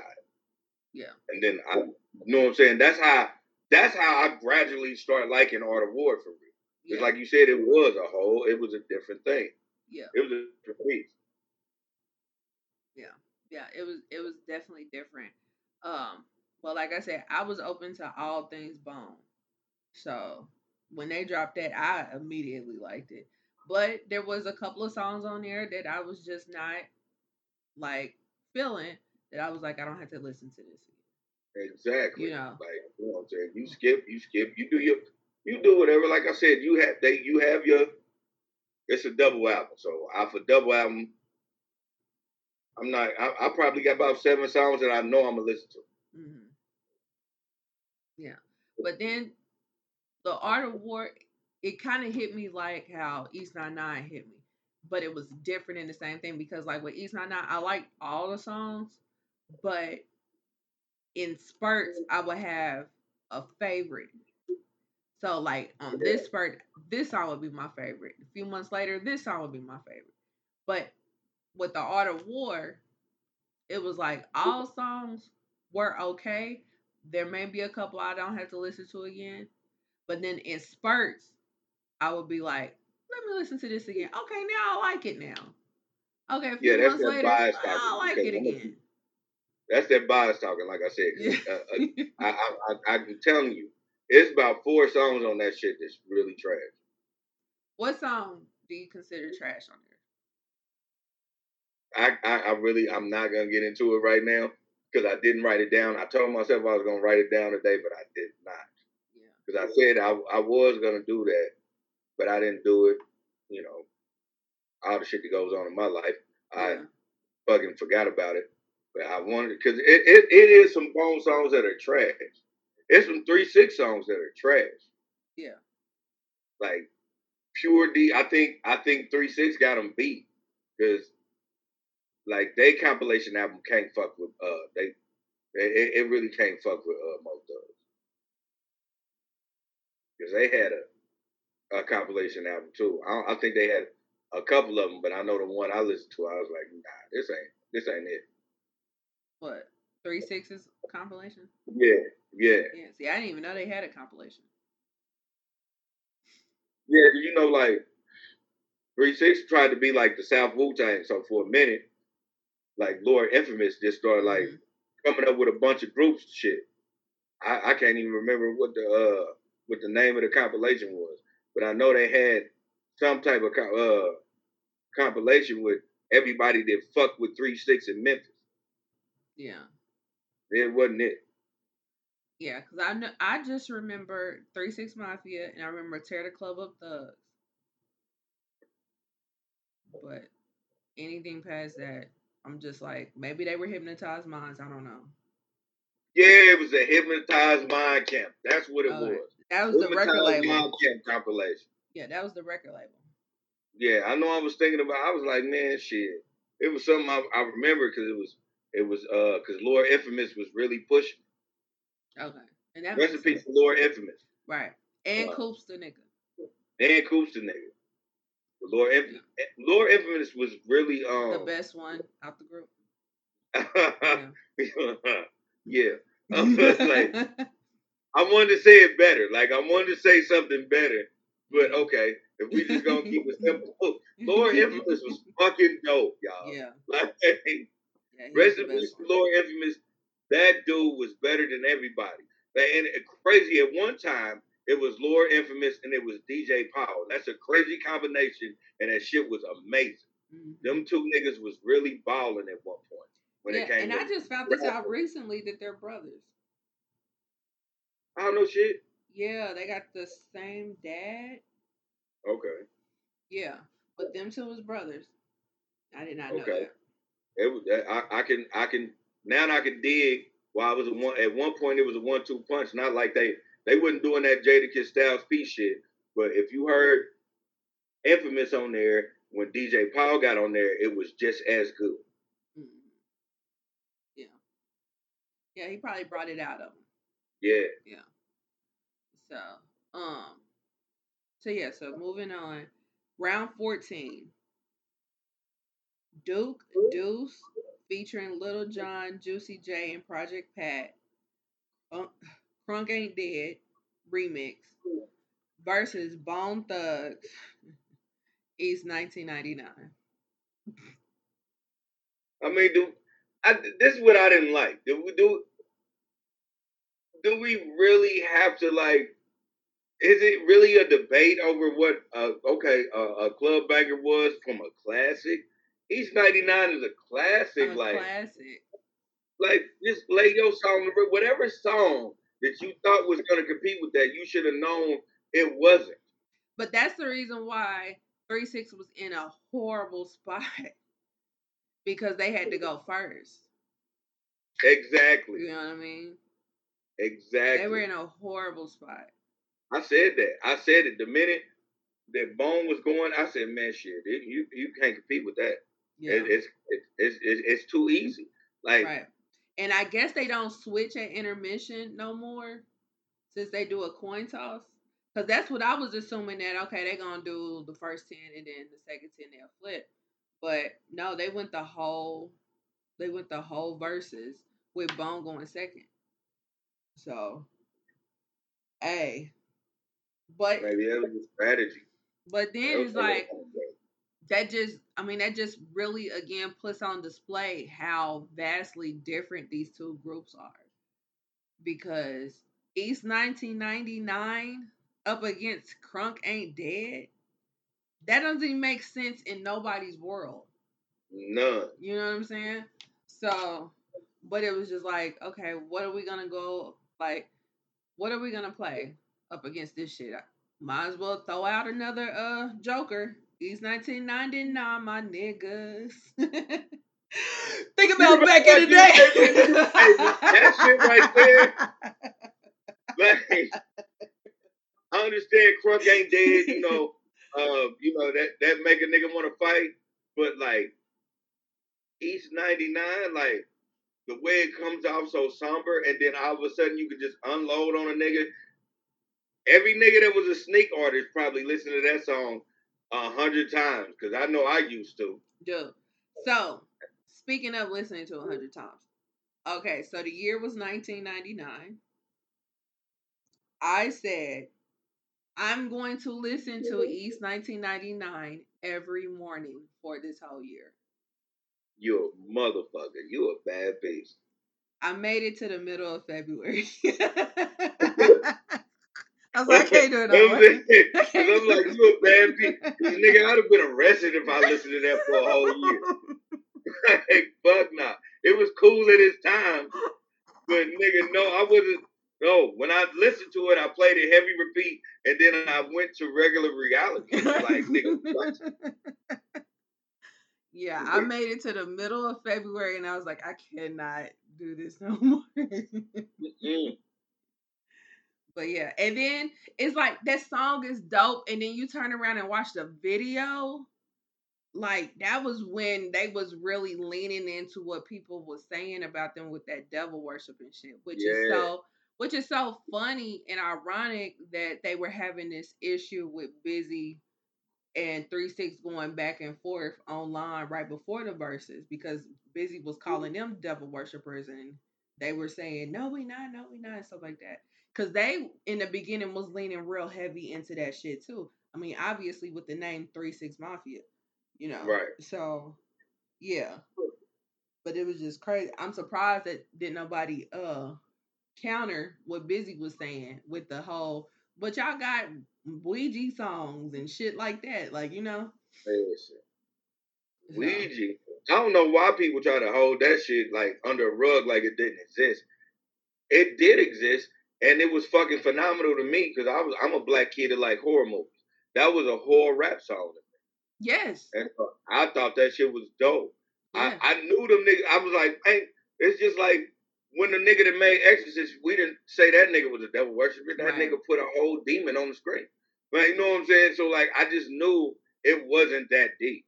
Yeah.
And then I, you know what I'm saying? That's how that's how I gradually start liking Art of War for real. It's like you said, it was a whole, it was a different thing.
Yeah.
It was a different piece.
Yeah. Yeah. It was it was definitely different. Um, but like I said, I was open to all things bone. So when they dropped that, I immediately liked it. But there was a couple of songs on there that I was just not like feeling that I was like, I don't have to listen to this.
Exactly.
You know,
like you know what I'm saying. You skip, you skip, you do your, you do whatever. Like I said, you have they, you have your. It's a double album, so off a double album, I'm not. I, I, probably got about seven songs that I know I'm gonna listen to.
Mm-hmm. Yeah, but then the Art of War, it kind of hit me like how East 99 hit me, but it was different in the same thing because like with East 99, I like all the songs, but in spurts I would have a favorite. So like on this spurt, this song would be my favorite. A few months later, this song would be my favorite. But with the Art of War, it was like all songs were okay. There may be a couple I don't have to listen to again, but then in spurts, I would be like, let me listen to this again. Okay, now I like it now. Okay, a few yeah, months later, I like it again.
That's that bias talking, like I said. Uh, uh (laughs) I, I, I, I'm telling you, it's about four songs on that shit that's really trash.
What song do you consider trash on
there? I, I, I really, I'm not gonna get into it right now because I didn't write it down. I told myself I was gonna write it down today, but I did not because I said I, I was gonna do that, but I didn't do it. You know, all the shit that goes on in my life, I yeah. fucking forgot about it. But I wanted because it, it, it is some bone songs that are trash. It's some three six songs that are trash.
Yeah.
Like pure D. I think I think three six got them beat because like they compilation album can't fuck with uh they. It, it really can't fuck with uh Mo Thugs because they had a, a compilation album too. I, I, think they had a couple of them, but I know the one I listened to, I was like, nah, this ain't this ain't it.
What three sixes compilation?
Yeah, yeah.
Yeah. See, I didn't even know they had a compilation.
Yeah, you know, like three six tried to be like the South Wu Tang, so for a minute, like Lord Infamous just started like mm-hmm. coming up with a bunch of groups shit. I, I can't even remember what the uh what the name of the compilation was, but I know they had some type of uh, compilation with everybody that fucked with Three Six in Memphis.
Yeah,
it wasn't it.
Yeah, because I know I just remember Three Six Mafia, and I remember Tear the Club Up Thugs. But anything past that, I'm just like maybe they were hypnotized minds. I don't know.
Yeah, it was a hypnotized mind camp. That's what it was.
That was the record label.
compilation.
Yeah, that was the record label.
Yeah, I know. I was thinking about. I was like, man, shit. It was something I, I remember because it was it was uh because Lord Infamous was really pushing.
Okay, and that
recipe for Lord Infamous.
Right, and uh, Koopsta Knicca.
And Koopsta Knicca. Lord Infamous. Yeah. Lord Infamous was really um
the best one out the group.
yeah. (laughs) yeah. (laughs) I was like, I wanted to say it better. Like I wanted to say something better. But okay, if we just gonna keep it simple, Lord Infamous was (laughs) fucking dope, y'all.
Yeah.
Like, yeah, rest in peace, Lord Infamous. That dude was better than everybody. And crazy at one time, it was Lord Infamous, and it was DJ Paul. That's a crazy combination, and that shit was amazing. Mm-hmm. Them two niggas was really balling at one point
when yeah, it came. And I just found this out recently that they're brothers.
I don't know shit.
Yeah, they got the same dad.
Okay.
Yeah, but them two was brothers. I did not know that. okay. that.
It was. I, I can. I can. Now I can dig. Why I was a one at one point it was a one-two punch. Not like they they wasn't doing that Jadakiss Styles P shit. But if you heard Infamous on there when DJ Paul got on there, it was just as good. Mm-hmm.
Yeah. Yeah, he probably brought it out of him.
Yeah.
Yeah. So, um, so yeah, so moving on. Round 14. Duke Deuce featuring Lil Jon, Juicy J, and Project Pat. Crunk Ain't Dead remix versus Bone Thugs East 1999. I
mean, do I, this is what I didn't like. Do we do? Do we really have to like? Is it really a debate over what? Uh, okay, uh, a club banger was from a classic. East 99 is a classic. A like
classic.
Like just lay your song, whatever song that you thought was going to compete with that, you should have known it wasn't.
But that's the reason why Three Six was in a horrible (laughs) spot because they had to go first.
Exactly.
You know what I mean?
Exactly.
They were in a horrible spot.
I said that. I said it the minute that Bone was going. I said, "Man, shit, it, you you can't compete with that. Yeah. It, it's, it, it's it's it's too easy. Like right.
And I guess they don't switch at intermission no more since they do a coin toss. Cause that's what I was assuming that okay, they're gonna do the first ten and then the second ten they'll flip. But no, they went the whole they went the whole verses with Bone going second. So hey. But
maybe that was a strategy.
But then it's like that just I mean that just really again puts on display how vastly different these two groups are. Because East 1999 up against Crunk Ain't Dead, that doesn't even make sense in nobody's world.
None.
You know what I'm saying? So, but it was just like, okay, what are we gonna go like? What are we gonna play up against this shit? Might as well throw out another uh Joker He's 1999, my niggas. (laughs) Think about back in the day.
that shit right there. Like, I understand Crunk ain't dead, you know. (laughs) Uh, you know that that make a nigga want to fight, but like East 99, like the way it comes off so somber, and then all of a sudden you can just unload on a nigga. Every nigga that was a sneak artist probably listened to that song a hundred times because I know I used to.
Dude. So, speaking of listening to a hundred times, okay, so the year was 1999. I said, I'm going to listen to mm-hmm. East 1999 every morning for this whole year.
You're a motherfucker. You're a bad bitch.
I made it to the middle of February. (laughs) (laughs) I was like, I can't do it. (laughs) Because
I'm like, you a bad bitch. Nigga, I'd have been arrested if I listened to that for a whole year. (laughs) like, fuck nah. It was cool at its time. But nigga, no, I wasn't. No, when I listened to it, I played it heavy repeat, and then I went to regular reality. Like, nigga,
Yeah, I made it to the middle of February, and I was like, I cannot do this no (laughs) more. But yeah, and then it's like that song is dope, and then you turn around and watch the video. Like that was when they was really leaning into what people was saying about them with that devil worship and shit, which yeah. is so which is so funny and ironic that they were having this issue with Bizzy and Three Six going back and forth online right before the verses because Bizzy was mm-hmm. calling them devil worshippers and they were saying no we not no we not and stuff like that because they in the beginning was leaning real heavy into that shit too. I mean, obviously with the name Three Six Mafia, you know.
Right.
So, yeah. But it was just crazy. I'm surprised that did nobody uh counter what Bizzy was saying with the whole But y'all got Ouija songs and shit like that. Like, you know.
Listen. Ouija. I don't know why people try to hold that shit like under a rug like it didn't exist. It did exist, and it was fucking phenomenal to me because I was I'm a black kid that like horror movies. That was a horror rap song to me.
Yes.
And uh, I thought that shit was dope. Yeah. I, I knew them niggas. I was like, hey, it's just like when the nigga that made Exorcist, we didn't say that nigga was a devil worshiper. That right. nigga put a whole demon on the screen. But you know what I'm saying? So like, I just knew it wasn't that deep.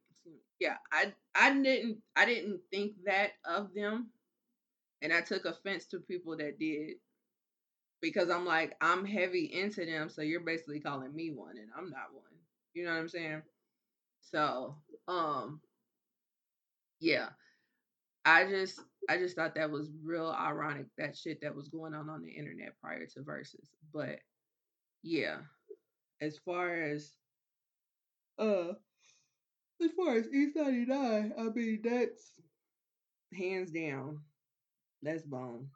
Yeah, I I didn't I didn't think that of them, and I took offense to people that did because I'm like I'm heavy into them, so you're basically calling me one, and I'm not one. You know what I'm saying? So, um, yeah, I just I just thought that was real ironic that shit that was going on on the internet prior to verses. But yeah, as far as uh as far as East 99, I mean that's hands down. That's bone.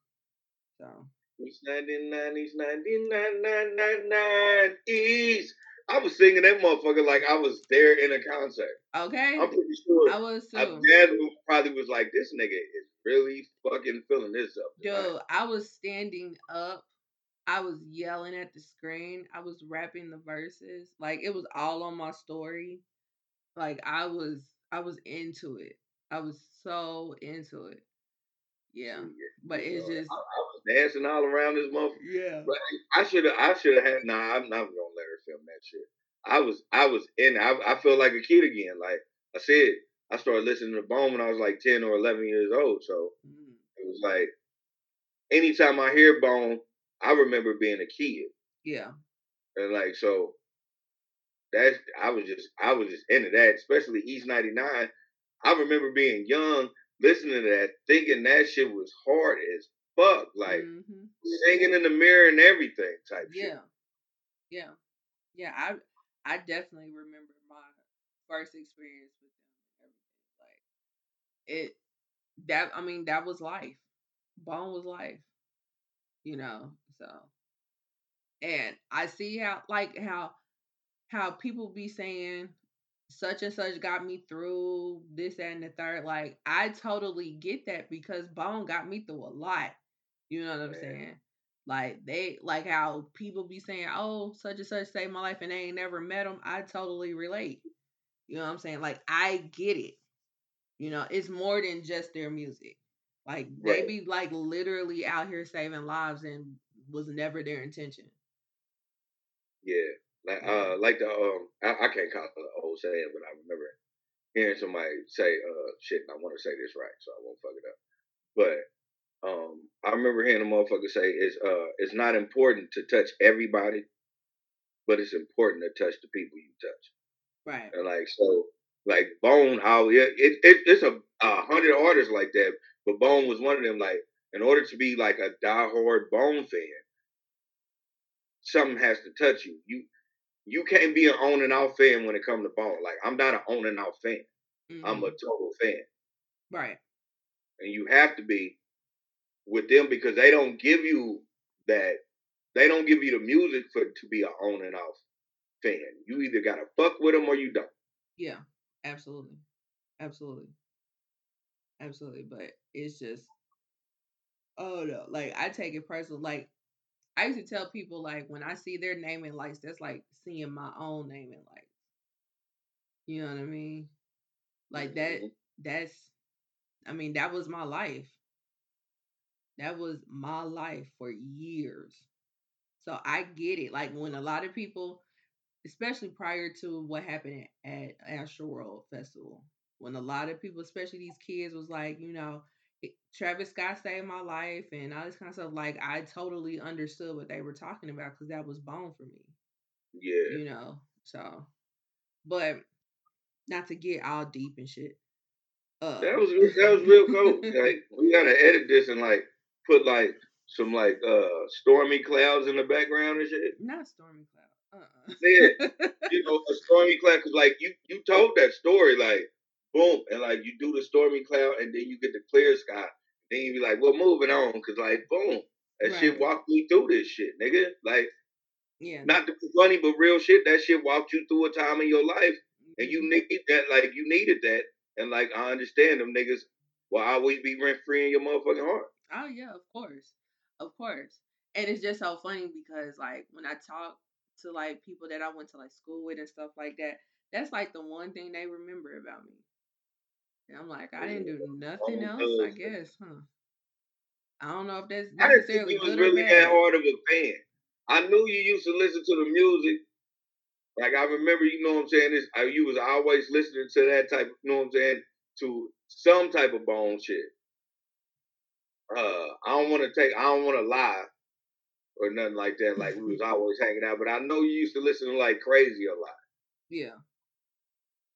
So
East 99, East 99, 99, East. I was singing that motherfucker like I was there in a concert.
Okay.
I'm pretty sure.
I was too.
My dad probably was like, "This nigga is really fucking feeling this up."
Dude, I was standing up. I was yelling at the screen. I was rapping the verses. Like it was all on my story. Like I was, I was into it. I was so into it. Yeah, but it's just I,
I, was dancing all around this motherfucker.
Yeah,
but I should have. I should have had. Nah, I'm not gonna let her film that shit. I was. I was in. I, I feel like a kid again. Like I said, I started listening to Bone when I was like ten or eleven years old. So mm. it was like anytime I hear Bone, I remember being a kid.
Yeah,
and like so. That's I was just I was just into that, especially East ninety nine. I remember being young listening to that, thinking that shit was hard as fuck, like mm-hmm. singing in the mirror and everything type
yeah.
shit.
Yeah, yeah, I I definitely remember my first experience with them. Like it. That I mean, that was life. Bone was life. You know, so and I see how like how how people be saying such and such got me through this and the third. Like I totally get that because Bone got me through a lot. You know what I'm Man. saying? Like they like how people be saying, "Oh, such and such saved my life," and they ain't never met them. I totally relate. You know what I'm saying? Like I get it. You know, it's more than just their music. Like right. they be like literally out here saving lives and was never their intention.
Yeah. Like uh like the um I, I can't call it an old saying, but I remember hearing somebody say uh shit I want to say this right, so I won't fuck it up. But um I remember hearing a motherfucker say it's uh it's not important to touch everybody, but it's important to touch the people you touch.
Right.
And like so like Bone, how it, it, it it's a, a hundred artists like that, but Bone was one of them. Like in order to be like a diehard Bone fan, something has to touch you. You you can't be an on and off fan when it comes to ball. Like I'm not an on and off fan. Mm-hmm. I'm a mm-hmm. total fan.
Right.
And you have to be with them because they don't give you that. They don't give you the music for to be an on and off fan. You either gotta fuck with them or you don't.
Yeah, absolutely, absolutely, absolutely. But it's just, oh no, like I take it personal. Like I used to tell people like when I see their naming lights, that's like seeing my own naming lights. You know what I mean? Like that mm-hmm. that's I mean, that was my life. That was my life for years. So I get it. Like when a lot of people, especially prior to what happened at Astroworld Festival, when a lot of people, especially these kids, was like, you know, Travis Scott saved my life and all this kind of stuff. Like I totally understood what they were talking about because that was bone for me.
Yeah.
You know, so but not to get all deep and shit.
Uh, that was that was real cool. (laughs) like we gotta edit this and like put like some like uh stormy clouds in the background and shit.
Not stormy clouds. Uh-uh.
Yeah, you know a stormy cloud because like you you told that story like boom, and like you do the stormy cloud, and then you get the clear sky. Then you be like, "Well, moving on," because like boom, that right. shit walked me through this shit, nigga. Like,
Yeah.
Not to be funny, but real shit. That shit walked you through a time in your life, and you
Mm-hmm.
needed that. Like you needed that, and like I understand them niggas will always be rent free in your motherfucking heart.
Oh yeah, of course, of course. And it's just so funny because like when I talk to like people that I went to like school with and stuff like that, that's like the one thing they remember about me. And I'm like, I didn't do nothing else, I guess, huh? I don't know if that's
I didn't think
necessarily
you was really that hard of a fan. I knew you used to listen to the music. Like I remember, you know what I'm saying. This, I, you was always listening to that type. You know what I'm saying? To some type of bone shit. Uh, I don't want to take. I don't want to lie or nothing like that. Like we was (laughs) always hanging out, but I know you used to listen to like Krayzie a lot.
Yeah.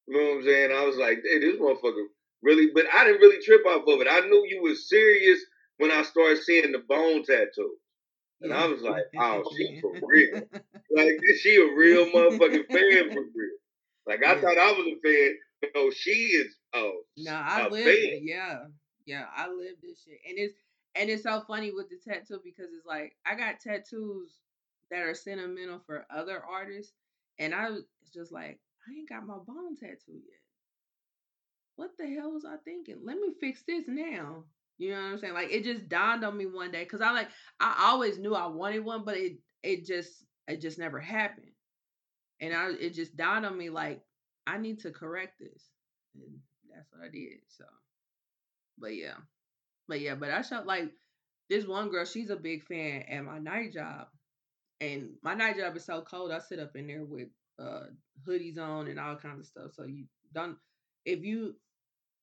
You know what I'm saying? I was like, hey, this motherfucker really, but I didn't really trip off of it. I knew you was serious when I started seeing the bone tattoo. And I was like, (laughs) oh, she for real. Like, is she a real motherfucking fan for real? Like, I
Yeah.
thought I was a fan. No, she is. Oh,
No, I
a
lived
fan.
it. Yeah. Yeah, I lived this shit. And it's and it's so funny with the tattoo because it's like I got tattoos that are sentimental for other artists. And I was just like, I ain't got my bone tattoo yet. What the hell was I thinking? Let me fix this now. You know what I'm saying? Like it just dawned on me one day because I like I always knew I wanted one, but it it just it just never happened. And I it just dawned on me like I need to correct this. And that's what I did. So but yeah. But yeah, but I showed like this one girl, she's a big fan at my night job. And my night job is so cold, I sit up in there with uh hoodies on and all kinds of stuff. So you don't if you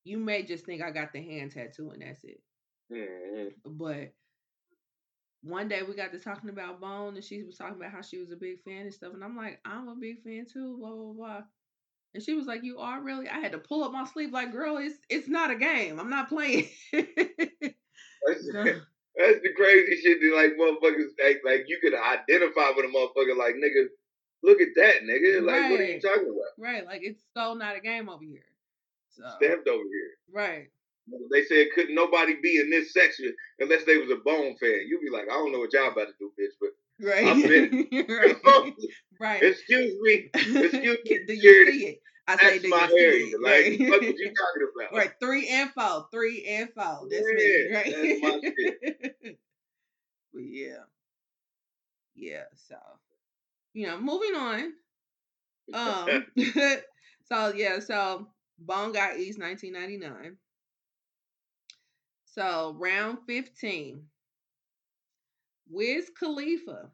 you may just think I got the hand tattoo and that's it.
Mhm.
But one day we got to talking about Bone and she was talking about how she was a big fan and stuff. And I'm like, I'm a big fan too, blah blah blah. And she was like, You are really? I had to pull up my sleeve like, girl, it's it's not a game. I'm not playing.
That's, (laughs)
So- (laughs)
that's the crazy shit that, like, motherfuckers, like, like, you could identify with a motherfucker, like, nigga, look at that, nigga. Like, what are you talking about?
right, like it's so not a game over here. So
Stamped over here.
right.
They said couldn't nobody be in this section unless they was a bone fan. You'd be like, I don't know what y'all about to do, bitch, but
Right.
In (laughs)
right. (laughs) right.
excuse me, excuse me, (laughs)
do you see it? I say, do
my area.
it?
Like,
right.
what you talking about?
right. Three and four. Three and four. That's me. Right.
that's my
but yeah. Yeah. So, you know, moving on. Um. so yeah. So Bone got East 1999. So round 15. Wiz Khalifa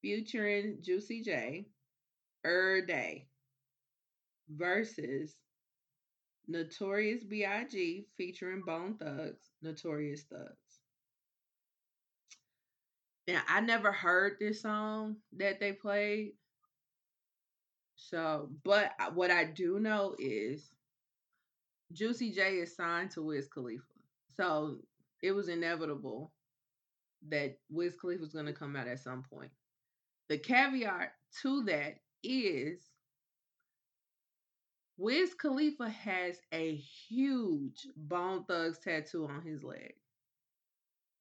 featuring Juicy J, Er Day versus Notorious B.I.G. featuring Bone Thugs, Notorious Thugs. Now, I never heard this song that they played. So, but what I do know is Juicy J is signed to Wiz Khalifa. So, it was inevitable that Wiz Khalifa was going to come out at some point. The caveat to that is Wiz Khalifa has a huge Bone Thugs tattoo on his leg.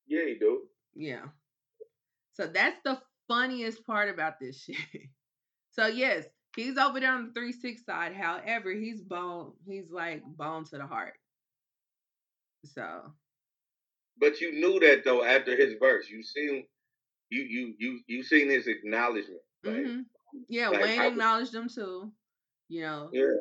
yeah, you do.
Yeah. So that's the funniest part about this (laughs) shit. So yes, he's over there on the three six side. However, he's bone. He's like bone to the heart. So
But you knew that though after his verse. You seen you you you you seen his acknowledgement. Like,
mhm. yeah,
like,
Wayne
I was-
acknowledged him too. You know.
yeah.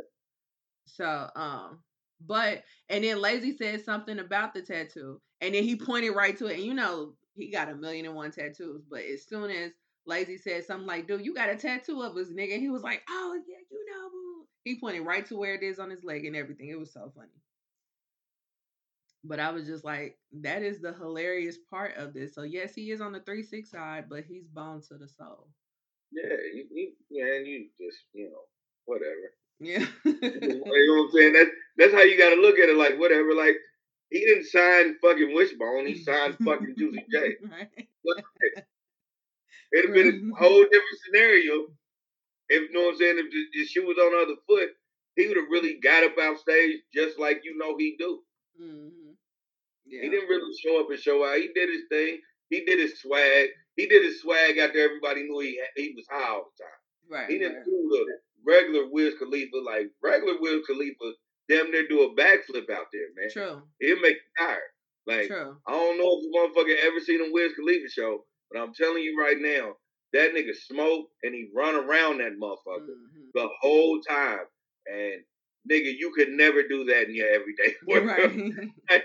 So um, but and then Layzie said something about the tattoo, and then he pointed right to it. And you know he got a million and one tattoos, but as soon as Layzie said something like, "Dude, you got a tattoo of us, nigga," he was like, "Oh yeah, you know." He pointed right to where it is on his leg and everything. It was so funny. But I was just like, that is the hilarious part of this. So yes, he is on the three six side, but he's bound to the soul.
Yeah, you, you man, you just you know whatever.
Yeah.
you know what I'm saying? That's that's how you got to look at it. Like whatever. Like he didn't sign fucking Wishbone. He signed fucking Juicy J. (laughs)
Right.
It'd have been a whole different scenario. If you know what I'm saying, if the, the shoe was on the other foot, he would have really got up out stage just like you know he do.
hmm
He didn't really show up and show out. He did his thing. He did his swag. he did his swag out there. Everybody knew he he was high all the time.
Right.
He didn't
right.
do the regular Wiz Khalifa like regular Wiz Khalifa. Damn near do a backflip out there, man.
True.
He'll make you tired. Like
True.
I don't know if you motherfucker ever seen a Wiz Khalifa show, but I'm telling you right now, that nigga smoke and he run around that motherfucker
Mhm.
the whole time. And nigga, you could never do that in your everyday (laughs) work. (laughs)
Right.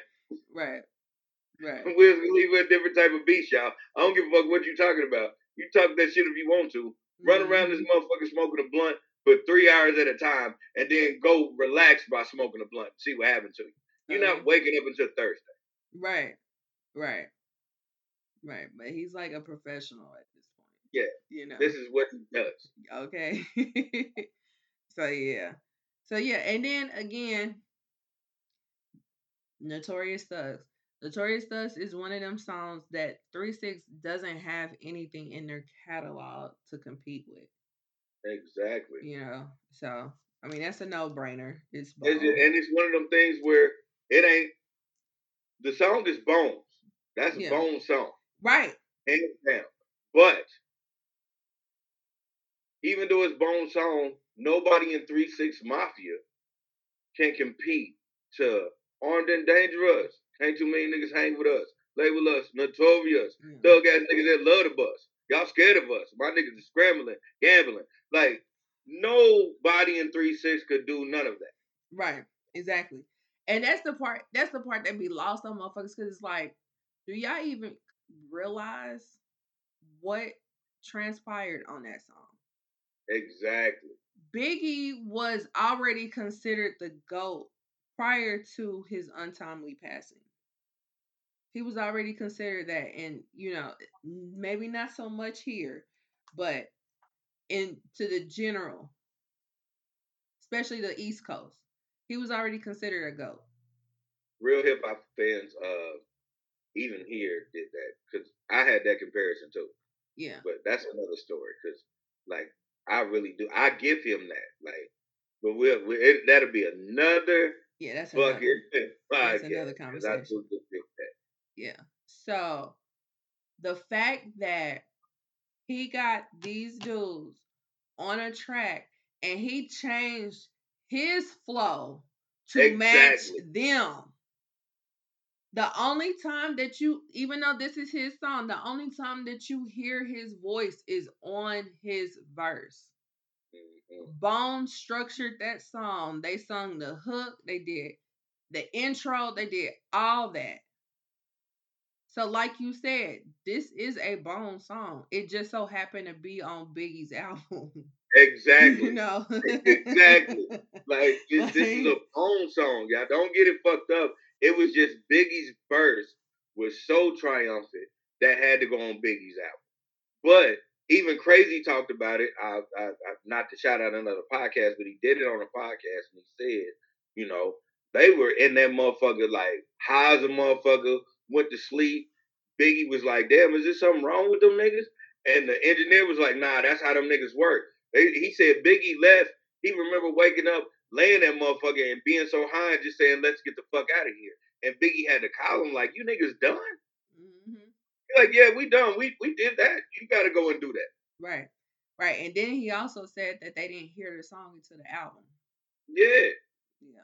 right. Right.
Wiz Khalifa a different type of beast, y'all. I don't give a fuck what you talking about. You talk that shit if you want to. Run around this
Mhm.
motherfucker smoking a blunt for three hours at a time, and then go relax by smoking a blunt. See what happens to you. You're
Uh-huh.
not waking up until Thursday.
Right. Right. Right. But he's like a professional at this point.
Yeah.
You know.
This is what he does.
Okay. (laughs) so yeah. So yeah, and then again, Notorious Thugs. Notorious Thugs is one of them songs that Three Six doesn't have anything in their catalog to compete with.
Exactly.
You know. So I mean that's a no brainer. It's
It's
Bone.
just- and it's one of them things where it ain't. The song is Bones. That's a
Yeah.
Bone song,
right.
hands down. But even though it's Bone song, nobody in Three Six Mafia can compete to Armed and Dangerous. Ain't too many niggas hang with us. Label us. Notorious.
Yeah.
Thug ass niggas that love the bus. Y'all scared of us. My niggas is scrambling, gambling. Like nobody in three six could do none of that.
Right. Exactly. And that's the part. That's the part that be lost on motherfuckers because it's like, do y'all even realize what transpired on that song?
Exactly.
Biggie was already considered the GOAT prior to his untimely passing. He was already considered that, and you know, maybe not so much here, but in to the general, especially the East Coast, he was already considered a GOAT.
Real hip hop fans, uh, even here did that because I had that comparison too.
Yeah,
But that's another story because, like, I really do. I give him that. Like, but we'll, we it, that'll be another
yeah, that's another, (laughs) that's another conversation.
do give that.
Yeah. So the fact that he got these dudes on a track and he changed his flow to match them. The only time that you, even though this is his song, the only time that you hear his voice is on his verse.
Mhm.
Bone structured that song. They sung the hook, they did the intro, they did all that. So, like you said, this is a Bone song. It just so happened to be on Biggie's (laughs) album.
Exactly.
you know?
Exactly. (laughs) Like this, this is a bone song, y'all. Don't get it fucked up. It was just Biggie's verse was so triumphant that had to go on Biggie's album. But even Krayzie talked about it. I, I, I not to shout out another podcast, but he did it on a podcast and he said, you know, they were in that motherfucker like high as a motherfucker, went to sleep. Biggie was like, damn, is there something wrong with them niggas? And the engineer was like, nah, that's how them niggas work. They, he said Biggie left. He remember waking up, laying that motherfucker and being so high and just saying, let's get the fuck out of here. And Biggie had to call him like, you niggas done?
Mhm.
He's like, yeah, we done. We we did that. You got to go and do that.
Right. Right. And then he also said that they didn't hear the song until the album.
Yeah,
Yeah.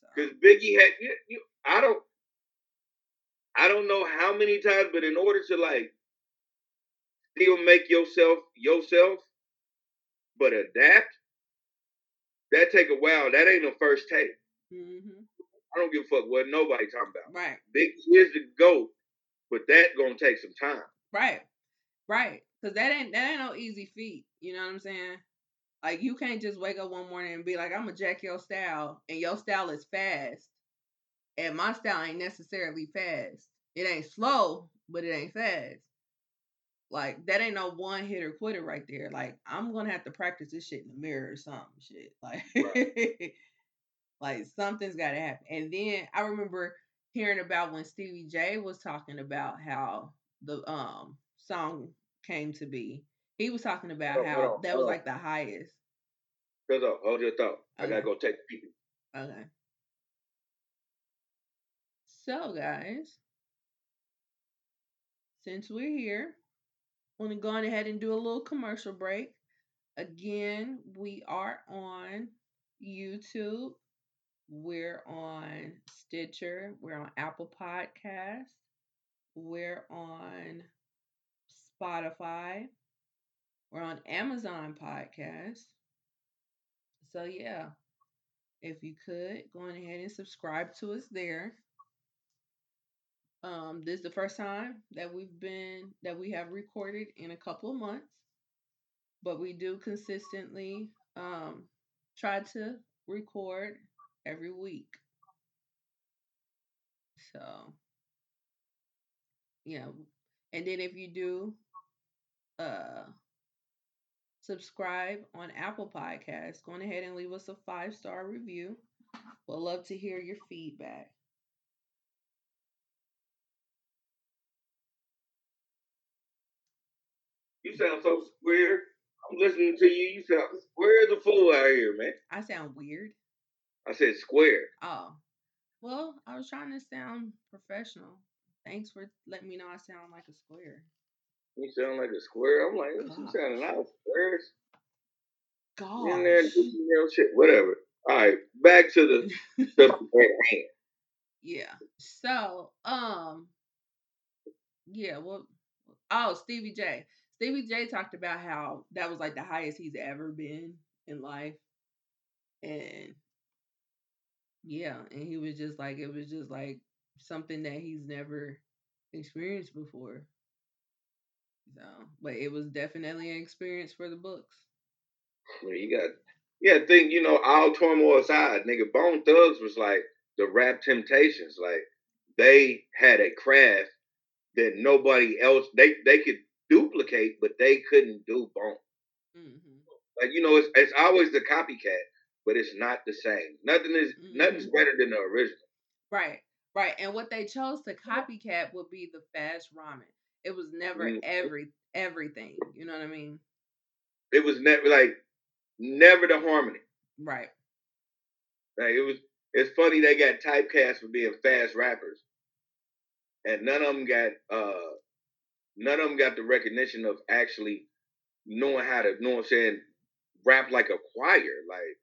So,
because Biggie had. You, you, I don't. I don't know how many times, but in order to like still make yourself yourself, but adapt, that take a while. That ain't no first take.
hmm
I don't give a fuck what nobody talking about.
Right.
Big is the goat, but that gonna take some time.
Right. Right. Cause that ain't that ain't no easy feat. You know what I'm saying? Like you can't just wake up one morning and be like, I'm gonna jack your style, and your style is fast, and my style ain't necessarily fast. It ain't slow, but it ain't fast. Like that ain't no one hitter quitter right there. Like I'm gonna have to practice this shit in the mirror or something. Shit. (laughs) Like like something's gotta happen. And then I remember hearing about when Stevie J was talking about how the um song came to be. He was talking about
Hold
how
on,
that was
on.
like the highest.
Cause up, hold your thought. I gotta go take pee.
Okay. So guys, since we're here, want to go ahead and do a little commercial break. Again, we are on YouTube. We're on Stitcher. We're on Apple Podcasts. We're on Spotify. We're on Amazon Podcasts. So yeah, if you could go ahead and subscribe to us there. Um, this is the first time that we've been that we have recorded in a couple of months, but we do consistently um, try to record every week. So, yeah, and then if you do uh subscribe on Apple Podcasts, go ahead and leave us a five star review. We'll love to hear your feedback.
You sound so square. I'm listening to you. You sound square as a fool out here, man.
I sound weird.
I said square.
Oh, well, I was trying to sound professional. Thanks for letting me know I sound like a square.
You sound like a square. I'm like, you sounding like squares.
God.
In there, shit, whatever. All right, back to the (laughs) at hand.
Yeah. So, um, yeah. Well, oh, Stevie J. Stevie J talked about how that was like the highest he's ever been in life, and yeah, and he was just like it was just like something that he's never experienced before. So, but it was definitely an experience for the books.
Well, you got, yeah, think you know, all turmoil aside, nigga, Bone Thugs was like the rap temptations. Like they had a craft that nobody else they they could duplicate, but they couldn't do Bone. Mm-hmm. Like you know, it's it's always the copycat, but it's not the same. Nothing is mm-hmm. nothing's better than the original.
Right, right. And what they chose to copycat would be the fast rhyming. It was never mm-hmm. every everything. You know what I mean?
It was never like never the harmony.
Right.
Like it was. It's funny they got typecast for being fast rappers, and none of them got uh none of them got the recognition of actually knowing how to, you know what I'm saying, rap like a choir. Like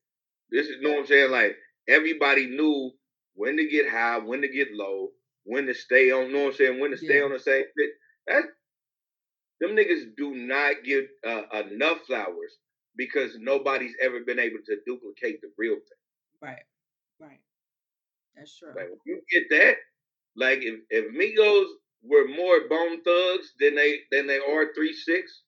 this is, you know what I'm saying, like everybody knew when to get high, when to get low, when to stay on, you know what I'm saying, when to stay yeah. on the same fit. That them niggas do not get uh, enough flowers because nobody's ever been able to duplicate the real thing.
Right, right. That's true.
Like you get that, like if if Migos were more Bone Thugs than they than they are Three Six,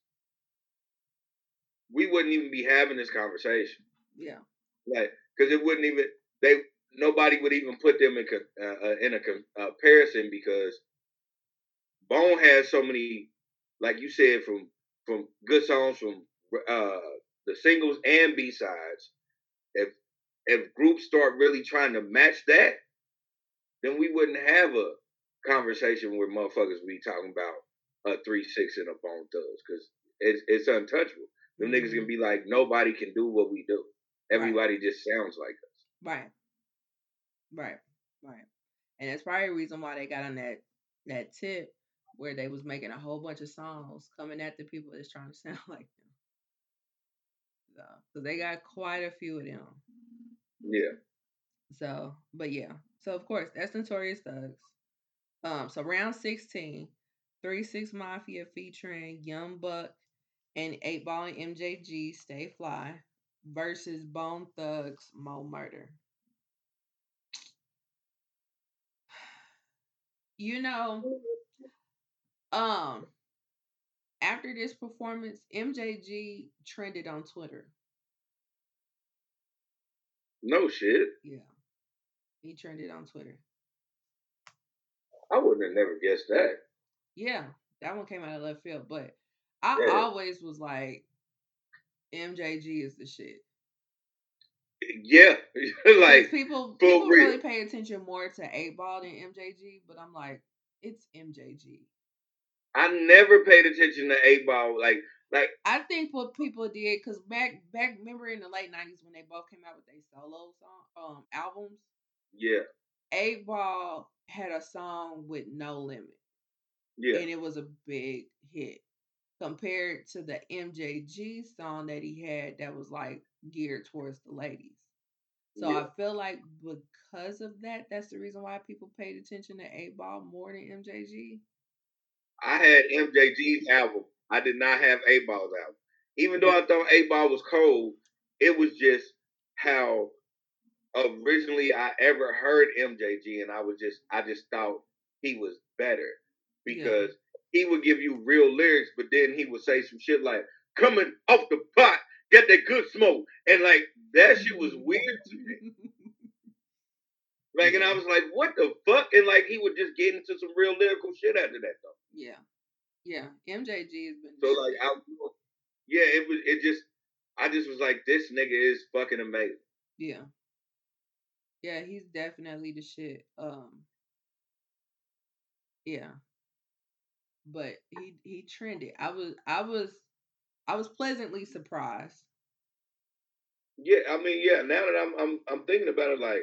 we wouldn't even be having this conversation.
Yeah.
Like, because it wouldn't even they nobody would even put them in uh, uh in a comparison because Bone has so many, like you said, from from good songs from uh the singles and B sides. If if groups start really trying to match that, then we wouldn't have a conversation where motherfuckers be talking about a three six and a bone thugs because it's it's untouchable. Them mm-hmm. niggas can be like nobody can do what we do. Everybody right. just sounds like us.
Right. Right. Right. And that's probably a reason why they got on that that tip where they was making a whole bunch of songs coming at the people that's trying to sound (laughs) like them. So, because they got quite a few of them.
Yeah.
So, but yeah. So of course that's Notorious Thugs. Um, so round 16, 3 6 Mafia featuring Young Buck and 8 Ball and MJG Stay Fly versus Bone Thugs Mo Murder. You know, um, after this performance, MJG trended on Twitter.
No shit.
Yeah. He trended on Twitter.
I wouldn't have never guessed that.
Yeah, that one came out of left field, but I yeah. always was like, MJG is the shit.
Yeah, (laughs) like
people people real. really pay attention more to Eight Ball than MJG, but I'm like, it's MJG.
I never paid attention to Eight Ball. Like, like
I think what people did because back back remember in the late '90s when they both came out with their solo song um albums.
Yeah.
Eight Ball had a song with No Limit.
Yeah.
And it was a big hit. compared to the MJG song that he had that was like geared towards the ladies. So
Yeah.
I feel like because of that, that's the reason why people paid attention to 8 Ball more than MJG.
I had MJG's album. I did not have A Ball's album. Even though I thought A Ball was cold, it was just how originally I ever heard MJG, and I was just I just thought he was better because he would give you real lyrics, but then he would say some shit like "coming off the pot, get that good smoke," and like that shit was weird to me. Like, and I was like, "What the fuck?" And like he would just get into some real lyrical shit after that though.
yeah. Yeah. MJG has been
So like. I, yeah, it was. It just, I just was like, this nigga is fucking amazing.
Yeah. Yeah, he's definitely the shit. Um yeah. But he he trended. I was I was I was pleasantly surprised.
Yeah, I mean, yeah. Now that I'm, I'm, I'm thinking about it, like,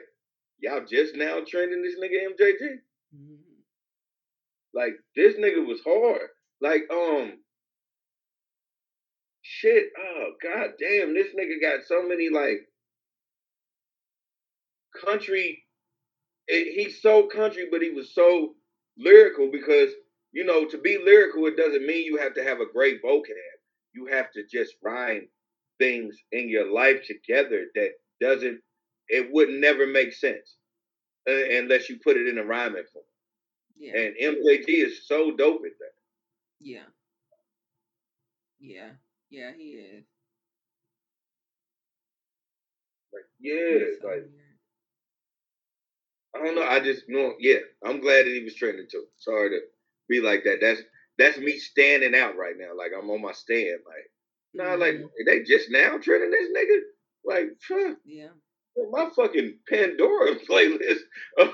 y'all just now trending this nigga MJG.
Mhm.
Like, this nigga was hard. Like, um, shit. Oh god damn, this nigga got so many like country. eh, He's so country, but he was so lyrical because you know to be lyrical, it doesn't mean you have to have a great vocab. You have to just rhyme things in your life together that doesn't. It would never make sense uh, unless you put it in a rhyming form.
Yeah.
And MJG is so dope at that.
Yeah. Yeah. Yeah, he is.
Like, yeah,
so
like. I don't know. I just know. Yeah, I'm glad that he was trending too. Sorry to be like that. That's that's me standing out right now. Like I'm on my stand. Like nah, like
Mhm.
they just now trending this nigga. Like phew,
Yeah.
my fucking Pandora (laughs) playlist. Uh,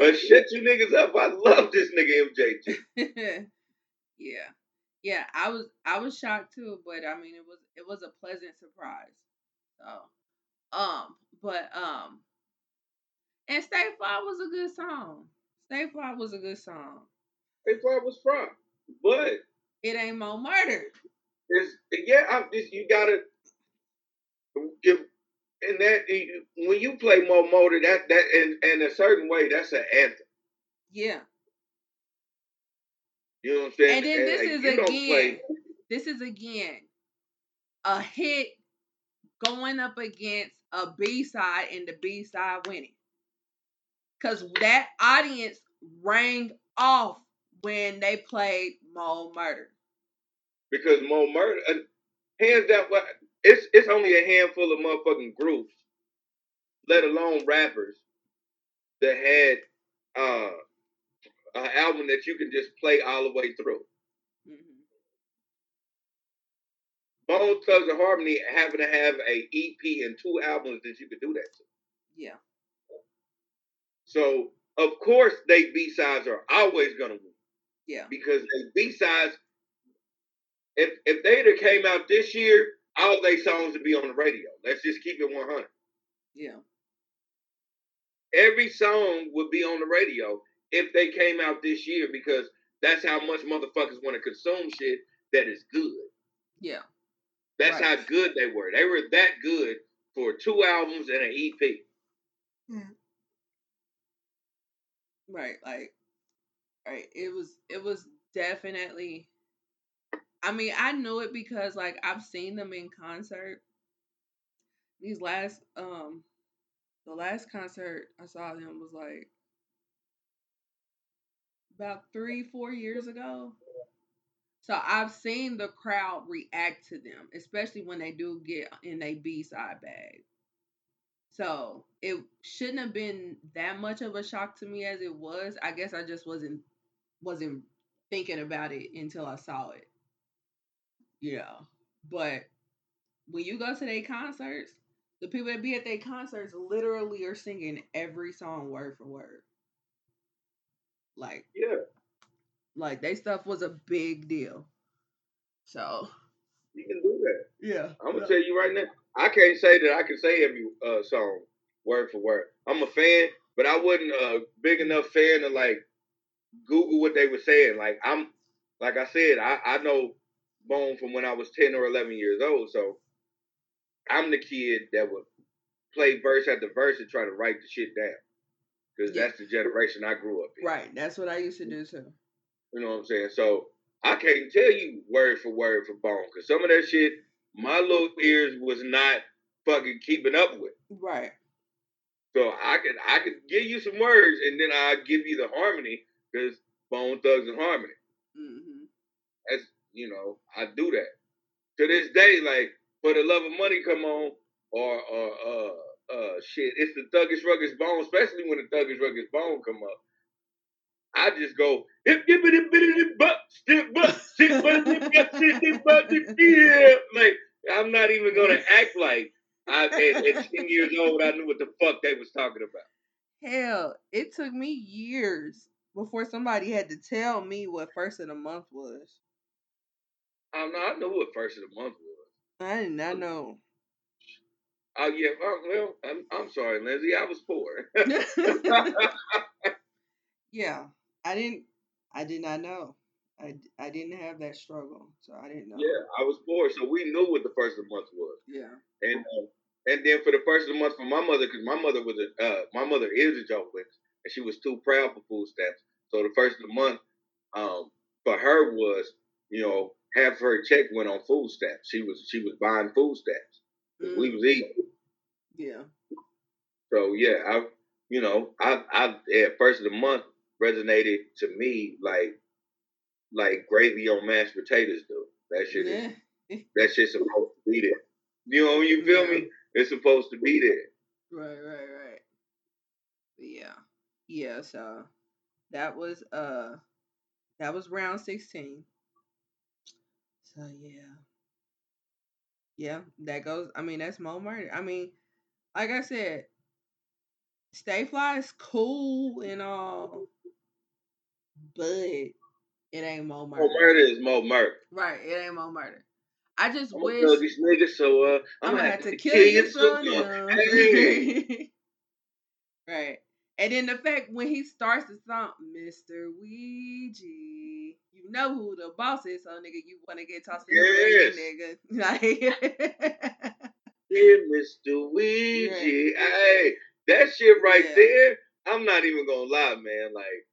uh, shut you niggas up. I love this nigga MJG. (laughs)
yeah. Yeah, I was I was shocked too, but I mean it was it was a pleasant surprise. So um but um and Stay Fly was a good song. Stay Fly was a good song.
They thought was from, but
It ain't more murder.
it's yeah. I'm just you gotta give. And that when you play Mo Murder, that that in, in a certain way, that's an anthem.
Yeah.
You know what I'm saying?
And then this
like,
is again this is again a hit going up against a B side and the B side winning. Cause that audience rang off when they played Mo Murder.
because Mo Murder, uh, hands down, what it's it's only a handful of motherfucking groups, let alone rappers, that had uh an album that you can just play all the way through.
Mhm.
Bone Thugs and Harmony happen to have a EP and two albums that you could do that to.
Yeah.
So of course they B sides are always gonna win
Yeah.
because they B sides. If if they'd have came out this year, all they songs would be on the radio. Let's just keep it one hundred.
Yeah.
Every song would be on the radio if they came out this year because that's how much motherfuckers want to consume shit that is good.
Yeah.
That's
Right.
how good they were. They were that good for two albums and an EP. Mm.
Right. Like right. It was it was definitely I mean, I knew it because like I've seen them in concert. These last um the last concert I saw them was like about three, four years ago. So I've seen the crowd react to them, especially when they do get in a B side bag. So it shouldn't have been that much of a shock to me as it was. I guess I just wasn't wasn't thinking about it until I saw it. Yeah. But when you go to their concerts, the people that be at their concerts literally are singing every song word for word. Like
Yeah,
like they stuff was a big deal. So
you can do that.
yeah.
I'm gonna tell you right now. I can't say that I can say every uh, song word for word. I'm a fan, but I wasn't a big enough fan to like Google what they were saying. Like I'm, like I said, I, I know Bone from when I was ten or eleven years old. So I'm the kid that would play verse after verse and try to write the shit down because
Yeah.
that's the generation I grew up in.
Right. That's what I used to do too.
You know what I'm saying? So I can't tell you word for word for Bone because some of that shit my little ears was not fucking keeping up with.
Right.
So I could I could give you some words and then I give you the harmony because Bone Thugs and Harmony.
Mm hmm
That's you know I do that. To this day, like for the love of money come on or or uh uh shit, it's the Thuggish Ruggish Bone, especially when the Thuggish Ruggish Bone come up. I just go hip hip it bit butt butt sit butt dip butt sit butt yeah. Like I'm not even gonna act like I at, at ten years old I knew what the fuck they was talking about.
Hell, it took me years before somebody had to tell me what first of the month was.
I know I knew what first of the month was.
I did not know.
Oh yeah, well I'm I'm sorry, Lindsay, I was poor. (laughs)
yeah, I didn't. I did not know. I, I didn't have that struggle, so I didn't know.
Yeah, I was poor, so we knew what the first of the month was.
Yeah.
And uh, and then for the first of the month for my mother, because my mother was a uh, my mother is a Jehovah's, and she was too proud for food stamps. So the first of the month, um, for her was you know half her check went on food stamps. She was she was buying food stamps. 'cause We
Mm,
was eating.
yeah.
So yeah, I you know I I at first of the month resonated to me like like gravy on mashed potatoes do. That shit is that shit's supposed to be there. You know, you feel me? It's supposed to be there.
Right, right, right. Yeah. Yeah, so that was uh that was round 16. So yeah. Yeah, that goes I mean that's Mo Murder. I mean, like I said, Stay Fly is cool and all, but it ain't Mo Murder.
Mo murder is Mo murder.
Right, it ain't Mo Murder. I just
I'm
wish
thuggish nigga, so uh,
I'm gonna have to kill
you
you,
so
son.
uh. Hey.
right. And then the fact when he starts the song, Mr. Ouija, you know who the boss is, so nigga, you wanna get tossed in
Yes.
the ring, nigga. (laughs) Like,
Yeah, Mr. (laughs) Ouija.
Right.
Hey, that shit right
Yeah.
there, I'm not even gonna lie, man. Like,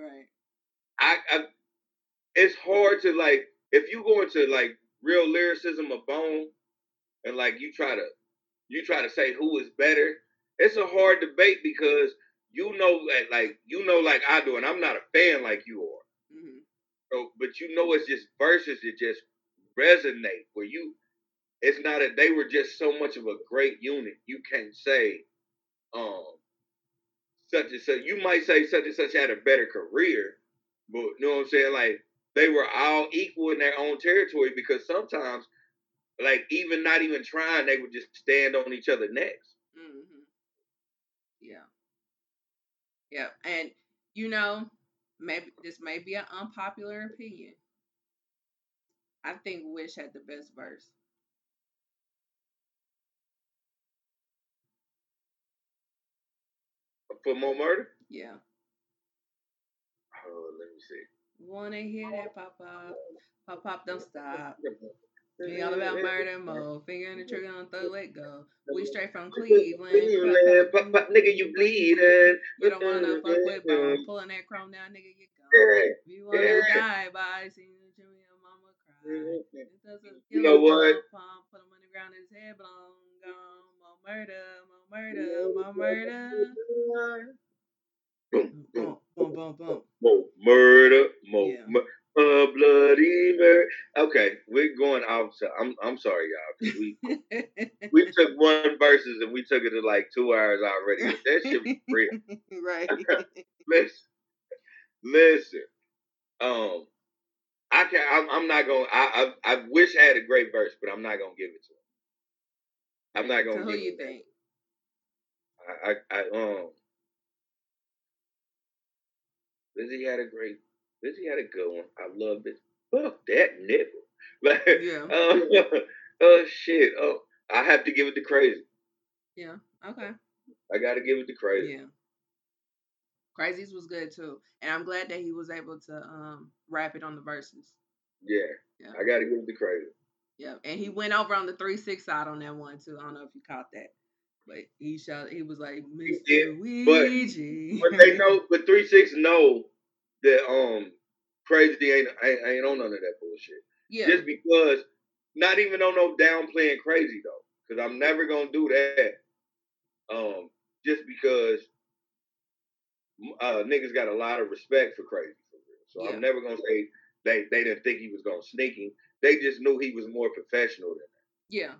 right.
I, I, it's hard to like if you go into like real lyricism of Bone, and like you try to, you try to say who is better. It's a hard debate because you know that like you know like I do, and I'm not a fan like you are.
hmm
So, but you know, it's just verses that just resonate. Where you, it's not that they were just so much of a great unit. You can't say, um, such and such. You might say such and such had a better career, but you know what I'm saying? Like they were all equal in their own territory because sometimes, like even not even trying, they would just stand on each other's necks.
hmm Yeah. Yeah. And you know, maybe this may be an unpopular opinion. I think Wish had the best verse.
For more murder?
Yeah.
Oh, let me see.
Wanna hear that pop pop? Pop pop, don't stop. We all about (laughs) murder mode. Finger in the trigger on thug, let go. We straight from (laughs) Cleveland.
Cleveland,
Pop,
pop, nigga, you bleeding.
You don't wanna fuck with bone. (laughs) Pulling that chrome down, nigga, you go.
Yeah.
If you wanna die by seeing Jimmy and mama cry. It doesn't
You know what?
pump, Put him on the ground, his head blown, gone. More murder, more murder, my murder.
Boom, boom,
Boom, boom, boom, boom.
more murder, more
Yeah.
mur- uh, bloody murder. Okay, we're going off. So I'm I'm sorry, y'all. We (laughs) we took one verses and we took it to like two hours already. That shit was real. (laughs)
right. (laughs)
Listen, listen. Um, I can. I'm, I'm not going. I, I I wish I had a great verse, but I'm not gonna give it to him. I'm not gonna
who
give
you
him
think?
I, I, I um. Lizzie had a great. Lizzie had a good one. I loved it. Fuck that nigga. (laughs) Like,
Yeah.
uh, (laughs) oh shit. Oh, I have to give it to Krayzie.
Yeah. Okay.
I gotta give it to Krayzie.
Yeah. Krayzie's was good too, and I'm glad that he was able to um rap it on the verses.
Yeah,
Yeah.
I gotta give it to Krayzie.
Yeah, and he went over on the three six side on that one too. I don't know if you caught that, but he shot. He was like Mr. Ouija.
But they know, (laughs) but three six know that um Krayzie ain't ain't, ain't on none of that bullshit.
yeah,
Just because, not even on no downplaying Krayzie though, because I'm never gonna do that. Um, just because uh niggas got a lot of respect for Krayzie for real. So
Yeah.
I'm never gonna say they they didn't think he was gonna sneak him. They just knew he was more professional than
that. yeah,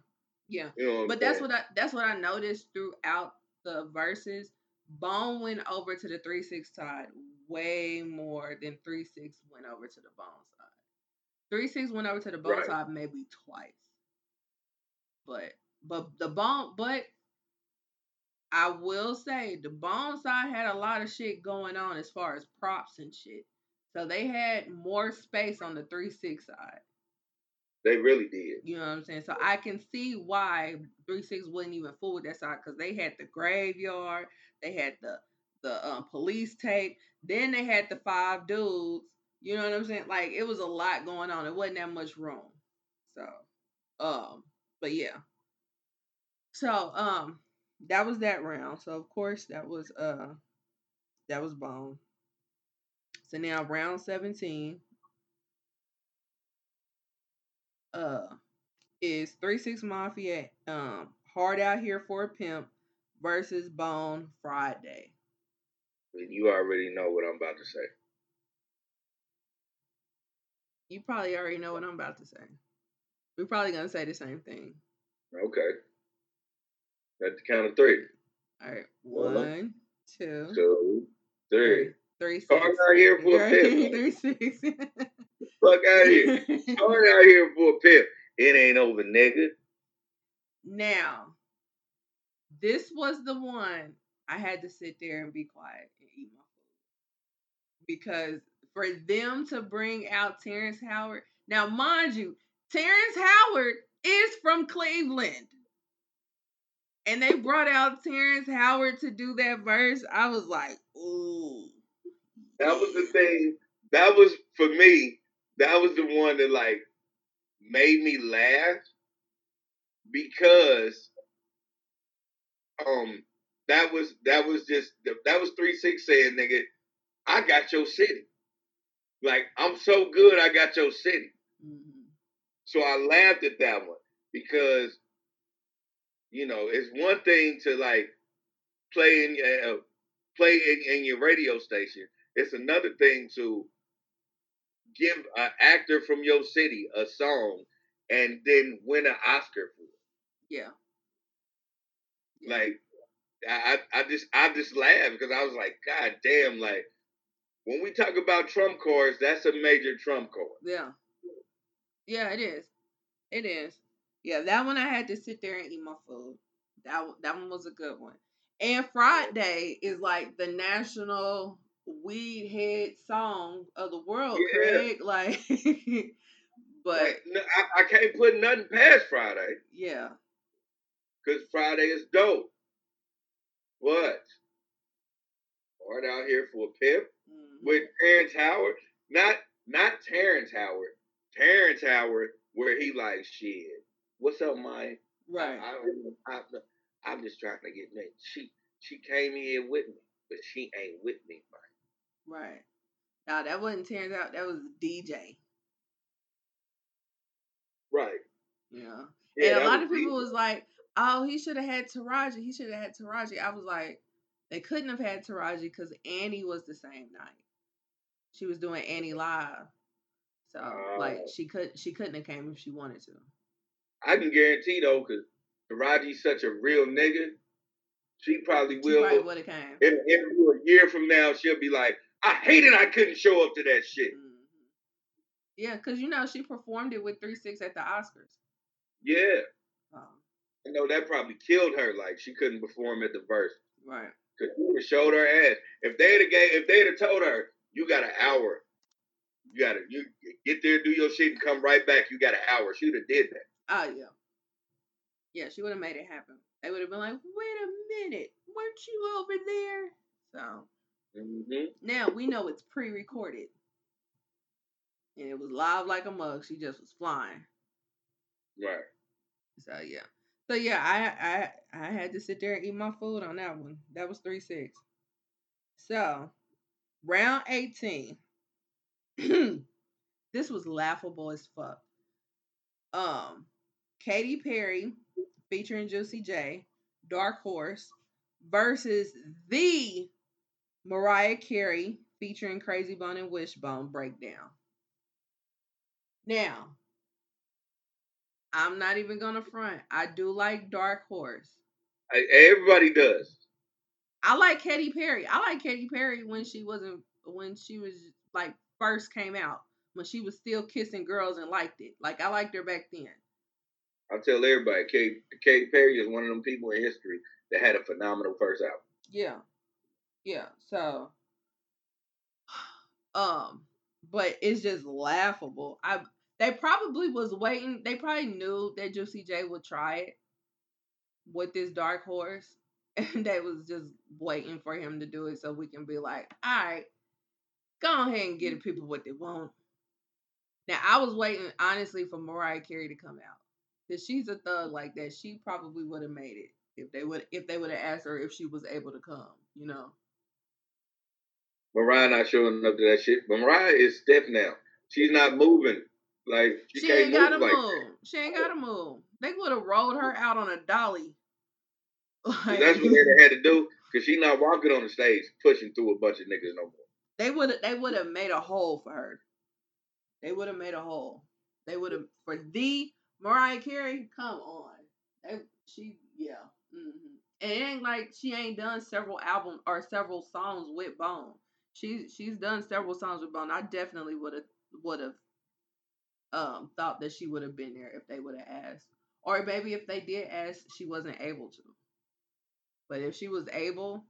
yeah. You know
But that's
saying?
what I that's what I noticed throughout the verses. Bone went over to the three six side way more than three six went over to the bone side. Three six went over to the bone
Right.
side maybe twice. But but the bone but I will say the bone side had a lot of shit going on as far as props and shit. So they had more space on the three six side.
They really did.
You know what I'm saying? So I can see why three six wouldn't even fool with that side because they had the graveyard, they had the the um, police tape, then they had the five dudes. You know what I'm saying? Like it was a lot going on. It wasn't that much room. So, um, but yeah. So um, that was that round. So of course that was uh, that was Bone. So now round 17 uh is three six mafia um hard out here for a pimp versus bone friday
you already know what I'm about to say.
you probably already know what i'm about to say we're probably gonna say the same thing
Okay. At the count of three.
all right one two
Two, three.
three
Hard out here for a (laughs) pimp.
three six (laughs)
Fuck out of here. (laughs) Hard out here for a pimp. It ain't over, nigga.
now this was the one i had to sit there and be quiet and eat my food because for them to bring out terrence howard now mind you terrence howard is from cleveland and they brought out terrence howard to do that verse i was like ooh
That was the thing. That was for me. That was the one that like made me laugh because um that was that was just that was three six saying nigga, I got your city. Like I'm so good, I got your city.
Mhm.
So I laughed at that one because you know it's one thing to like play in your uh, play in, in your radio station. It's another thing to give an actor from your city a song and then win an Oscar for it.
yeah
Like I, I I just I just laughed because I was like, God damn, like when we talk about Trump cards, that's a major Trump card.
Yeah. Yeah, it is. It is. Yeah, that one I had to sit there and eat my food. That that one was a good one. And Friday is like the national weed head song of the world,
Yeah.
Craig. (laughs) Like, but
Like, no, I, I can't put nothing past Friday
yeah,
because Friday is dope. What? Hard out here for a pimp
mhm.
with Terrence Howard. Not not Terrence Howard. Terrence Howard, where he like shit. What's up, Mike?
right.
I, I, I, I'm just trying to get me. She she came here with me, but she ain't with me, Mike.
Right. Now that wasn't Terrence out. That was DJ.
Right.
Yeah.
Yeah,
and a lot of people
deep.
was like, "Oh, he should have had Taraji. He should have had Taraji." I was like, they couldn't have had Taraji because Annie was the same night. She was doing Annie live, so like
Oh.
she could she couldn't have came if she wanted to.
I can guarantee though, because Taraji's such a real nigga. She probably
She
will.
probably would have came.
in an a year from now, she'll be like, "I hated I couldn't show up to that shit."
Mhm. Yeah, because you know she performed it with Three Six at the Oscars.
Yeah,
Um,
I know that probably killed her. Like she couldn't perform at the verse
right.
because she would've showed her ass. If they'd have gave, if they'd have told her, "You got an hour," you gotta you get there, do your shit, and come right back. You got an hour. She'd have did that.
Oh yeah. Yeah, she would have made it happen. They would have been like, "Wait a minute, weren't you over there?" So
hmm
now we know it's pre-recorded. and it was live like a mug. She just was flying.
Right.
So yeah. So yeah, I I I had to sit there and eat my food on that one. That was three six. So round eighteen. (clears throat) this was laughable as fuck. Um, Katy Perry featuring Juicy J, Dark Horse versus the Mariah Carey featuring Krayzie Bone and Wishbone breakdown. Now, I'm not even gonna front. I do like Dark Horse.
I, everybody does.
I like Katy Perry. I like Katy Perry when she wasn't when she was like first came out when she was still kissing girls and liked it. Like I liked her back then.
I tell everybody, Kate Katy Perry is one of them people in history that had a phenomenal first album.
Yeah, yeah. So, um, but it's just laughable. I they probably was waiting. They probably knew that Juicy J would try it with this dark horse, (laughs) and they was just waiting for him to do it so we can be like, all right, go ahead and get the people what they want. Now I was waiting honestly for Mariah Carey to come out. Cause she's a thug like that. She probably would have made it if they would if they would have asked her if she was able to come, you know.
Mariah not showing up to that shit. But Mariah is stiff now. She's not moving. Like she,
she ain't gotta move. Like she ain't gotta move. They would have rolled her out on a dolly. (laughs)
Like, that's what they had to do. Cause she's not walking on the stage pushing through a bunch of niggas no more.
They would they would have made a hole for her. They would have made a hole. They would have for the Mariah Carey. Come on, they, she yeah. Mm-hmm. And it ain't like she ain't done several albums or several songs with Bone. She she's done several songs with Bone. I definitely would have would have um thought that she would have been there if they would have asked. Or maybe if they did ask, she wasn't able to. But if she was able,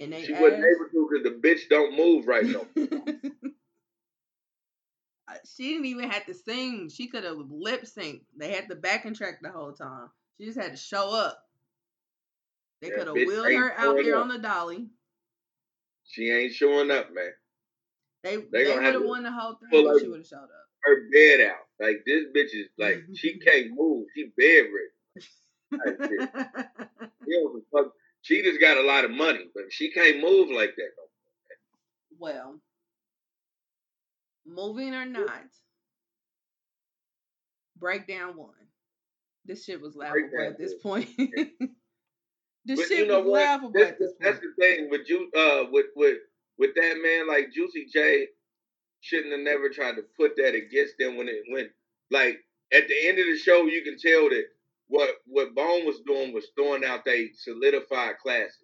and they
she
asked,
wasn't able to because the bitch don't move right now. (laughs)
she didn't even have to sing. She could have lip synced. They had the backing track the whole time. She just had to show up. They could have wheeled her out there up. on the dolly.
She ain't showing up, man.
They they, they would have won the whole thing if she would have showed up.
Her bed out. Like this bitch is like (laughs) she can't move. She bedridden. (laughs) know, she just got a lot of money, but she can't move like that.
Well, moving or not, breakdown one. This shit was laughable at this point. (laughs) this but shit you know was what? laughable
this,
at this
That's the thing with you, uh, with with with that man like Juicy J. Shouldn't have never tried to put that against them when it went like at the end of the show. You can tell that what what Bone was doing was throwing out they solidified classics,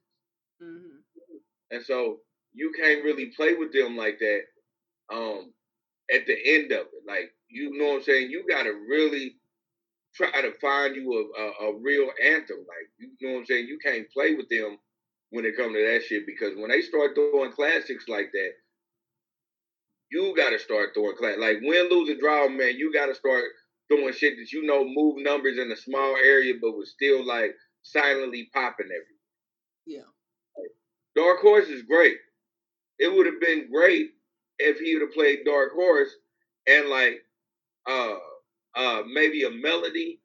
mm-hmm. and so you can't really play with them like that. Um, at the end of it. Like, you know what I'm saying? You got to really try to find you a, a, a, real anthem. Like, you know what I'm saying? You can't play with them when it comes to that shit because when they start throwing classics like that, you got to start throwing class. Like, win, lose, or draw, man, you got to start doing shit that you know move numbers in a small area but was still, like, silently popping everywhere.
Yeah.
Like, Dark Horse is great. It would have been great if he would have played Dark Horse and like uh uh maybe a melody,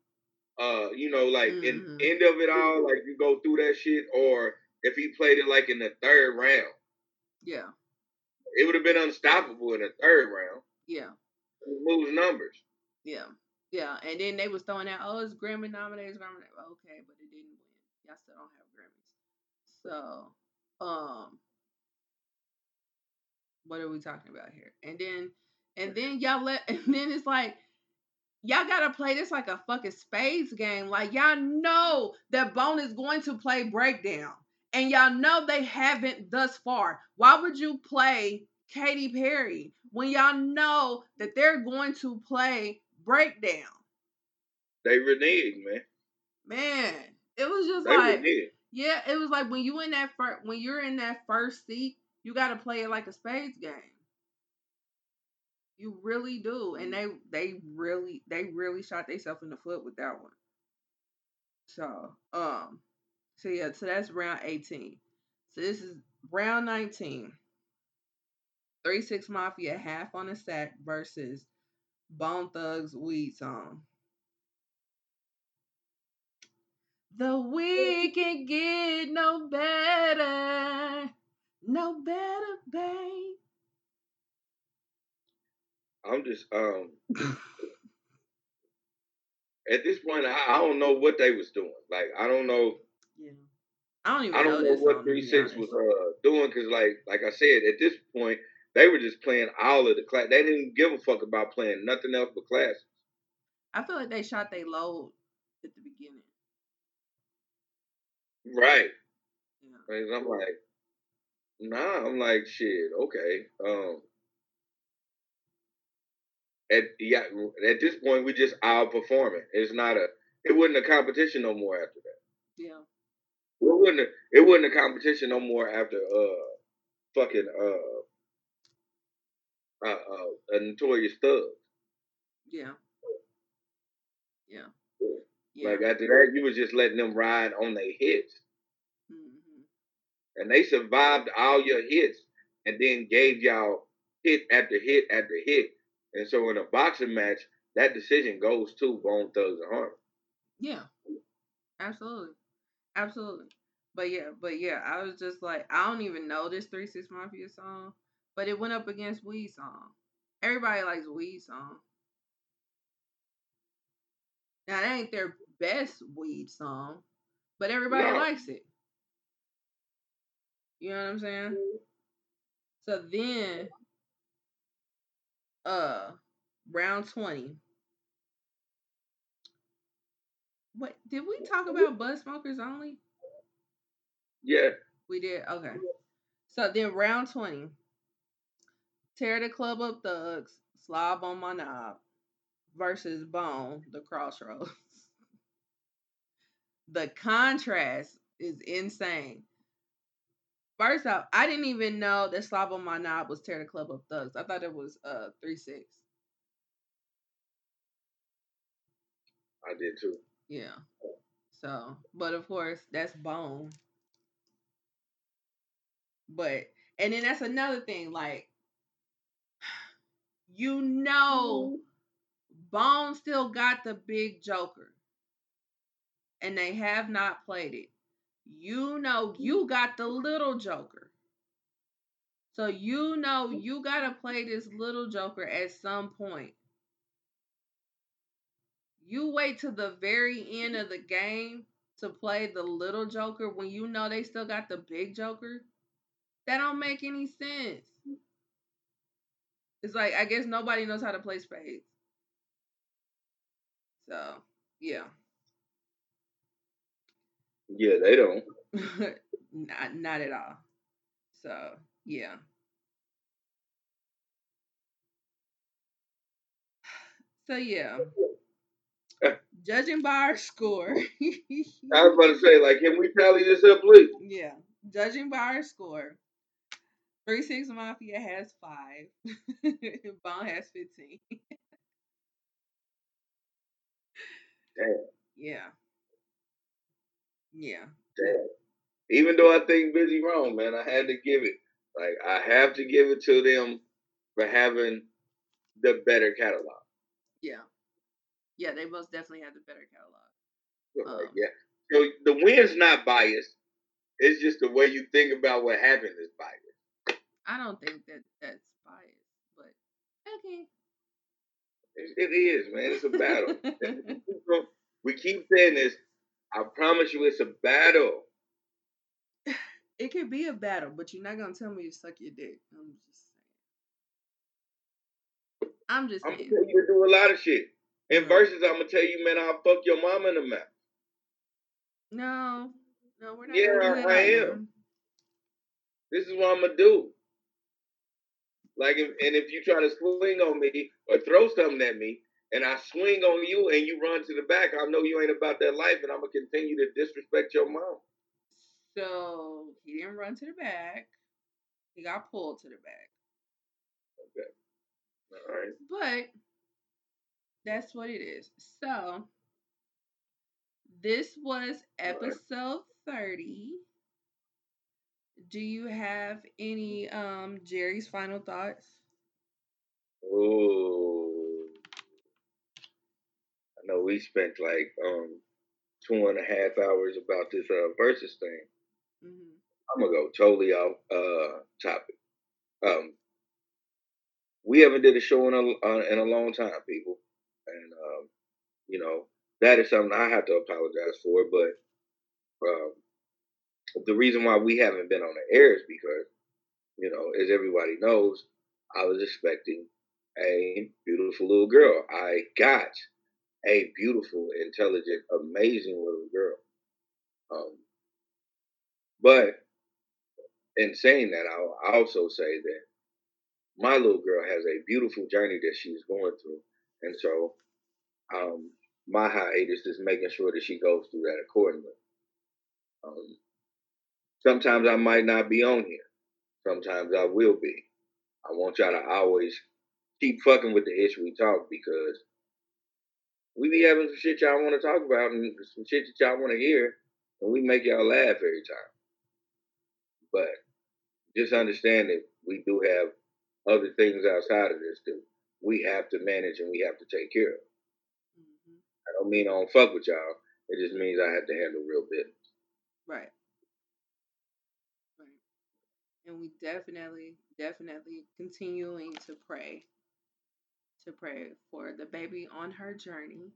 uh, you know, like mm-hmm. in end of it all, like you go through that shit, or if he played it like in the third round.
Yeah.
It would have been unstoppable in the third round.
Yeah.
Moves numbers.
Yeah. Yeah. And then they was throwing out, oh, it's Grammy nominated, Grammy Okay, but it didn't win. Y'all still don't have Grammys. So, um, what are we talking about here? And then and then y'all let (laughs) and then it's like y'all gotta play this like a fucking spades game. Like y'all know that Bone is going to play breakdown. And y'all know they haven't thus far. Why would you play Katy Perry when y'all know that they're going to play breakdown?
They reneged, man.
Man, it was just they like reneged. yeah, it was like when you in that first when you're in that first seat you got to play it like a spades game. You really do, and they they really they really shot themselves in the foot with that one. So um, so yeah, so that's round eighteen. So this is round nineteen. Three Six Mafia half on a sack versus Bone Thugs weed song. The weed can get no better, no better,
I'm just um at this point I, I don't know what they was doing. Like I don't know.
Yeah. I don't even
I don't
know,
know, what three six was uh doing because like like I said at this point they were just playing all of the class. They didn't give a fuck about playing nothing else but class.
I feel like they shot they load at the beginning.
Right.
Yeah.
I'm like, nah. I'm like, shit. Okay. Um. At yeah, at this point we just outperforming. It's not a. It wasn't a competition no more after that.
Yeah.
It wasn't. A, it wasn't a competition no more after uh, fucking uh, uh, uh, a notorious thug.
Yeah. Yeah. Yeah.
Like after that, you was just letting them ride on their hits,
hmm
and they survived all your hits, and then gave y'all hit after hit after hit. And so in a boxing match, that decision goes to Bone Thugs and Harmony.
Yeah. Absolutely. Absolutely. But yeah, but yeah, I was just like, I don't even know this Three Six Mafia song, but it went up against Weed song. Everybody likes Weed song. Now that ain't their best Weed song, but everybody
No.
likes it. You know what I'm saying? So then, uh, round twenty. What did we talk about? Bud smokers only.
Yeah,
We did. Okay. So then round 20. Tear the club up thugs, slob on my knob versus bone, the crossroads. (laughs) the contrast is insane. First off, I didn't even know that my knob was tear the club up thugs. I thought it was uh three six.
I did too.
Yeah. So, but of course, that's bone. But and then that's another thing, like (sighs) you know Bone still got the big joker. And they have not played it. You know mm-hmm. you got the little joker. So you know mm-hmm. you gotta play this little joker at some point. You wait to the very end of the mm-hmm. game to play the little joker when you know they still got the big joker. That don't make any sense. It's like I guess nobody knows how to play spades. So yeah.
Yeah, they don't. (laughs)
not not at all. So yeah. So yeah. Eh. Judging by our score. (laughs)
I was about to say, like, can we tally this up, please?
yeah. Judging by our score. Three Six Mafia has five. (laughs) Bone has fifteen.
Damn.
Yeah. Yeah.
Damn. Even though I think Bizzy wrong, man, I had to give it. Like, I have to give it to them for having the better catalog.
Yeah. Yeah, they most definitely have the better catalog.
Like,
Um,
yeah. So the win's not biased. It's just the way you think about what happened is biased.
I don't think that that's biased, but okay.
It, it is, man. It's a battle. (laughs) (laughs) we keep saying this. I promise you, it's a battle. (laughs)
it could be a battle, but you're not gonna tell me to suck your dick. I'm just saying. I'm just
I'm gonna tell you to do a lot of shit. In verses, I'm gonna tell you, man, I'll fuck your mama in the mouth.
No, no, we're not.
Yeah,
gonna do that
I am.
now.
This is what I'm gonna do. Like, if, and if you try to swing on me or throw something at me, and I swing on you and you run to the back, I know you ain't about that life, and I'm gonna continue to disrespect your mom.
So he didn't run to the back. He got pulled to the back. Okay.
All right.
But that's what it is. So this was
Right.
episode 30 do you have any um Jerry's final thoughts?
Oh, know we spent like um two and a half hours about this uh Verzuz thing. Mm-hmm. I'm gonna go totally off uh topic. Um, we haven't did a show in a uh, in a long time, people, and um, you know that is something I have to apologize for. But um, the reason why we haven't been on the air is because, you know, as everybody knows, I was expecting a beautiful little girl. I got a beautiful, intelligent, amazing little girl. Um, but in saying that, I'll also say that my little girl has a beautiful journey that she's going through. And so um, my hiatus is making sure that she goes through that accordingly. Um, sometimes I might not be on here. Sometimes I will be. I want y'all to always keep fucking with the Ish We Talk because we be having some shit y'all want to talk about and some shit that y'all want to hear, and we make y'all laugh every time. But just understand that we do have other things outside of this too. We have to manage and we have to take care of. Mm-hmm. I don't mean I don't fuck with y'all. It just means I have to handle real business.
Right. Right. And we definitely, definitely continuing to pray. To pray for the baby on her journey.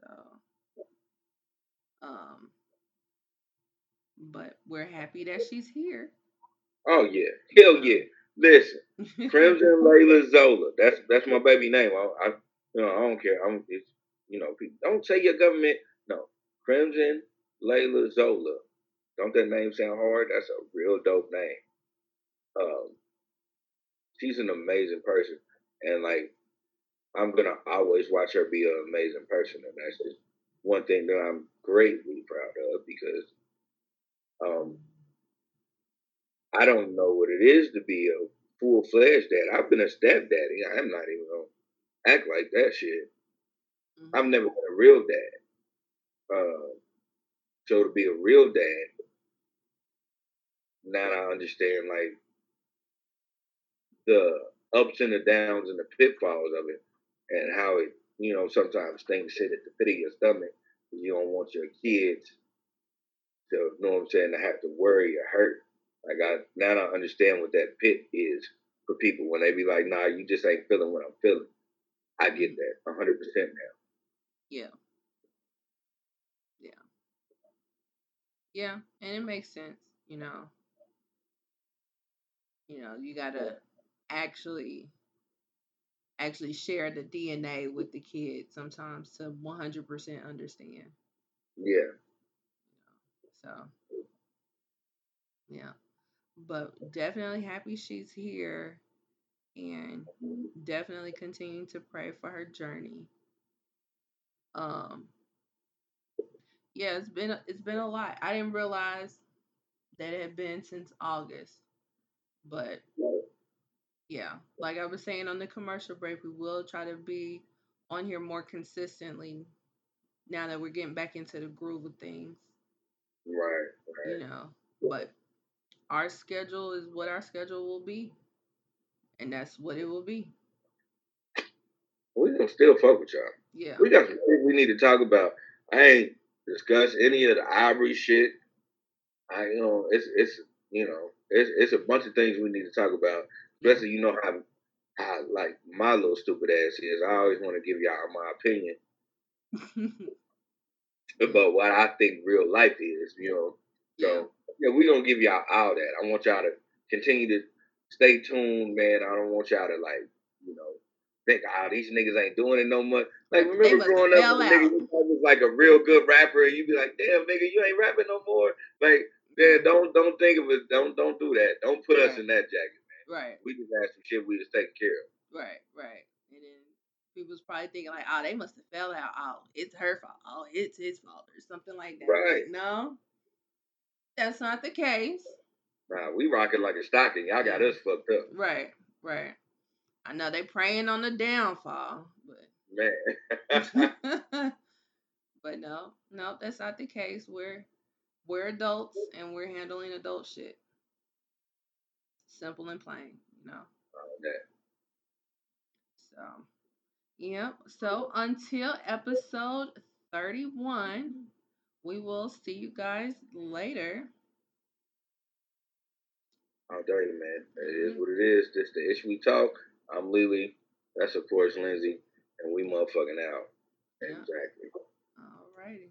So um but we're happy that she's here.
Oh yeah, hell yeah. Listen, Crimson (laughs) Layla Zola. That's that's my baby name. I, I you know I don't care. I'm it's, you know people don't say your government. No, Crimson Layla Zola. Don't that name sound hard? That's a real dope name. Um, she's an amazing person, and like I'm gonna always watch her be an amazing person, and that's just one thing that I'm greatly proud of because um, I don't know what it is to be a full fledged dad. I've been a stepdaddy. I'm not even gonna act like that shit. Mm-hmm. I've never been a real dad. Uh, so to be a real dad, now I understand like the ups and the downs and the pitfalls of it, and how it, you know, sometimes things sit at the pit of your stomach. You don't want your kids to, you know what I'm saying, to have to worry or hurt like I now I understand what that pit is for people when they be like, "Nah, you just ain't feeling what I'm feeling." I get that hundred percent now.
Yeah. Yeah. Yeah, and it makes sense, you know. You know, you gotta actually actually share the DNA with the kid sometimes to 100% understand.
Yeah.
So, yeah but definitely happy she's here and definitely continue to pray for her journey. Um yeah, it's been it's been a lot. I didn't realize that it had been since August. But yeah, like I was saying on the commercial break, we will try to be on here more consistently now that we're getting back into the groove of things.
Right,
right. You know, but our schedule is what our schedule will be, and that's what it will be.
We gonna still fuck with y'all.
Yeah,
we got some things we need to talk about. I ain't discuss any of the Ivory shit. I you know it's it's you know it's it's a bunch of things we need to talk about. Especially you know how how like my little stupid ass is. I always want to give y'all my opinion (laughs) about what I think real life is. You know, so yeah, we're gonna give y'all all that. I want y'all to continue to stay tuned, man. I don't want y'all to like, you know, think, oh, these niggas ain't doing it no more. Like, remember growing up, nigga was like a real good rapper, and you be like, damn, nigga, you ain't rapping no more. Like, yeah, don't don't think of it. Don't don't do that. Don't put right. us in that jacket.
Right.
We just had some shit we just taking care of.
Right, right. And then people's probably thinking like, oh, they must have fell out. Oh, it's her fault. Oh, it's his fault or something like that.
Right.
Like, no, that's not the case.
Nah, we rocking like a stocking. Y'all got us fucked up.
Right, right. I know they praying on the downfall, but
man. (laughs) (laughs)
but no, no, that's not the case. We're we're adults and we're handling adult shit. Simple and plain, you know.
that.
So, yep. So until episode 31, we will see you guys later.
I'll tell you, man. It is mm-hmm. what it is. This the Ish We Talk. I'm Lily. That's of course Lindsay. And we motherfucking out.
Yeah.
Exactly.
All righty.